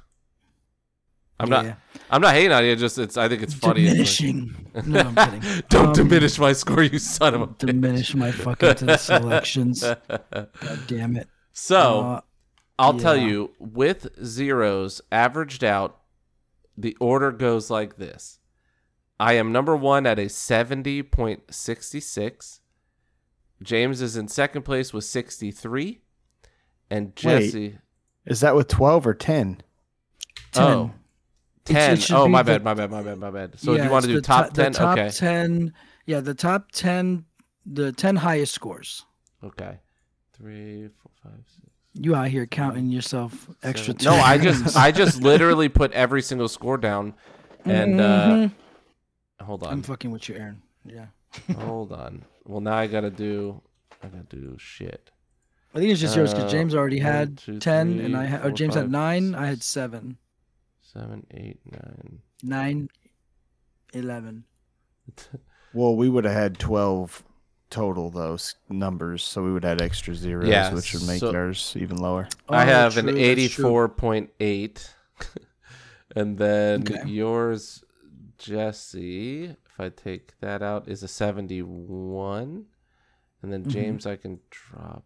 I'm not. Yeah. I'm not hating on you. Just it's. I think it's funny. It's like- Diminishing. No, I'm kidding. Don't Um, diminish my score, you son of a bitch. Diminish my fucking to the selections. God damn it. so Uh, I'll tell you, with zeros averaged out, the order goes like this. I am number one at a seventy point sixty six. James is in second place with sixty three, and Jesse. Is that with 12 or 10? 10. Oh, It's- 10. it oh, my the- bad, my bad, my bad, my bad. So yeah, you want to do the top to- 10? The top okay. 10. Yeah, the top 10, the 10 highest scores. Okay. Three, four, five, six. You out here counting yourself extra seven. No, I just. I just literally put every single score down and uh Mhm. hold on. I'm fucking with you, Aaron. Yeah. Hold on. Well now I gotta do I gotta do shit. I think it's just yours because Uh, James already one, had two, 10 and I had, or four, James five, had 9, six. I had 7. Seven, eight, nine. 9, 11. Well, we would have had 12 total, those numbers. So we would have had extra zeros, Yeah, which would make so- ours even lower. I Oh, have true, an that's true. eighty four point eight. and then Okay. yours, Jesse, if I take that out, is a seventy one. And then Mhm. James I can drop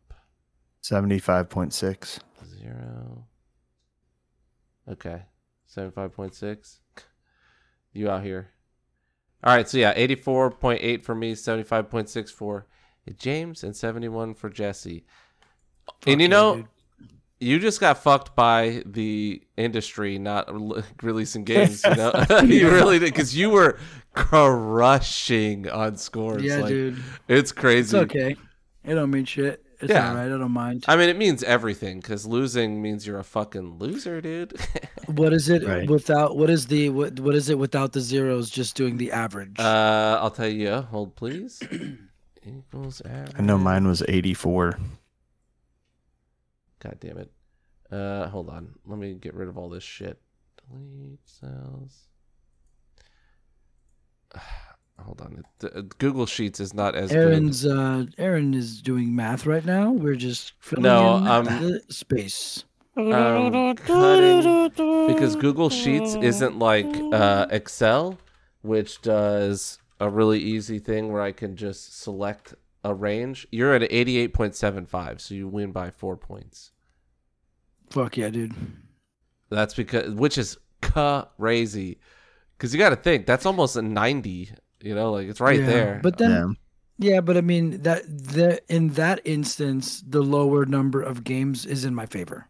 75.6. Zero. Okay. 75.6. You out here. All right. So, yeah, 84.8 for me, 75.6 for James, and 71 for Jesse. and you know, dude. you just got fucked by the industry not re- releasing games. You know, you really did because you were crushing on scores. Yeah, like, dude. It's It's crazy. okay. It don't mean shit. It's Yeah. all right. I don't mind. I mean, it means everything because losing means you're a fucking loser, dude. What is it Right. without? What is the what? What is it without the zeros? Just doing the average. uh, I'll tell you. Hold, please. Equals average. I know mine was 84. God damn it. Uh, hold on. Let me get rid of all this shit. Delete cells. Hold on. It- uh, Google Sheets is not as good. Aaron's uh Aaron is doing math right now. We're just filling No, in um, the space. um, cutting because Google Sheets isn't like uh, Excel, which does a really easy thing where I can just select a range. You're at eighty-eight point seven five, so you win by four points. Fuck yeah, dude. That's because which is crazy, because you got to think that's almost a ninety. You know, like it's right Yeah, there. But then Yeah. yeah, but I mean that the in that instance, the lower number of games is in my favor.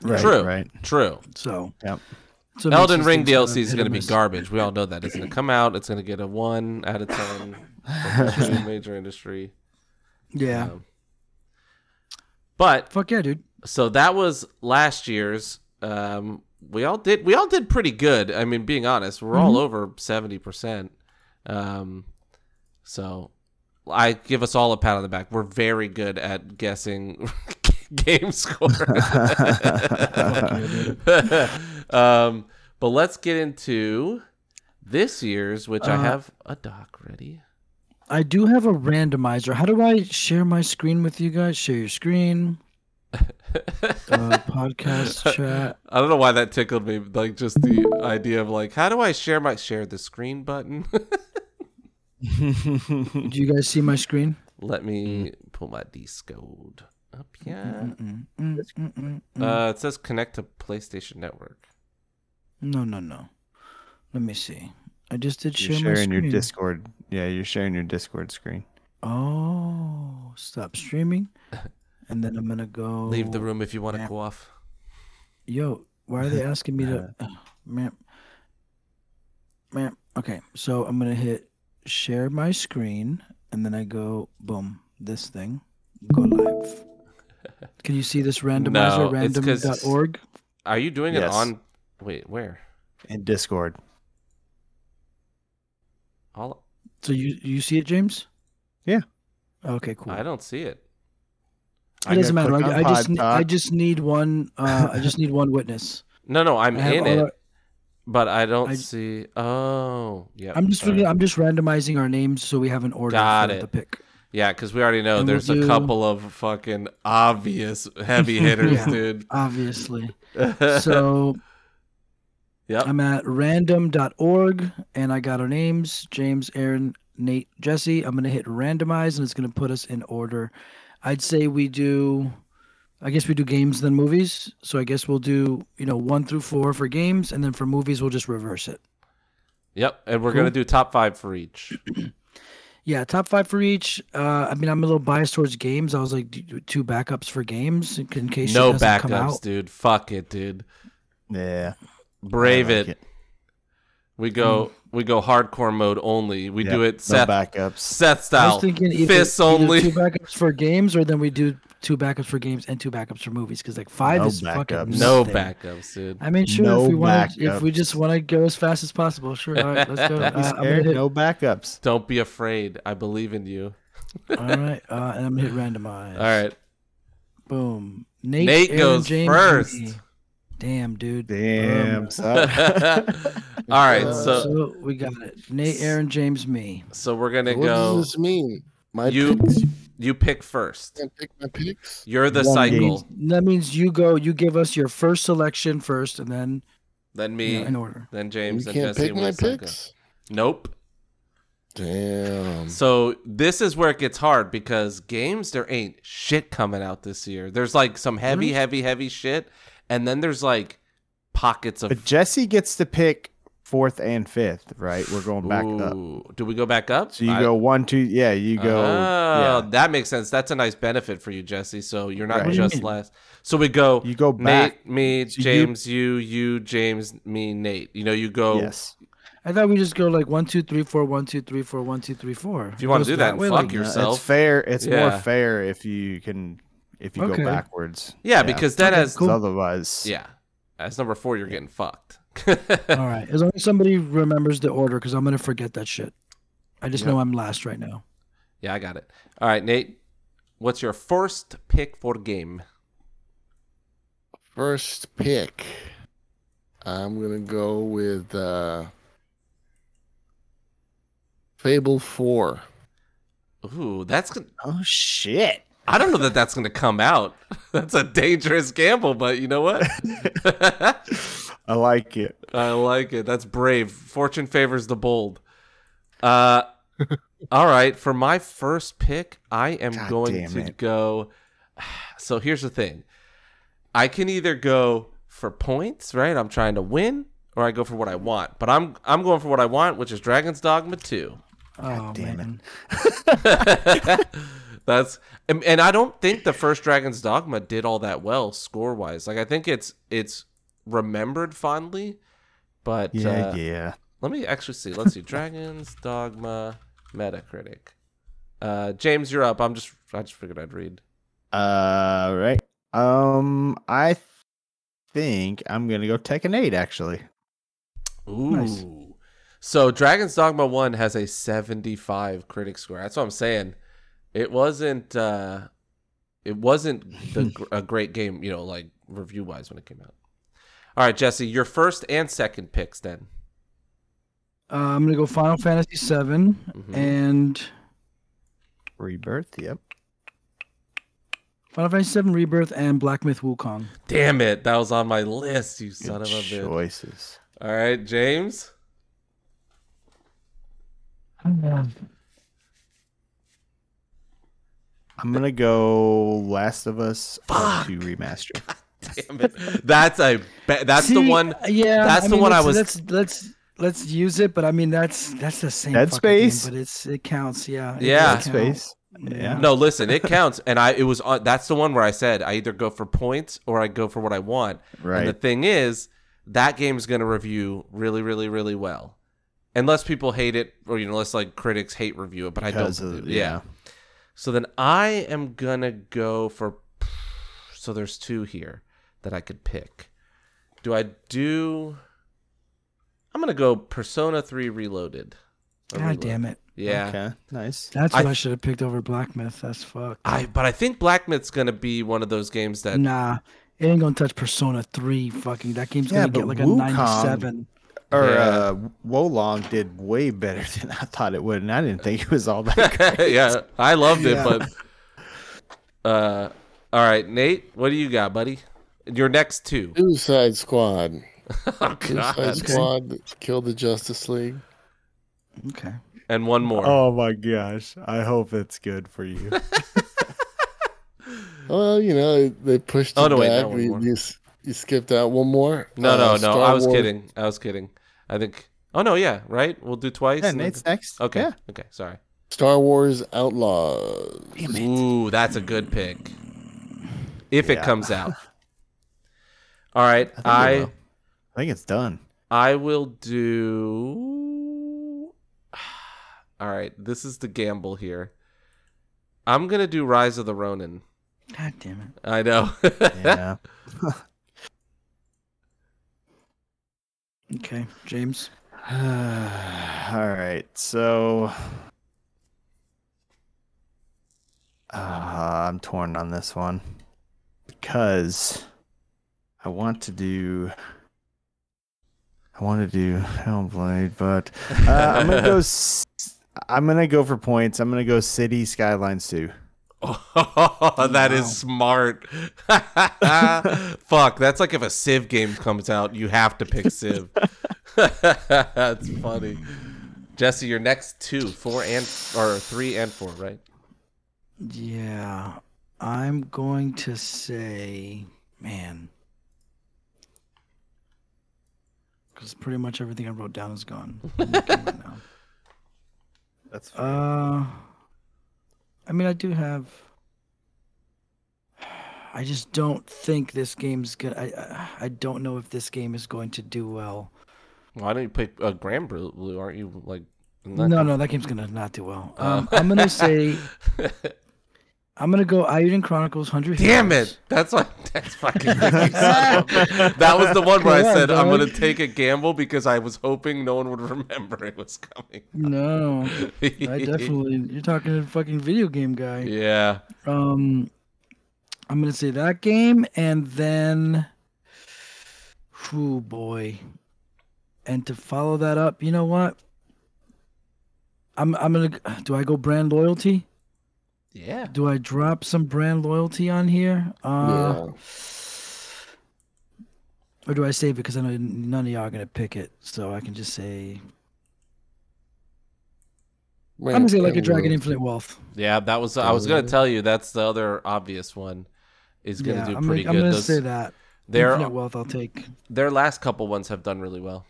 Right, True. right. True. So Yep. So it Elden Ring things kind of DLC is going to be garbage. We all know that. It's going to come out. It's going to get a one out of ten from major industry. Yeah. Um, but Fuck yeah, dude. so that was last year's. Um, we all did. We all did pretty good. I mean, being honest, we're all over seventy percent. Um, so I give us all a pat on the back. We're very good at guessing game score. um, but let's get into this year's, which I Uh, have a doc ready. I do have a randomizer. How do I share my screen with you guys? Share your screen. Uh, podcast chat. I don't know why that tickled me. Like just the idea of like, how do I share my share the screen button? Do you guys see my screen? Let me pull my Discord up here. Mm, mm, mm, mm, mm. Uh, it says connect to PlayStation Network. no, no, no. Let me see. I just did You're share my sharing screen. your Discord. Yeah, you're sharing your Discord screen. Oh, stop streaming. And then I'm gonna go. Leave the room if you want to yeah. go off. Yo, why are they asking me to? Uh, man, man. Okay, so I'm gonna hit share my screen, and then I go boom, this thing, go live. Can you see this randomizer? No, Random.org. Are you doing it on? Wait, where? In Discord. All So you you see it, James? Yeah. Okay, cool. I don't see it. It doesn't matter. I, I just Pod ne- I just need one. Uh, I just need one witness. No, no, I'm in it, our- but I don't I- see. Oh, yeah. I'm just all right. I'm just randomizing our names so we have an order Got for it. the pick. Yeah, because we already know And we'll there's a couple of fucking obvious heavy hitters, Yeah. dude. Obviously. So yep. I'm at random.org and I got our names James, Aaron, Nate, Jesse. I'm going to hit randomize and it's going to put us in order. I'd say we do, I guess we do games then movies. So I guess we'll do, you know, one through four for games and then for movies, we'll just reverse it. Yep. And we're Cool. gonna do top five for each. Yeah, top five for each. Uh, I mean, I'm a little biased towards games. I was like, do two backups for games in, in case No shit come backups, out. dude. Fuck it, dude. Yeah. Brave I like it. We go we go hardcore mode only. We Yep, do it no Seth backups. Seth I style. was thinking either, Fists either only. two backups for games, or then we do two backups for games and two backups for movies. Because like five No is fucking backups. No nothing. backups, dude. I mean, sure, No if we want, if we just want to go as fast as possible, sure. All right, let's go. Uh, scared, no backups. Don't be afraid. I believe in you. all right, uh, and I'm gonna hit randomize. All right. boom. Nate, Nate Aaron, goes James, first. me. Damn, dude. Damn. Um, son. All right, uh, so so we got it. Nate, Aaron, James, me. so we're gonna What go. does this mean? My You- picks? You pick first. Can't pick my picks. You're the One cycle. That means you go. You give us your first selection first, and then Then you me. know, in order. Then You James. Then can't Jesse. pick my we cycle. picks. Nope. Damn. So this is where it gets hard because games there ain't shit coming out this year. There's like some heavy, heavy, heavy shit, and then there's like pockets of. but Jesse gets to pick fourth and fifth, right? We're going back up. Do we go back up? So you I- go one, two, yeah, you go. Oh, yeah. that makes sense. That's a nice benefit for you, Jesse. So you're not Right. What do you just last. So we go. You go back. Nate, me, So you- James, you, you, James, me, Nate. You know, you go. Yes. I thought we just go like one, two, three, four, one, two, three, four, one, two, three, four. If you wanna do that, way, fuck like, your- yourself. It's fair. It's Yeah. more fair if you can if you Okay. go backwards. Yeah, because that Okay, has. cool. 'Cause otherwise, Yeah, as number four, you're getting fucked. All right, as long as somebody remembers the order, because I'm gonna forget that shit. I just Yep. know I'm last right now. Yeah, I got it. All right, Nate. What's your first pick for game? First pick. I'm gonna go with uh, Fable Four. Ooh, that's. gon- Oh shit! I don't know that that's going to come out. That's a dangerous gamble, but you know what? I like it. I like it. That's brave. Fortune favors the bold. Uh, all right. For my first pick, I am God going to it. go. So here's the thing I can either go for points, right? I'm trying to win, or I go for what I want. But I'm I'm going for what I want, which is Dragon's Dogma 2. Oh damn it. That's and, and I don't think the first Dragon's Dogma did all that well score wise. Like I think it's it's remembered fondly, But Yeah, uh, yeah. let me actually see. Let's see. Dragons Dogma Metacritic. Uh, James, you're up. I'm just I just figured I'd read. Uh, right. Um, I think I'm gonna go Tekken 8. Actually, Ooh. Nice. So Dragon's Dogma 1 has a 75 critic score. That's what I'm saying. It wasn't uh it wasn't the, a great game, you know, like review wise when it came out. All right, Jesse, your first and second picks then. Uh, I'm gonna go Final Fantasy VII Mhm. and Rebirth. Yep. Final Fantasy VII Rebirth and Black Myth Wukong. Damn it, that was on my list, you son of a bitch. choices. All right, James. I'm gonna go Last of Us Part Two remaster. Damn it. That's a be- that's the one Yeah, that's I the mean, one I was- Let's let's let's use it, but I mean that's that's the same. Dead fucking game, Space? but it's it counts. Yeah. it Yeah. Dead. Space. Yeah. No, listen, it counts, and I it was on. That's the one where I said I either go for points or I go for what I want. Right. And the thing is, that game's going to review really, really, really well, unless people hate it or you know, unless like critics hate review it. But I don't. Of- yeah. yeah. So then I am gonna go for. So there's two here that I could pick. Do I do? I'm gonna go Persona 3 Reloaded. Or God Reload. damn it. Yeah. Okay. Nice. That's what I- I, should have picked over Black Myth. That's fucked. I but I think Black Myth's gonna be one of those games that Nah, it ain't gonna touch Persona 3. Fucking that game's Yeah, gonna get but like a 97. Or Yeah. uh, Wo Long did way better than I thought it would, and I didn't think it was all that great. yeah, I loved it, Yeah. but uh, all right, Nate, what do you got, buddy? Your next two. Suicide Squad. Oh, Suicide God. Squad killed the Justice League. Okay. And one more. Oh my gosh! I hope it's good for you. Well, you know they pushed it Oh, no, wait, back. not one you, more. you you skipped out one more. no, Uh, no, no. Star I was Wars- kidding. I was kidding. I think. Oh no, yeah, right. We'll do twice. yeah, and then- next. Okay. Yeah. Okay. Sorry. Star Wars Outlaws. Damn it. Ooh, that's a good pick. If it comes out. All right, I think, I. I think it's done. I will do. All right, this is the gamble here. I'm gonna do Rise of the Ronin. God damn it. I know. Yeah. Okay, James. All right. So uh, I'm torn on this one because I want to do. I want to do Hellblade, but uh, I'm gonna go. I'm gonna go for points. I'm gonna go City Skylines 2. Oh, that is Wow. smart. Fuck, that's like if a Civ game comes out, you have to pick Civ. that's funny. Jesse, your next two, four and or three and four, right? Yeah, I'm going to say, man, because pretty much everything I wrote down is gone. I'm right now. That's Uh, I mean, I do have. I just don't think this game's gonna. I I, I don't know if this game is going to do well. Why don't you pick uh, Granblue? Aren't you like? No, no, that game's gonna not do well. Oh. Um, I'm gonna say. I'm gonna go Eiyuden Chronicles Hundred. Damn it! That's like that's fucking. you son of a bitch. that was the one where I Come on, said I'm dog. gonna take a gamble because I was hoping no one would remember it was coming. No, I definitely. You're talking to a fucking video game guy. Yeah. Um, I'm gonna say that game, and then, oh boy, and to follow that up, you know what? I'm I'm gonna. Do I go brand loyalty? Yeah. Do I drop some brand loyalty on here? Uh, Yeah. Or do I save it because I know none of y'all are gonna pick it, so I can just say I'm gonna say like a Dragon Infinite Wealth. Yeah, that was. I was gonna tell you that's the other obvious one. Is gonna yeah, do I'm pretty gonna, I'm good. gonna Those- say that. their Infinite Wealth, I'll take. their last couple ones have done really well.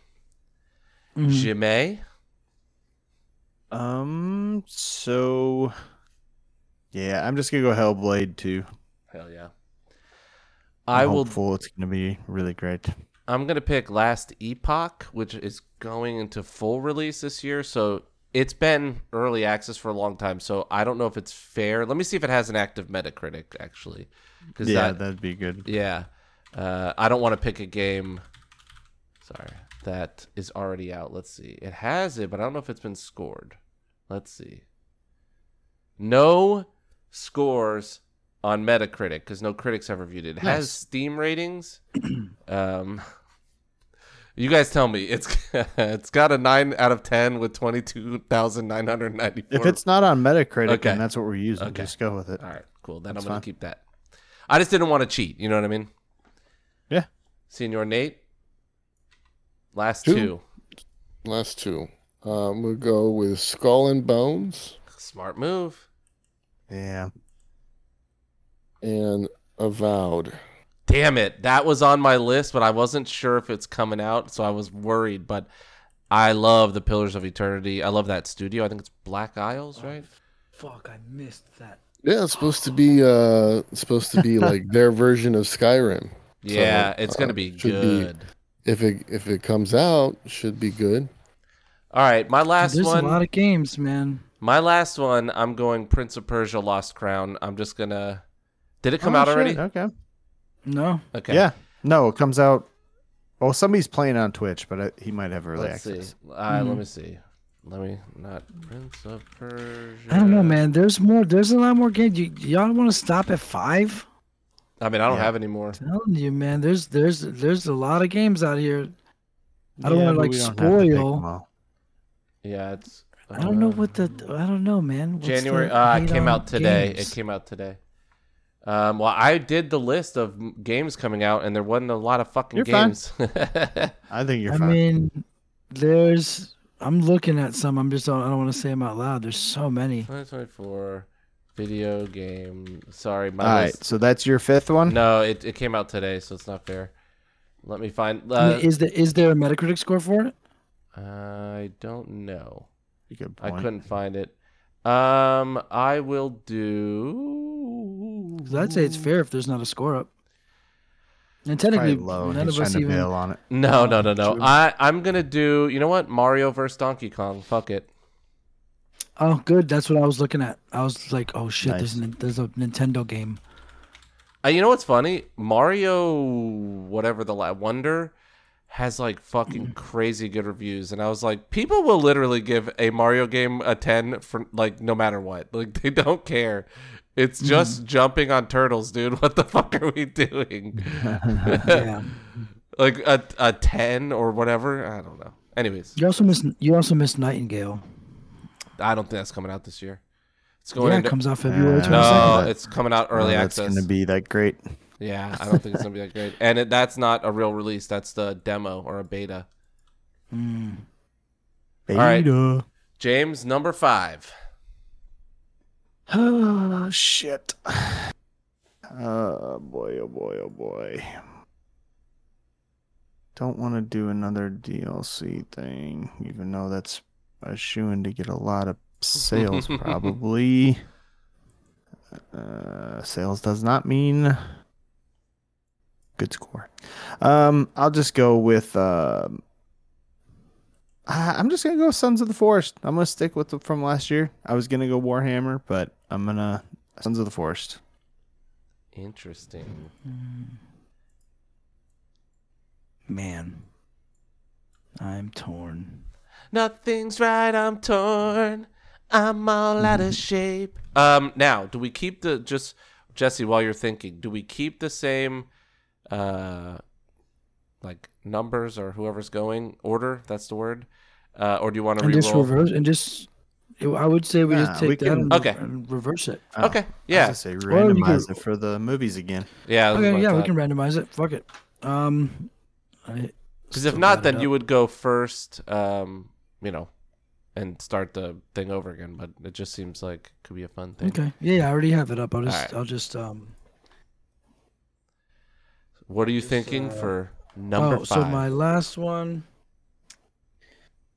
Jimmy, Um. So. Yeah, I'm just gonna go Hellblade 2. hell yeah. I'm will. hopeful it's gonna be really great. I'm gonna pick Last Epoch, which is going into full release this year. So it's been early access for a long time. So I don't know if it's fair. Let me see if it has an active Metacritic actually. Yeah, that, that'd be good. yeah, uh, I don't want to pick a game. Sorry, that is already out. Let's see. It has it, but I don't know if it's been scored. Let's see. No scores on Metacritic because no critics have reviewed it. It has Nice. Steam ratings. um, you guys tell me it's it's got a nine out of ten with twenty two thousand nine hundred ninety four. If it's not on Metacritic, Okay. then that's what we're using. Okay. Just go with it. all right, cool. Then That's I'm gonna fine. keep that. I just didn't want to cheat. You know what I mean? Yeah. Senior Nate. Last Who? two. Last two. Um, we'll go with Skull and Bones Smart move. Yeah. and Avowed. Damn it. That was on my list, but I wasn't sure if it's coming out, so I was worried. But I love the Pillars of Eternity. I love that studio. I think it's Black Isles, right? Fuck, I missed that. Yeah, it's supposed to be uh supposed to be like their version of Skyrim. Yeah, it's uh, gonna be should be- good. If it if it comes out, should be good. All right, my last There's one. a lot of games, man. My last one, I'm going Prince of Persia Lost Crown. I'm just gonna Did it come Oh, out shit, already? Okay. No, Okay. Yeah. No, it comes out. Oh, somebody's playing on Twitch, but I, he might have early Let's access. see. Uh, Let Mhm. me see. Let me not Prince of Persia. I don't know, man. There's more. There's a lot more games. You, y'all want to stop at five? I mean, I don't Yeah. have any more. telling you, man. There's there's there's a lot of games out here. I don't Yeah, wanna, like, we don't have to pick spoil. Yeah, it's. I don't know what the. I don't know, man. What's January. the Uh, it hate came on out today. games? It came out today. Um, well, I did the list of m- games coming out, and there wasn't a lot of fucking You're fine. games. I think you're I fine. mean, there's. I'm looking at some. I'm just. I don't want to say them out loud. There's so many. 2024 video game. Sorry, my all right. list. So that's your fifth one. No, it, it came out today, so it's not fair. Let me find. I mean, Uh, is there is there a Metacritic score for it? I don't know. Good I couldn't find it. Um, I will do. 'Cause I'd say it's fair if there's not a score up. And technically, low. none He's of us even. on it. No, no, no, no. True. I I'm gonna do. You know what? Mario versus Donkey Kong. Fuck it. Oh, good. That's what I was looking at. I was like, oh shit, Nice. there's a, there's a Nintendo game. Uh, you know what's funny? Mario, whatever the la- Wonder, has like fucking crazy good reviews, and I was like, people will literally give a Mario game a ten for like no matter what. Like they don't care. It's just jumping on turtles, dude. What the fuck are we doing? Yeah. like a a ten or whatever. I don't know. Anyways, You also miss you also miss Nightingale. I don't think that's coming out this year. It's going Yeah, it comes out February Uh, twenty no, it's coming out early Oh, access. That's going to be that great. Yeah, I don't think it's gonna be that great. And it, that's not a real release. That's the demo or a beta. Mm. right. Beta. James, number five. Oh shit. Oh boy, oh boy, oh boy. Don't want to do another DLC thing, even though that's a shooing to get a lot of sales, probably. Uh, sales does not mean good score. Um, I'll just go with. Um, I- I'm just gonna go Sons of the Forest. I'm gonna stick with the from last year. I was gonna go Warhammer, but I'm gonna Sons of the Forest. Interesting. Man, I'm torn. Nothing's right. I'm torn. I'm all out of shape. Um, now, do we keep the just Jesse? While you're thinking, do we keep the same, uh, like numbers or whoever's going order? That's the word. Uh, or do you want to And just re-roll? reverse and just. I would say we Nah, just take we that can- and, Okay. and reverse it. Oh, Okay. I was Yeah. say randomize could- it for the movies again. Yeah. Okay, yeah, we can randomize it. Fuck it. Um, Because if not, then up. you would go first. Um, you know, and start the thing over again. But it just seems like it could be a fun thing. Okay. Yeah, yeah, I already have it up. I'll just. Alright. I'll just. Um. What are you Just, thinking uh, for number oh, five? so my last one.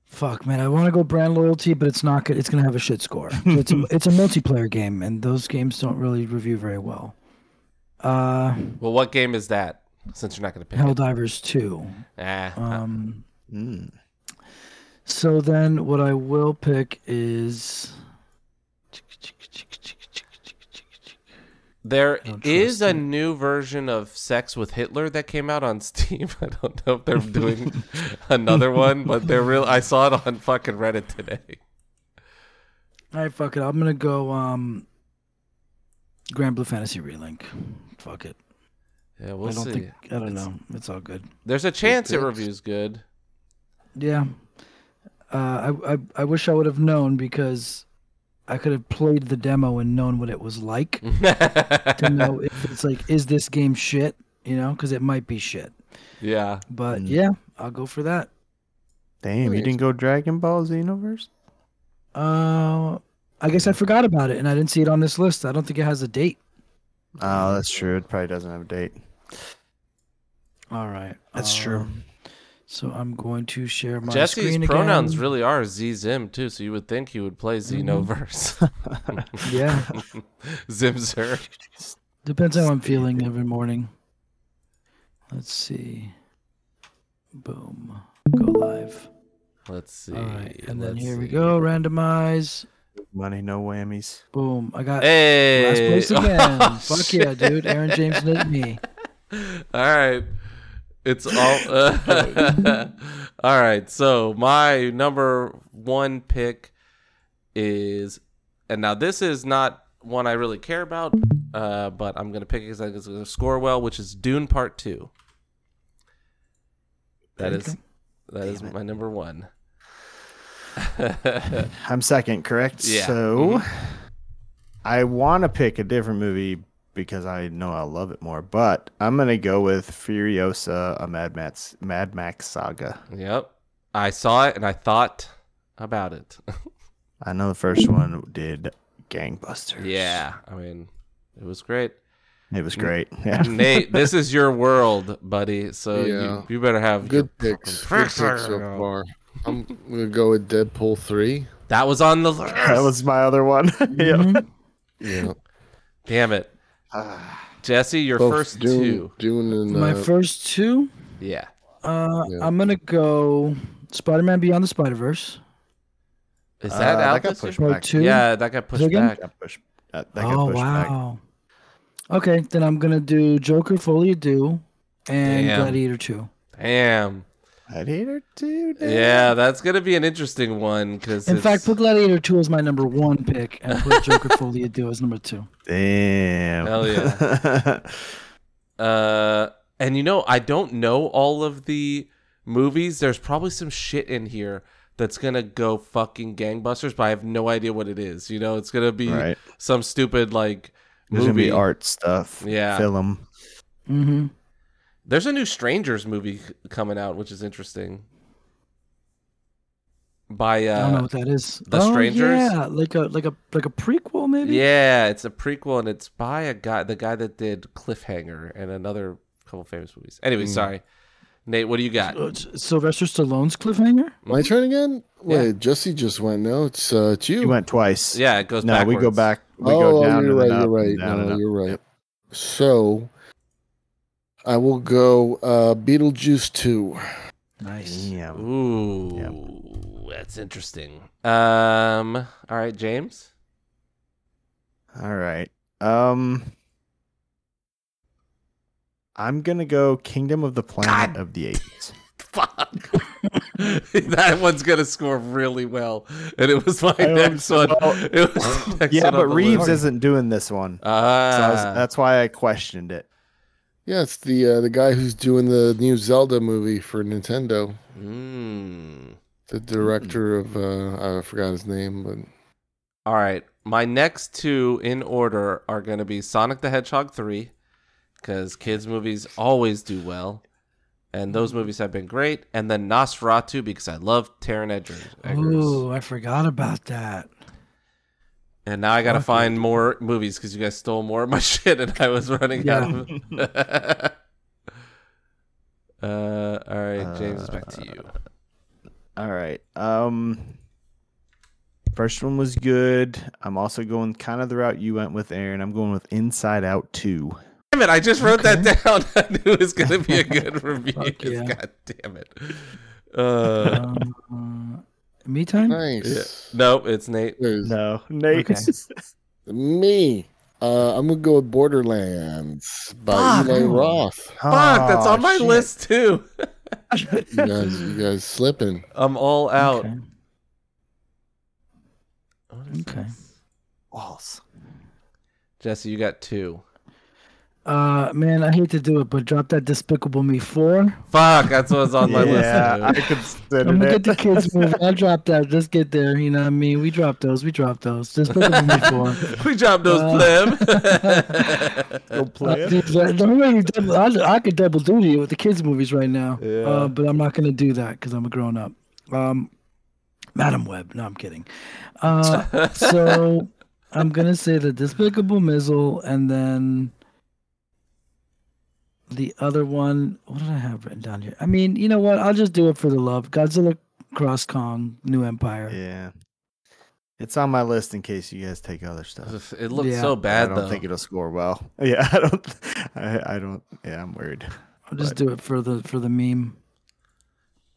Fuck, man, I want to go brand loyalty, but it's not good. It's gonna have a shit score. it's a it's a multiplayer game, and those games don't really review very well. Uh, Well, what game is that? since you're not going to pick Helldivers 2. it. Ah, Um, Mm. so then what I will pick is. There is a new version of Sex with Hitler that came out on Steam. I don't know if they're doing another one, but they're real. I saw it on fucking Reddit today. All right, fuck it. I'm gonna go. Um, Granblue Fantasy Relink. Fuck it. Yeah, we'll I don't see. think. I don't It's- know. It's all good. There's a chance it picks. reviews good. Yeah. Uh, I, I I wish I would have known because I could have played the demo and known what it was like to know if it's like, is this game shit? You know, because it might be shit. yeah. But Mm. yeah, I'll go for that. Damn, you didn't go Dragon Ball Xenoverse? Uh, I guess I forgot about it and I didn't see it on this list. I don't think it has a date. Oh, that's true. It probably doesn't have a date. All right, That's true. So I'm going to share my Jesse's screen pronouns again. really are Z Zim too, so you would think he would play mm-hmm. Xenoverse. Yeah, Zimzer. depends how I'm feeling every morning. Let's see. Boom. Go live. Let's see. All right, and then let's here we go. Randomize. Money, no whammies. Boom. I got Hey. last place again. Fuck yeah, dude. Aaron James and me. All right. It's all. Uh, all right. So my number one pick is, and now this is not one I really care about, uh, but I'm gonna pick it because I think it's gonna score well, which is Dune Part Two. That is that is my number one. I'm second, correct? Yeah. So I want to pick a different movie because I know I'll love it more, but I'm gonna go with Furiosa, a Mad Max Mad Max saga. Yep. I saw it and I thought about it. I know the first one did gangbusters. yeah. I mean, it was great. it was great. Yeah. Nate, this is your world, buddy. So Yeah. you, you better have Good your picks. Good picks so far. I'm gonna go with Deadpool three. That was on the list. that was my other one. yeah. Yeah, Damn it, Jesse. Your Both first Dune, two. Dune and My uh, first two. Yeah. Uh, Yeah. I'm gonna go Spider-Man Beyond the Spider-Verse. Is uh, that out that got this pushed back. two. Yeah, that got pushed again? back. Got pushed, uh, that got oh pushed back. wow. Okay, then I'm gonna do Joker Folie Do and Damn. Gladiator Two. Damn. Gladiator two. Yeah, that's gonna be an interesting one because In fact, put Gladiator Two as my number one pick, and put Joker Folie Do as number two. Damn. Hell yeah. uh, and you know, I don't know all of the movies. There's probably some shit in here that's gonna go fucking gangbusters, but I have no idea what it is. You know, it's gonna be right. some stupid like There's gonna movie. be art stuff. Yeah. Film. Mm-hmm. There's a new Strangers movie coming out, which is interesting. By uh, I don't know uh, what that is. The oh, Strangers? Yeah, like a like a like a prequel maybe. yeah, it's a prequel and it's by a guy, the guy that did Cliffhanger and another couple famous movies. Anyway, Mm. sorry, Nate, what do you got? Uh, Sylvester Stallone's cliffhanger. my turn again. Yeah. Wait, Jesse just went. No, it's uh, it's you. You went twice. Yeah, it goes. No, we go back. We oh, go down you're and right. up, You're right. and down and No, you're right. So, I will go uh, Beetlejuice two. Nice. Damn. Ooh, that's interesting. Um, all right, James. All right. Um I'm gonna go Kingdom of the Planet God. of the Apes. Fuck. that one's gonna score really well, and it was my I next so. one. It was next yeah, one but the Reeves isn't doing this one. So was, Ah, that's why I questioned it. Yeah, it's the uh, the guy who's doing the new Zelda movie for Nintendo. mm. The director of uh, I forgot his name, but All right, my next two in order are gonna be Sonic the Hedgehog three, because kids movies always do well, and those movies have been great. And then Nosferatu because I love Taron Eggers. Eggers. Ooh, I forgot about that. And now I gotta Fuck find more movies because you guys stole more of my shit, and I was running out of. uh, all right, James, it's back to you. All right. Um First one was good. I'm also going kind of the route you went with Aaron. I'm going with Inside Out 2. Damn it! I just wrote that down. I knew it was gonna be a good review. Yeah. God damn it. Uh, Um, uh, me time. Nice. nope, it's Nate. There's No, Nate. Okay. me. Uh, I'm gonna go with Borderlands by Fuck. Eli Roth. Fuck, that's on my shit. list too. You guys, you guys slipping. I'm all out. Okay. What is Okay. this? Balls. Jesse, you got two. Uh, man, I hate to do it, but drop that Despicable Me four. Fuck, that's what's on my yeah, I list. considered I'm gonna it. get the kids movie. I'll drop that. Just get there. You know what I mean? We drop those. We drop those. Despicable Me four. We dropped those Uh, pleb. Go play Uh, it. dude, that- the way you double- I, I could double duty with the kids movies right now. Yeah. Uh, but I'm not gonna do that because I'm a grown up. Um, Madame Web. No, I'm kidding. Uh, so I'm gonna say the Despicable Mizzle, and then the other one. What did I have written down here? I mean, you know what? I'll just do it for the love. Godzilla Cross Kong New Empire. Yeah. It's on my list in case you guys take other stuff. it looks Yeah. so bad. I don't though. think it'll score well. Yeah, I don't. I, I don't. Yeah, I'm worried. I'll just do it for the for the meme.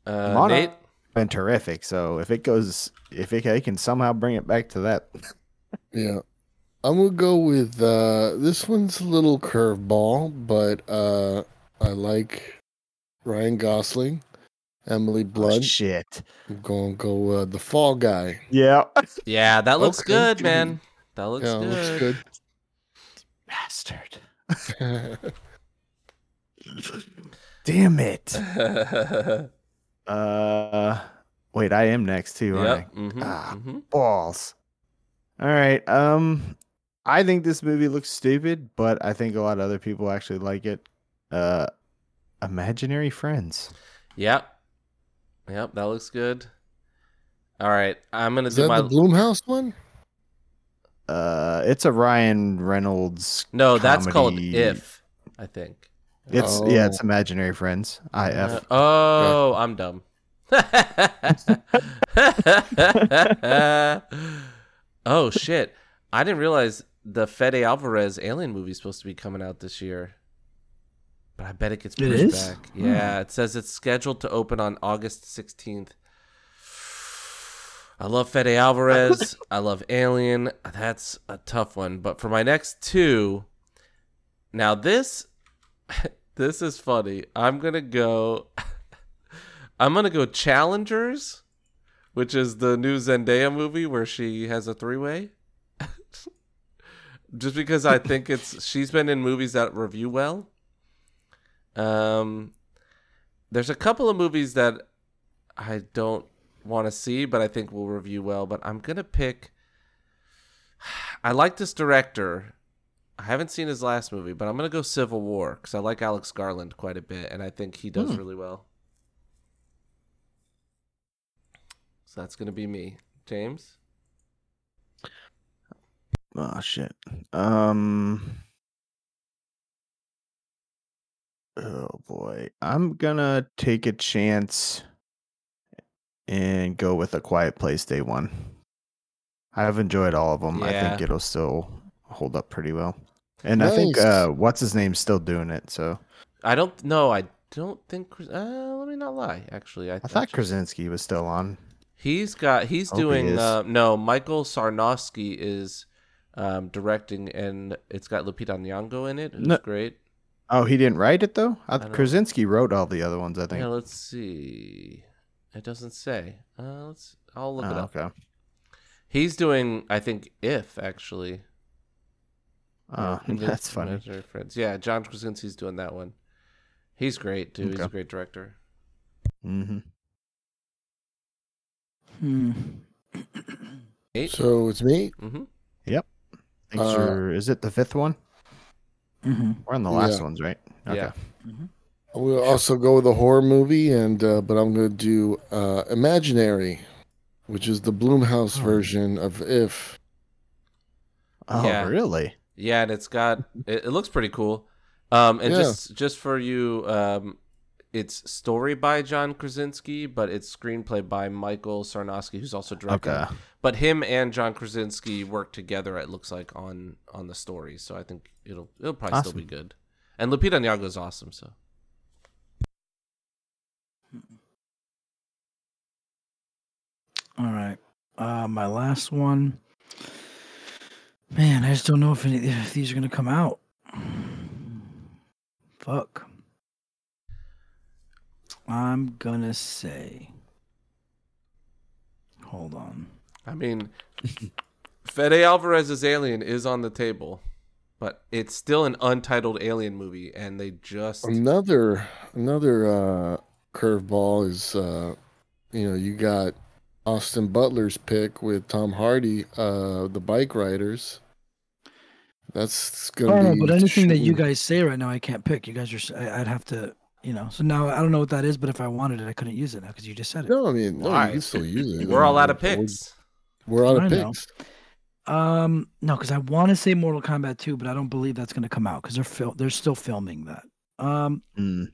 uh, Mono- Nate, Been terrific. So if it goes, if it, I can somehow bring it back to that, Yeah. I'm gonna go with uh this one's a little curveball, but uh I like Ryan Gosling, Emily oh, Blunt. shit. I'm gonna go uh, the Fall Guy. Yeah. yeah, that looks Okay. good, man. That looks yeah, good. looks Bastard. Damn it. Uh, wait, I am next too. aren't I? mhm, Ah. mhm. balls. All right. Um, I think this movie looks stupid, but I think a lot of other people actually like it. Uh, Imaginary Friends. Yep. Yep, that looks good. All right, I'm gonna Is do that my. the Blumhouse one? Uh, it's a Ryan Reynolds. no, that's called comedy. If. I think. It's yeah, Oh. it's Imaginary Friends. Uh, IF. oh, I'm dumb. oh shit! I didn't realize the Fede Alvarez Alien movie is supposed to be coming out this year. But I bet it gets pushed back. Hmm. Yeah, it says it's scheduled to open on August 16th. I love Fede Alvarez. I love Alien. That's a tough one. But for my next two, now this this is funny. I'm gonna go I'm gonna go Challengers, which is the new Zendaya movie where she has a three way. Just because I think it's she's been in movies that review well. Um there's a couple of movies that I don't want to see, but I think will review well. But I'm gonna pick. I like this director. I haven't seen his last movie, but I'm gonna go Civil War because I like Alex Garland quite a bit, and I think he does Hmm. really well. So that's gonna be me, James. Oh shit. Um. Oh boy, I'm gonna take a chance and go with a Quiet Place Day one. I've enjoyed all of them. I think it'll still hold up pretty well. And I think uh, what's his name's still doing it. So I don't know. I don't think. Uh, let me not lie. Actually, I, I thought Krasinski was still on. He's got. He's Hope doing. is. uh, no, Michael Sarnoski is um, directing, and it's got Lupita Nyong'o in it. Who's No- great. Oh, he didn't write it though. I, I don't- Krasinski wrote all the other ones. I think. Yeah, let's see. It doesn't say. Uh, let's. I'll look it Oh, up. okay. He's doing. I think if actually. Oh, Ima- that's funny. Friends. Yeah, John Krasinski's doing that one. He's great too. He's a great director. hmm Hmm. Eight. So it's me. mm-hmm. Thanks Uh, for, is it the fifth one? hmm We're on the last Yeah. ones, right? Yeah. We'll also go with a horror movie, and uh, but I'm going to do uh, Imaginary, which is the Blumhouse Oh. version of If. Oh, Yeah. really? Yeah, and it's got it, it looks pretty cool. Um, and Yeah. just just for you, um, it's story by John Krasinski, but it's screenplay by Michael Sarnoski, who's also directing. Okay. But him and John Krasinski work together. It looks like on on the story, so I think it'll it'll probably still be good. And Lupita Nyong'o is awesome. So All right. Uh, my last one. Man, I just don't know if any if these are gonna come out. Fuck. I'm gonna say. Hold on. I mean, Fede Alvarez's Alien is on the table, but it's still an untitled Alien movie, and they just Another another uh, curveball is uh, you know you got Austin Butler's pick with Tom Hardy, uh, the Bike Riders. That's Oh, gonna no, be. but anything that you guys say right now, I can't pick. You guys are. I'd have to. You know. So now I don't know what that is, but if I wanted it, I couldn't use it now because you just said it. No, I mean, no, Why? you can still use it. we're all out of We're- picks. We're out of I know. picks. Um, no, because I want to say Mortal Kombat 2, but I don't believe that's going to come out because they're fil- they're still filming that. Um, Mm.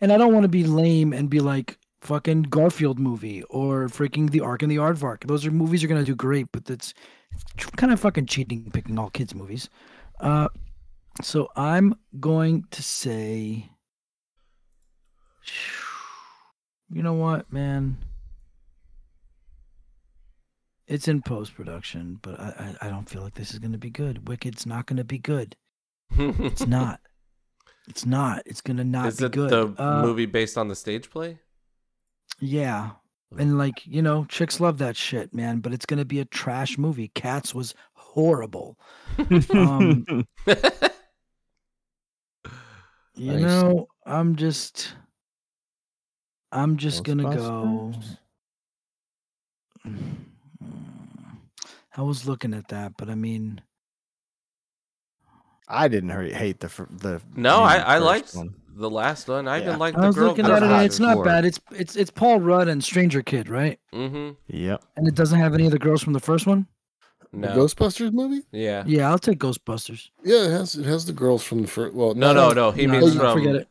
and I don't want to be lame and be like fucking Garfield movie or freaking The Ark and the Aardvark. Those are movies are going to do great, but that's kind of fucking cheating picking all kids movies. Uh, so I'm going to say, you know what, man. It's in post production, but I, I I don't feel like this is going to be good. Wicked's not going to be good. It's not. It's not. It's going to not is be it good. the Uh, movie based on the stage play? Yeah. And like, you know, chicks love that shit, man, but it's going to be a trash movie. Cats was horrible. Um, You Nice. know, I'm just I'm just going to go I was looking at that, but I mean, I didn't hate, hate the fir- the. no, I, I liked one. the last one. I Yeah. even liked I the was girl. looking at it and know. it's not Before. bad. It's it's it's Paul Rudd and Stranger Kid, right? Mm-hmm. Yep. And it doesn't have any of the girls from the first one? The Ghostbusters movie? yeah. Yeah, I'll take Ghostbusters. Yeah, it has it has the girls from the first. Well, No, not- no, no. He No, means no, from. forget it.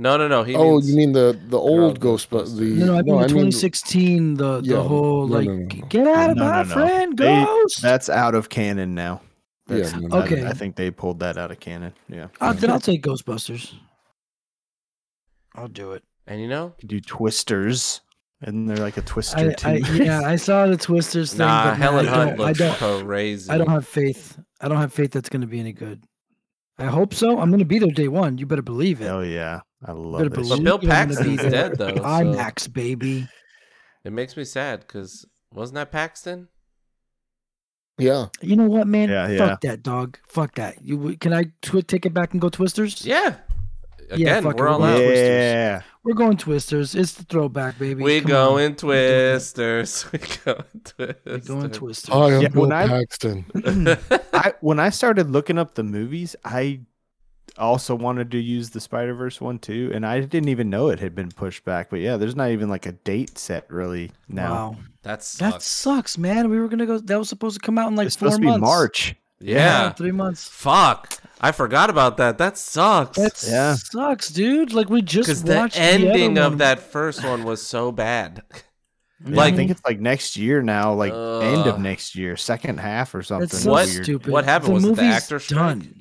No, no, no. He Oh, means, you mean the the old Ghostbusters. Ghostbusters? The No, no, I mean the I 2016, the yeah, the whole no, like no, no, no. get out of No, my no, no. friend, They- Ghost. That's out of canon now. Yeah, That's, no, no. I- Okay. I, think they pulled that out of canon. Yeah. Uh, then I'll take Ghostbusters. I'll do it. and you know, You do twisters, and they're like a twister I, too. I yeah, I saw the Twisters thing. nah, but man, Helen I Hunt don't, I don't, crazy. I don't have faith. I don't have faith that's going to be any good. I hope so. I'm going to be there day one. You better believe it. Hell yeah, I love better this. believe But Bill I'm Paxton's dead though. so IMAX, baby. It makes me sad because wasn't that Paxton? Yeah, You know what, man? Yeah, Fuck that, dog. Fuck that. You can I twi- take it back and go Twisters? Yeah. Again, fuck we're all out. going Twisters. Yeah. We're going Twisters. It's the throwback, baby. We Come on. going twisters. We going twisters. We're going Twisters. Hi, I'm Yeah, Bill when I- Paxton. I when I started looking up the movies, I also wanted to use the Spider Verse one too, and I didn't even know it had been pushed back. But yeah, there's not even like a date set really now. Wow. That That sucks. sucks, man. We were gonna go. That was supposed to come out in like it's four supposed to months. be March. Yeah. three months. Fuck. I forgot about that. That sucks. That Yeah. sucks, dude. Like we just Because the ending other of one. that first one was so bad. Yeah, Like- I think it's like next year now, like end of next year, second half or something. That's so What- weird. stupid. what happened? The Was it the movie's actor strike? done.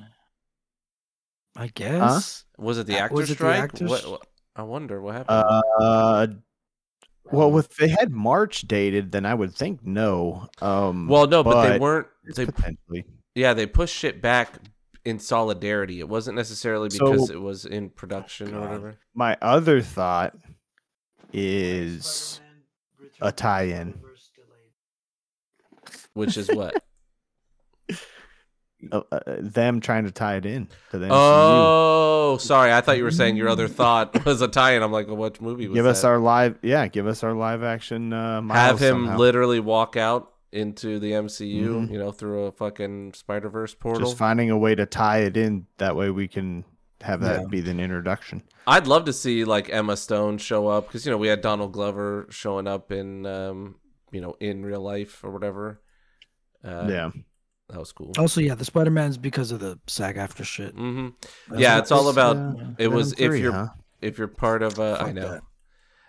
I guess. Was it the Uh, actor was it the strike? actors? What, what- I wonder what happened. Uh, well, if they had March dated, then I would think no. Um, well, no, but, they weren't. They potentially. yeah, they pushed shit back in solidarity. It wasn't necessarily So- because it was in production or whatever. My other thought is a tie-in. Which is what? Uh, uh, them trying to tie it in to the MCU. oh, sorry. I thought you were saying your other thought was a tie-in. I'm like, well, what movie was give us our live, yeah, give us our live action. Uh, Have him somehow. literally walk out into the MCU, Mhm. you know, through a fucking Spider Verse portal. Just finding a way to tie it in. That way we can have that Yeah. be the introduction. I'd love to see like Emma Stone show up because you know we had Donald Glover showing up in um you know in real life or whatever. Uh, yeah, that was cool. Also, yeah, the Spider Man's because of the SAG-AFTRA shit. hmm Yeah, it's all about uh, it was Venom if 3, you're huh? if you're part of a I Fuck know, that.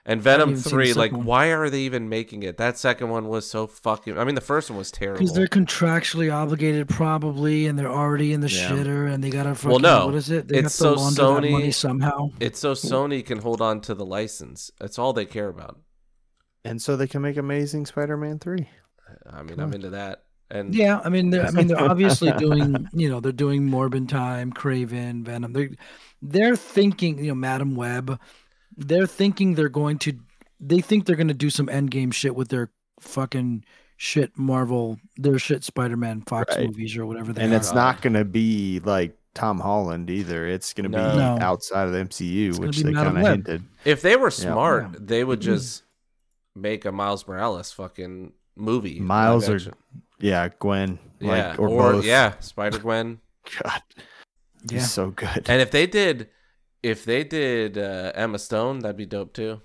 And Venom even seen the three, like, one. why are they even making it? That second one was so fucking. I mean, the first one was terrible. Because they're contractually obligated, probably, and they're already in the Yeah. shitter, and they gotta fucking. well, no, what is it? They it's have to so launder that Sony- money somehow. It's so Sony can hold on to the license. That's all they care about. And so they can make Amazing Spider-Man three. I mean, I'm into that. And Yeah, I mean, they're, I mean, they're obviously doing, you know, they're doing Morbin Time, Kraven, Venom. They're, they're thinking, you know, Madame Web. They're thinking they're going to, they think they're going to do some Endgame shit with their fucking shit Marvel, their shit Spider-Man Fox Right. movies or whatever they and are. it's not going to be like Tom Holland either. It's going to No. be No. outside of the MCU, which they kind of hinted. if they were smart, Yeah. they would just make a Miles Morales fucking movie. Miles live or action. Yeah, Gwen, yeah, like or, both. yeah, Spider Gwen. God, Yeah. he's so good. And if they did, if they did uh, Emma Stone, that'd be dope too.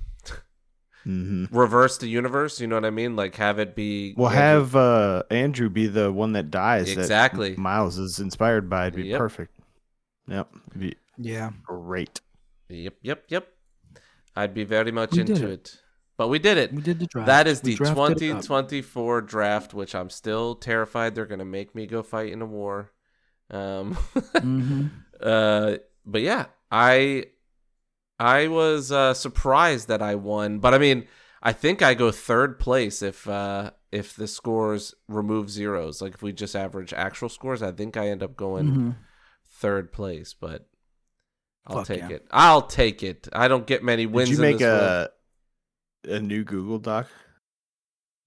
hmm Reverse the universe, you know what I mean? Like have it be. We'll Andrew- have uh, Andrew be the one that dies. that Exactly. Miles is inspired by. It'd be Yep. perfect. Yep, it'd be Yeah. great. Yep, yep, yep. I'd be very much We into it. it. But we did it. We did the draft. That is We the drafted it up. 2024 draft, which I'm still terrified they're going to make me go fight in a war. Um, Mhm. uh, but yeah, I I was uh, surprised that I won. But I mean, I think I go third place if uh, if the scores remove zeros. Like if we just average actual scores, I think I end up going Mhm. third place. But I'll Fuck take yeah. it. I'll take it. I don't get many wins. Did you in make this world. A a new Google Doc?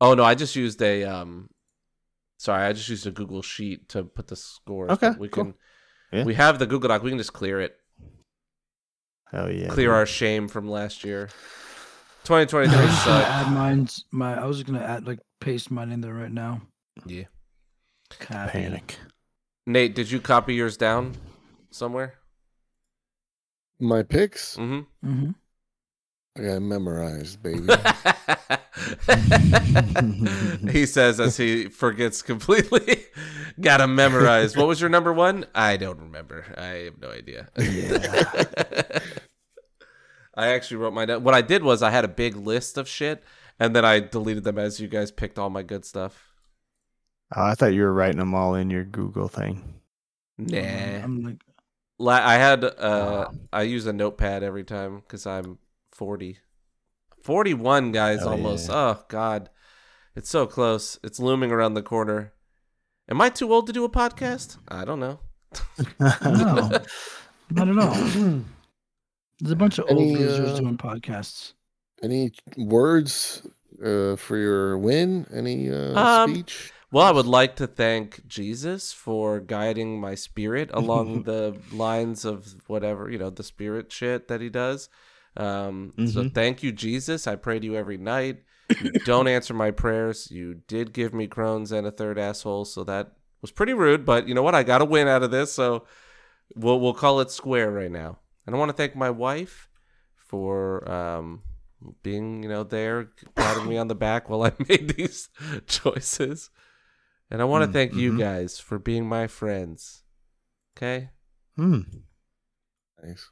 Oh no, I just used a um sorry, I just used a Google sheet to put the scores. Okay, but we cool. can Yeah. we have the Google Doc, we can just clear it. Oh yeah! clear dude. our shame from last year. 2023 I was sucked. add mine's my. I was gonna add like paste mine in there right now. Yeah. Copy. panic. Nate, did you copy yours down somewhere? My picks, hmm Mm-hmm. I got memorized, baby. he says as he forgets completely. Got to memorize. What was your number one? I don't remember. I have no idea. Yeah. I actually wrote my down. What I did was I had a big list of shit, and then I deleted them as you guys picked all my good stuff. Oh, I thought you were writing them all in your Google thing. Nah. I'm like, I had uh I use a notepad every time because I'm 40. 41 guys Hell almost. yeah. Oh god. It's so close. It's looming around the corner. Am I too old to do a podcast? I don't know. no, not at all. There's a bunch of old Any, losers uh, doing podcasts. Any words uh, for your win? Any uh, Um, speech? Well, I would like to thank Jesus for guiding my spirit along the lines of whatever, you know, the spirit shit that he does. Um, So Mhm. thank you, Jesus. I pray to you every night. You don't answer my prayers. You did give me Crohn's and a third asshole, so that was pretty rude. But you know what? I got a win out of this, so we'll we'll call it square right now. And I want to thank my wife for um, being, you know, there, patting me on the back while I made these choices. And I want to Mm, thank you mhm. guys for being my friends. Okay? Hmm. Nice.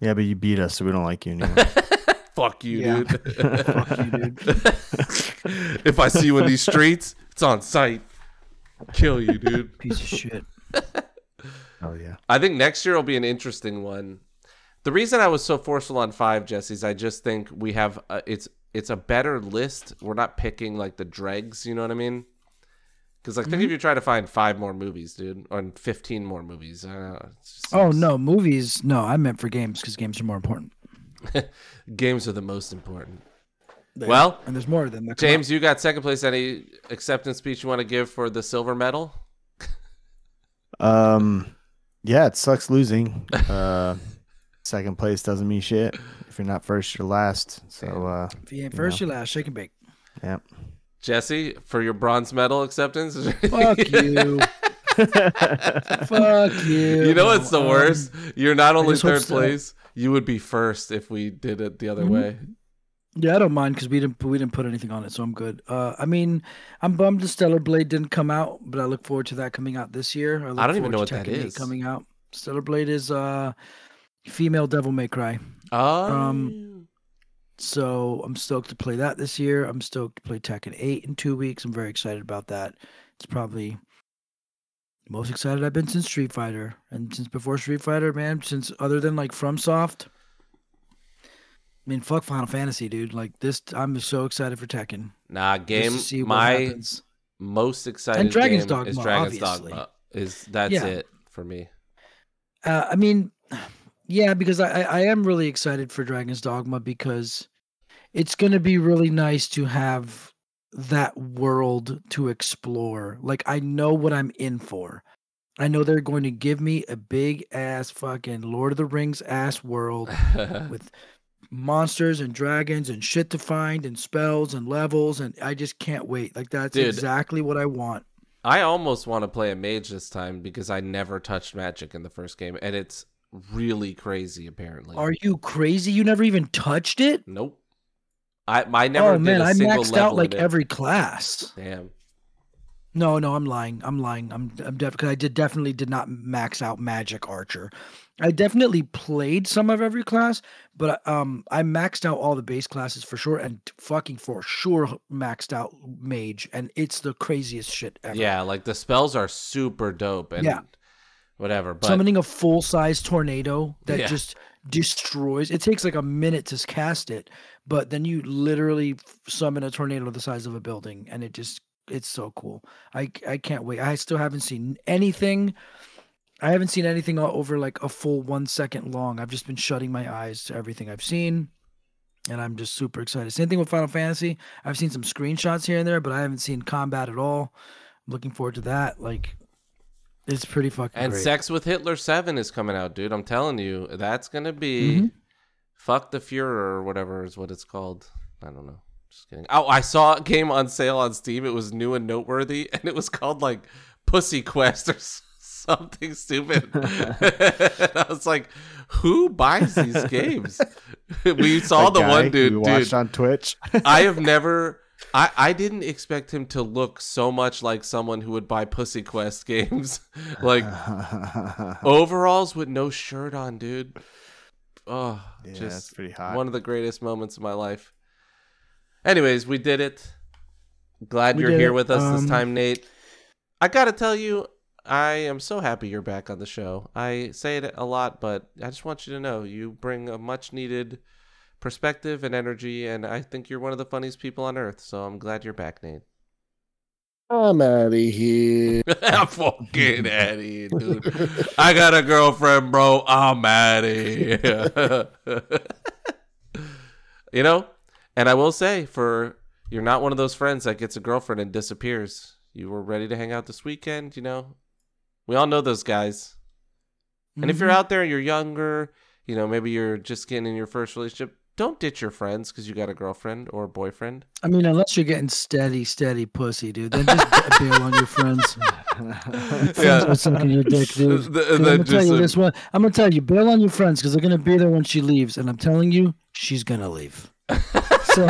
Yeah, but you beat us, so we don't like you anymore. Fuck you, Yeah. dude. Fuck you, dude. if I see you in these streets, it's on sight. Kill you, dude. Piece of shit. oh yeah. I think next year will be an interesting one. The reason I was so forceful on five, Jesse, is I just think we have a, it's it's a better list. We're not picking like the dregs. You know what I mean? Because like think Mm-hmm. if you try to find five more movies, dude, or fifteen more movies. I know, it's just- Oh no, movies. No, I meant for games because games are more important. games are the most important. Well, And there's more of them. James, you got second place. Any acceptance speech you want to give for the silver medal? Um, yeah, it sucks losing. Uh, second place doesn't mean shit. If you're not first, you're last. So, uh. If you ain't You first, know. you last. Shake and bake. yeah. Jesse, for your bronze medal acceptance. Fuck you. Fuck you. You know what's the Um, worst? You're not only third so. place. You would be first if we did it the other Mhm. way. Yeah, I don't mind because we didn't we didn't put anything on it, so I'm good. Uh, I mean, I'm bummed the Stellar Blade didn't come out, but I look forward to that coming out this year. look I don't even know what that 8 coming out. Stellar Blade is uh, female Devil May Cry. Oh, Um, So I'm stoked to play that this year. I'm stoked to play Tekken 8 in two weeks. I'm very excited about that. It's probably the most excited I've been since Street Fighter. And since before Street Fighter, man, since other than like FromSoft. I mean, fuck Final Fantasy, dude. Like this, I'm so excited for Tekken. Nah, game. to see what My happens. most excited and Dragon's game is Dogma, Dragon's obviously. Dogma. Is that's Yeah. it for me? Uh, I mean, yeah, because I, I am really excited for Dragon's Dogma because it's going to be really nice to have that world to explore. Like I know what I'm in for. I know they're going to give me a big ass fucking Lord of the Rings ass world with monsters and dragons and shit to find and spells and levels and I just can't wait. Like that's Dude. exactly what I want. I almost want to play a mage this time because I never touched magic in the first game, and it's really crazy. Apparently, Are you crazy? You never even touched it? nope. I I never oh man, a I maxed out like every class. Damn. No, no, I'm lying. I'm lying. I'm I'm def I did definitely did not max out Magic Archer. I definitely played some of every class, but um, I maxed out all the base classes for sure, and fucking for sure maxed out Mage, and it's the craziest shit ever. Yeah, like the spells are super dope and Yeah. Whatever. But Summoning a full size tornado that Yeah. just destroys. It takes like a minute to cast it, but then you literally summon a tornado the size of a building, and it just it's so cool. I I can't wait. I still haven't seen anything. I haven't seen anything over like a full one second long. I've just been shutting my eyes to everything I've seen, and I'm just super excited. Same thing with Final Fantasy. I've seen some screenshots here and there, but I haven't seen combat at all. I'm looking forward to that. Like, it's pretty fucking and great. Sex with Hitler Seven is coming out, dude. I'm telling you, that's gonna be Mhm. fuck the Fuhrer or whatever is what it's called. I don't know. Just kidding. Oh, I saw a game on sale on Steam. It was new and noteworthy, and it was called like Pussy Quest or something stupid. I was like, who buys these games? we saw the guy one dude, dude. watched on Twitch. I have never. I, I didn't expect him to look so much like someone who would buy Pussy Quest games. like overalls with no shirt on, dude. Oh, yeah, that's pretty hot. one of the greatest moments of my life. Anyways, we did it. Glad We you're here it. with us this Um, time, Nate. I gotta tell you, I am so happy you're back on the show. I say it a lot, but I just want you to know you bring a much needed perspective and energy, and I think you're one of the funniest people on earth. So I'm glad you're back, Nate. I'm out of here. I'm fucking out of here, dude. I got a girlfriend, bro. I'm out of here. you know, and I will say, for you're not one of those friends that gets a girlfriend and disappears. You were ready to hang out this weekend. You know, we all know those guys. And if you're Mhm. out there, you're younger. You know, maybe you're just getting in your first relationship. Don't ditch your friends because you got a girlfriend or a boyfriend. I mean, unless you're getting steady, steady pussy, dude, then just bail on your friends. Friends Yeah. are sucking your dick, dude. The- 'Cause I'm gonna tell you uh, this one. I'm gonna tell you, bail on your friends because they're gonna be there when she leaves, and I'm telling you, she's gonna leave. So,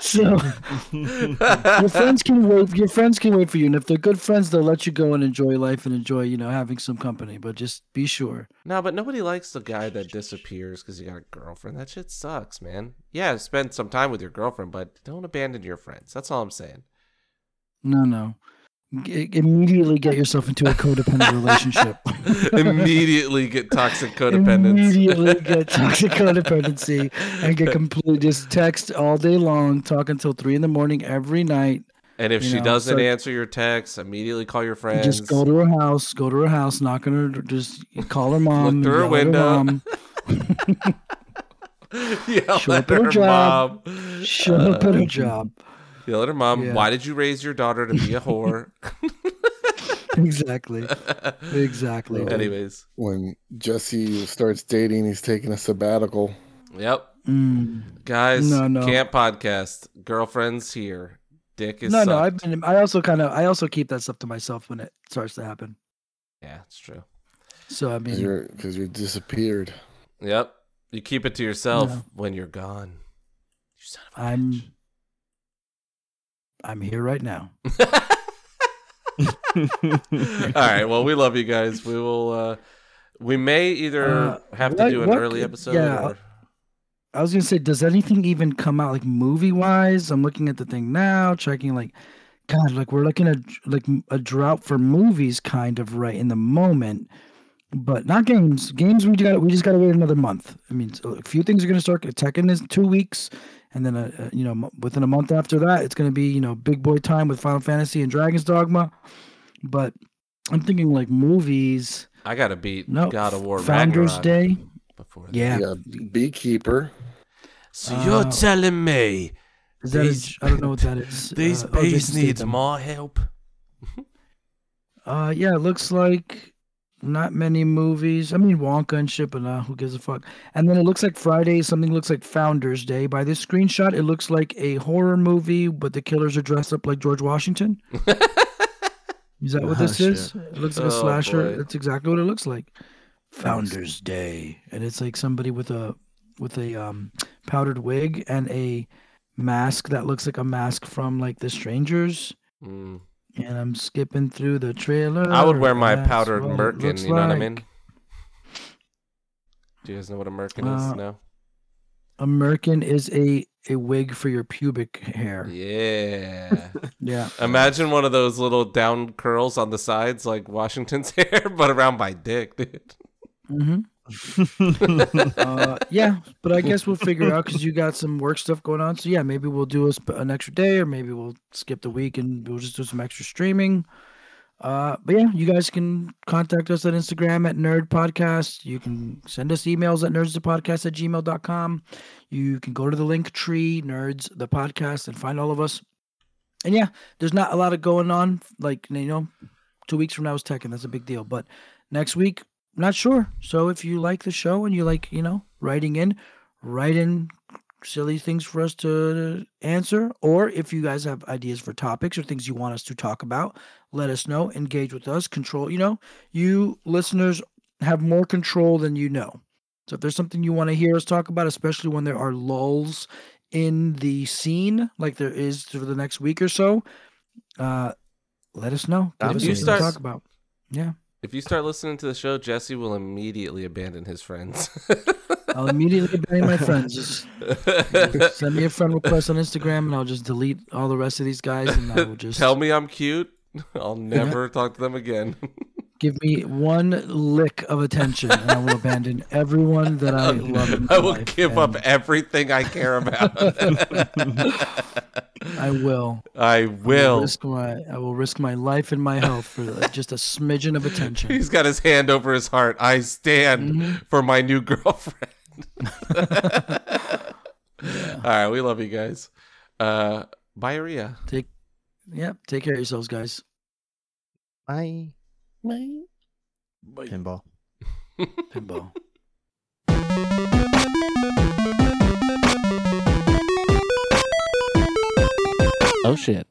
so your friends can wait. Your friends can wait for you, and if they're good friends, they'll let you go and enjoy life and enjoy, you know, having some company. But just be sure. No, but nobody likes the guy that disappears because you got a girlfriend. That shit sucks, man. Yeah, spend some time with your girlfriend, but don't abandon your friends. That's all I'm saying. No, no. Immediately get yourself into a codependent relationship. Immediately get toxic codependence. Immediately get toxic codependency and get completely just text all day long, talk until three in the morning every night. and if she know, doesn't so- answer your text, immediately call your friends. Just go to her house, go to her house, knock on her, just call her mom, through her window. mom, Yell Show up at her her job. mom. show up at Uh, her job. Yell at her mom. Yeah. Why did you raise your daughter to be a whore? Exactly, exactly. Anyways, when Jesse starts dating, he's taking a sabbatical. yep. Mm. Guys, No, no. camp podcast. Girlfriends here. Dick is No, no. I've been. I also kind of. I also keep that stuff to myself when it starts to happen. Yeah, it's true. So I Because mean, you're, 'cause you're disappeared. Yep. You keep it to yourself Yeah. when you're gone. You son of a I'm. bitch. I'm here right now. All right. Well, we love you guys. We will. uh We may either Uh, have to what- do an what early episode. yeah, or... I was gonna say, does anything even come out like movie wise? I'm looking at the thing now, checking like, God, like we're looking at like a drought for movies, kind of right in the moment, but not games. Games we got we just got to wait another month. I mean, a few things are gonna start. Tekken is two weeks, and then uh, uh, you know m- within a month after that, it's gonna be you know big boy time with Final Fantasy and Dragon's Dogma. But I'm thinking like movies. I gotta beat No, God of War Founders Ragnarok Day. before that. Yeah, Yeah, Beekeeper. So Uh, you're telling me is that a these- j- I don't know what that is. these Uh, oh, bees need Statham. more help? Uh, yeah, it looks like not many movies. I mean, Wonka and shit, but nah, who gives a fuck? And then it looks like Friday. Something looks like Founders Day. By this screenshot, it looks like a horror movie, but the killers are dressed up like George Washington. Is that what Oh, this shit. is? It looks like a Oh, slasher. boy. That's exactly what it looks like. Founders Day, and it's like somebody with a with a um powdered wig and a mask that looks like a mask from like The Strangers. Mm. And I'm skipping through the trailer. I would wear my powdered merkin. You know what I mean? Do you guys know what a merkin Uh, is? No. A merkin is a a wig for your pubic hair. Yeah. Yeah. Imagine one of those little down curls on the sides, like Washington's hair, but around my dick, dude. hmm uh, yeah, but I guess we'll figure out because you got some work stuff going on. So yeah, maybe we'll do a, an extra day, or maybe we'll skip the week and we'll just do some extra streaming. Uh, but yeah, you guys can contact us at Instagram at Nerd Podcast. You can send us emails at nerdsthepodcast at gmail.com. You can go to the link tree, Nerds the Podcast, and find all of us. And yeah, there's not a lot of going on. Like, you know, two weeks from now is Tekken. That's a big deal. But next week, not sure. So if you like the show and you like, you know, writing in, write in silly things for us to answer. Or if you guys have ideas for topics or things you want us to talk about, let us know. Engage with us. Control, you know, you listeners have more control than you know. So if there's something you want to hear us talk about, especially when there are lulls in the scene, like there is for the next week or so, uh, let us know. Give If us you start- to talk about. Yeah. If you start listening to the show, Jesse will immediately abandon his friends. I'll immediately abandon my friends. Just send me a friend request on Instagram, and I'll just delete all the rest of these guys, and I will just Tell me I'm cute. I'll never talk to them again. Give me one lick of attention, and I will abandon everyone that I love. In my I will life, give up everything I care about. I will. I I will will. risk my. I will risk my life and my health for uh, just a smidgen of attention. He's got his hand over his heart. I stand Mhm. for my new girlfriend. All right, we love you guys. Uh, bye, Ria. Take. Yep. Take care of yourselves, guys. Bye. Bye. Pinball. Pinball. Oh shit.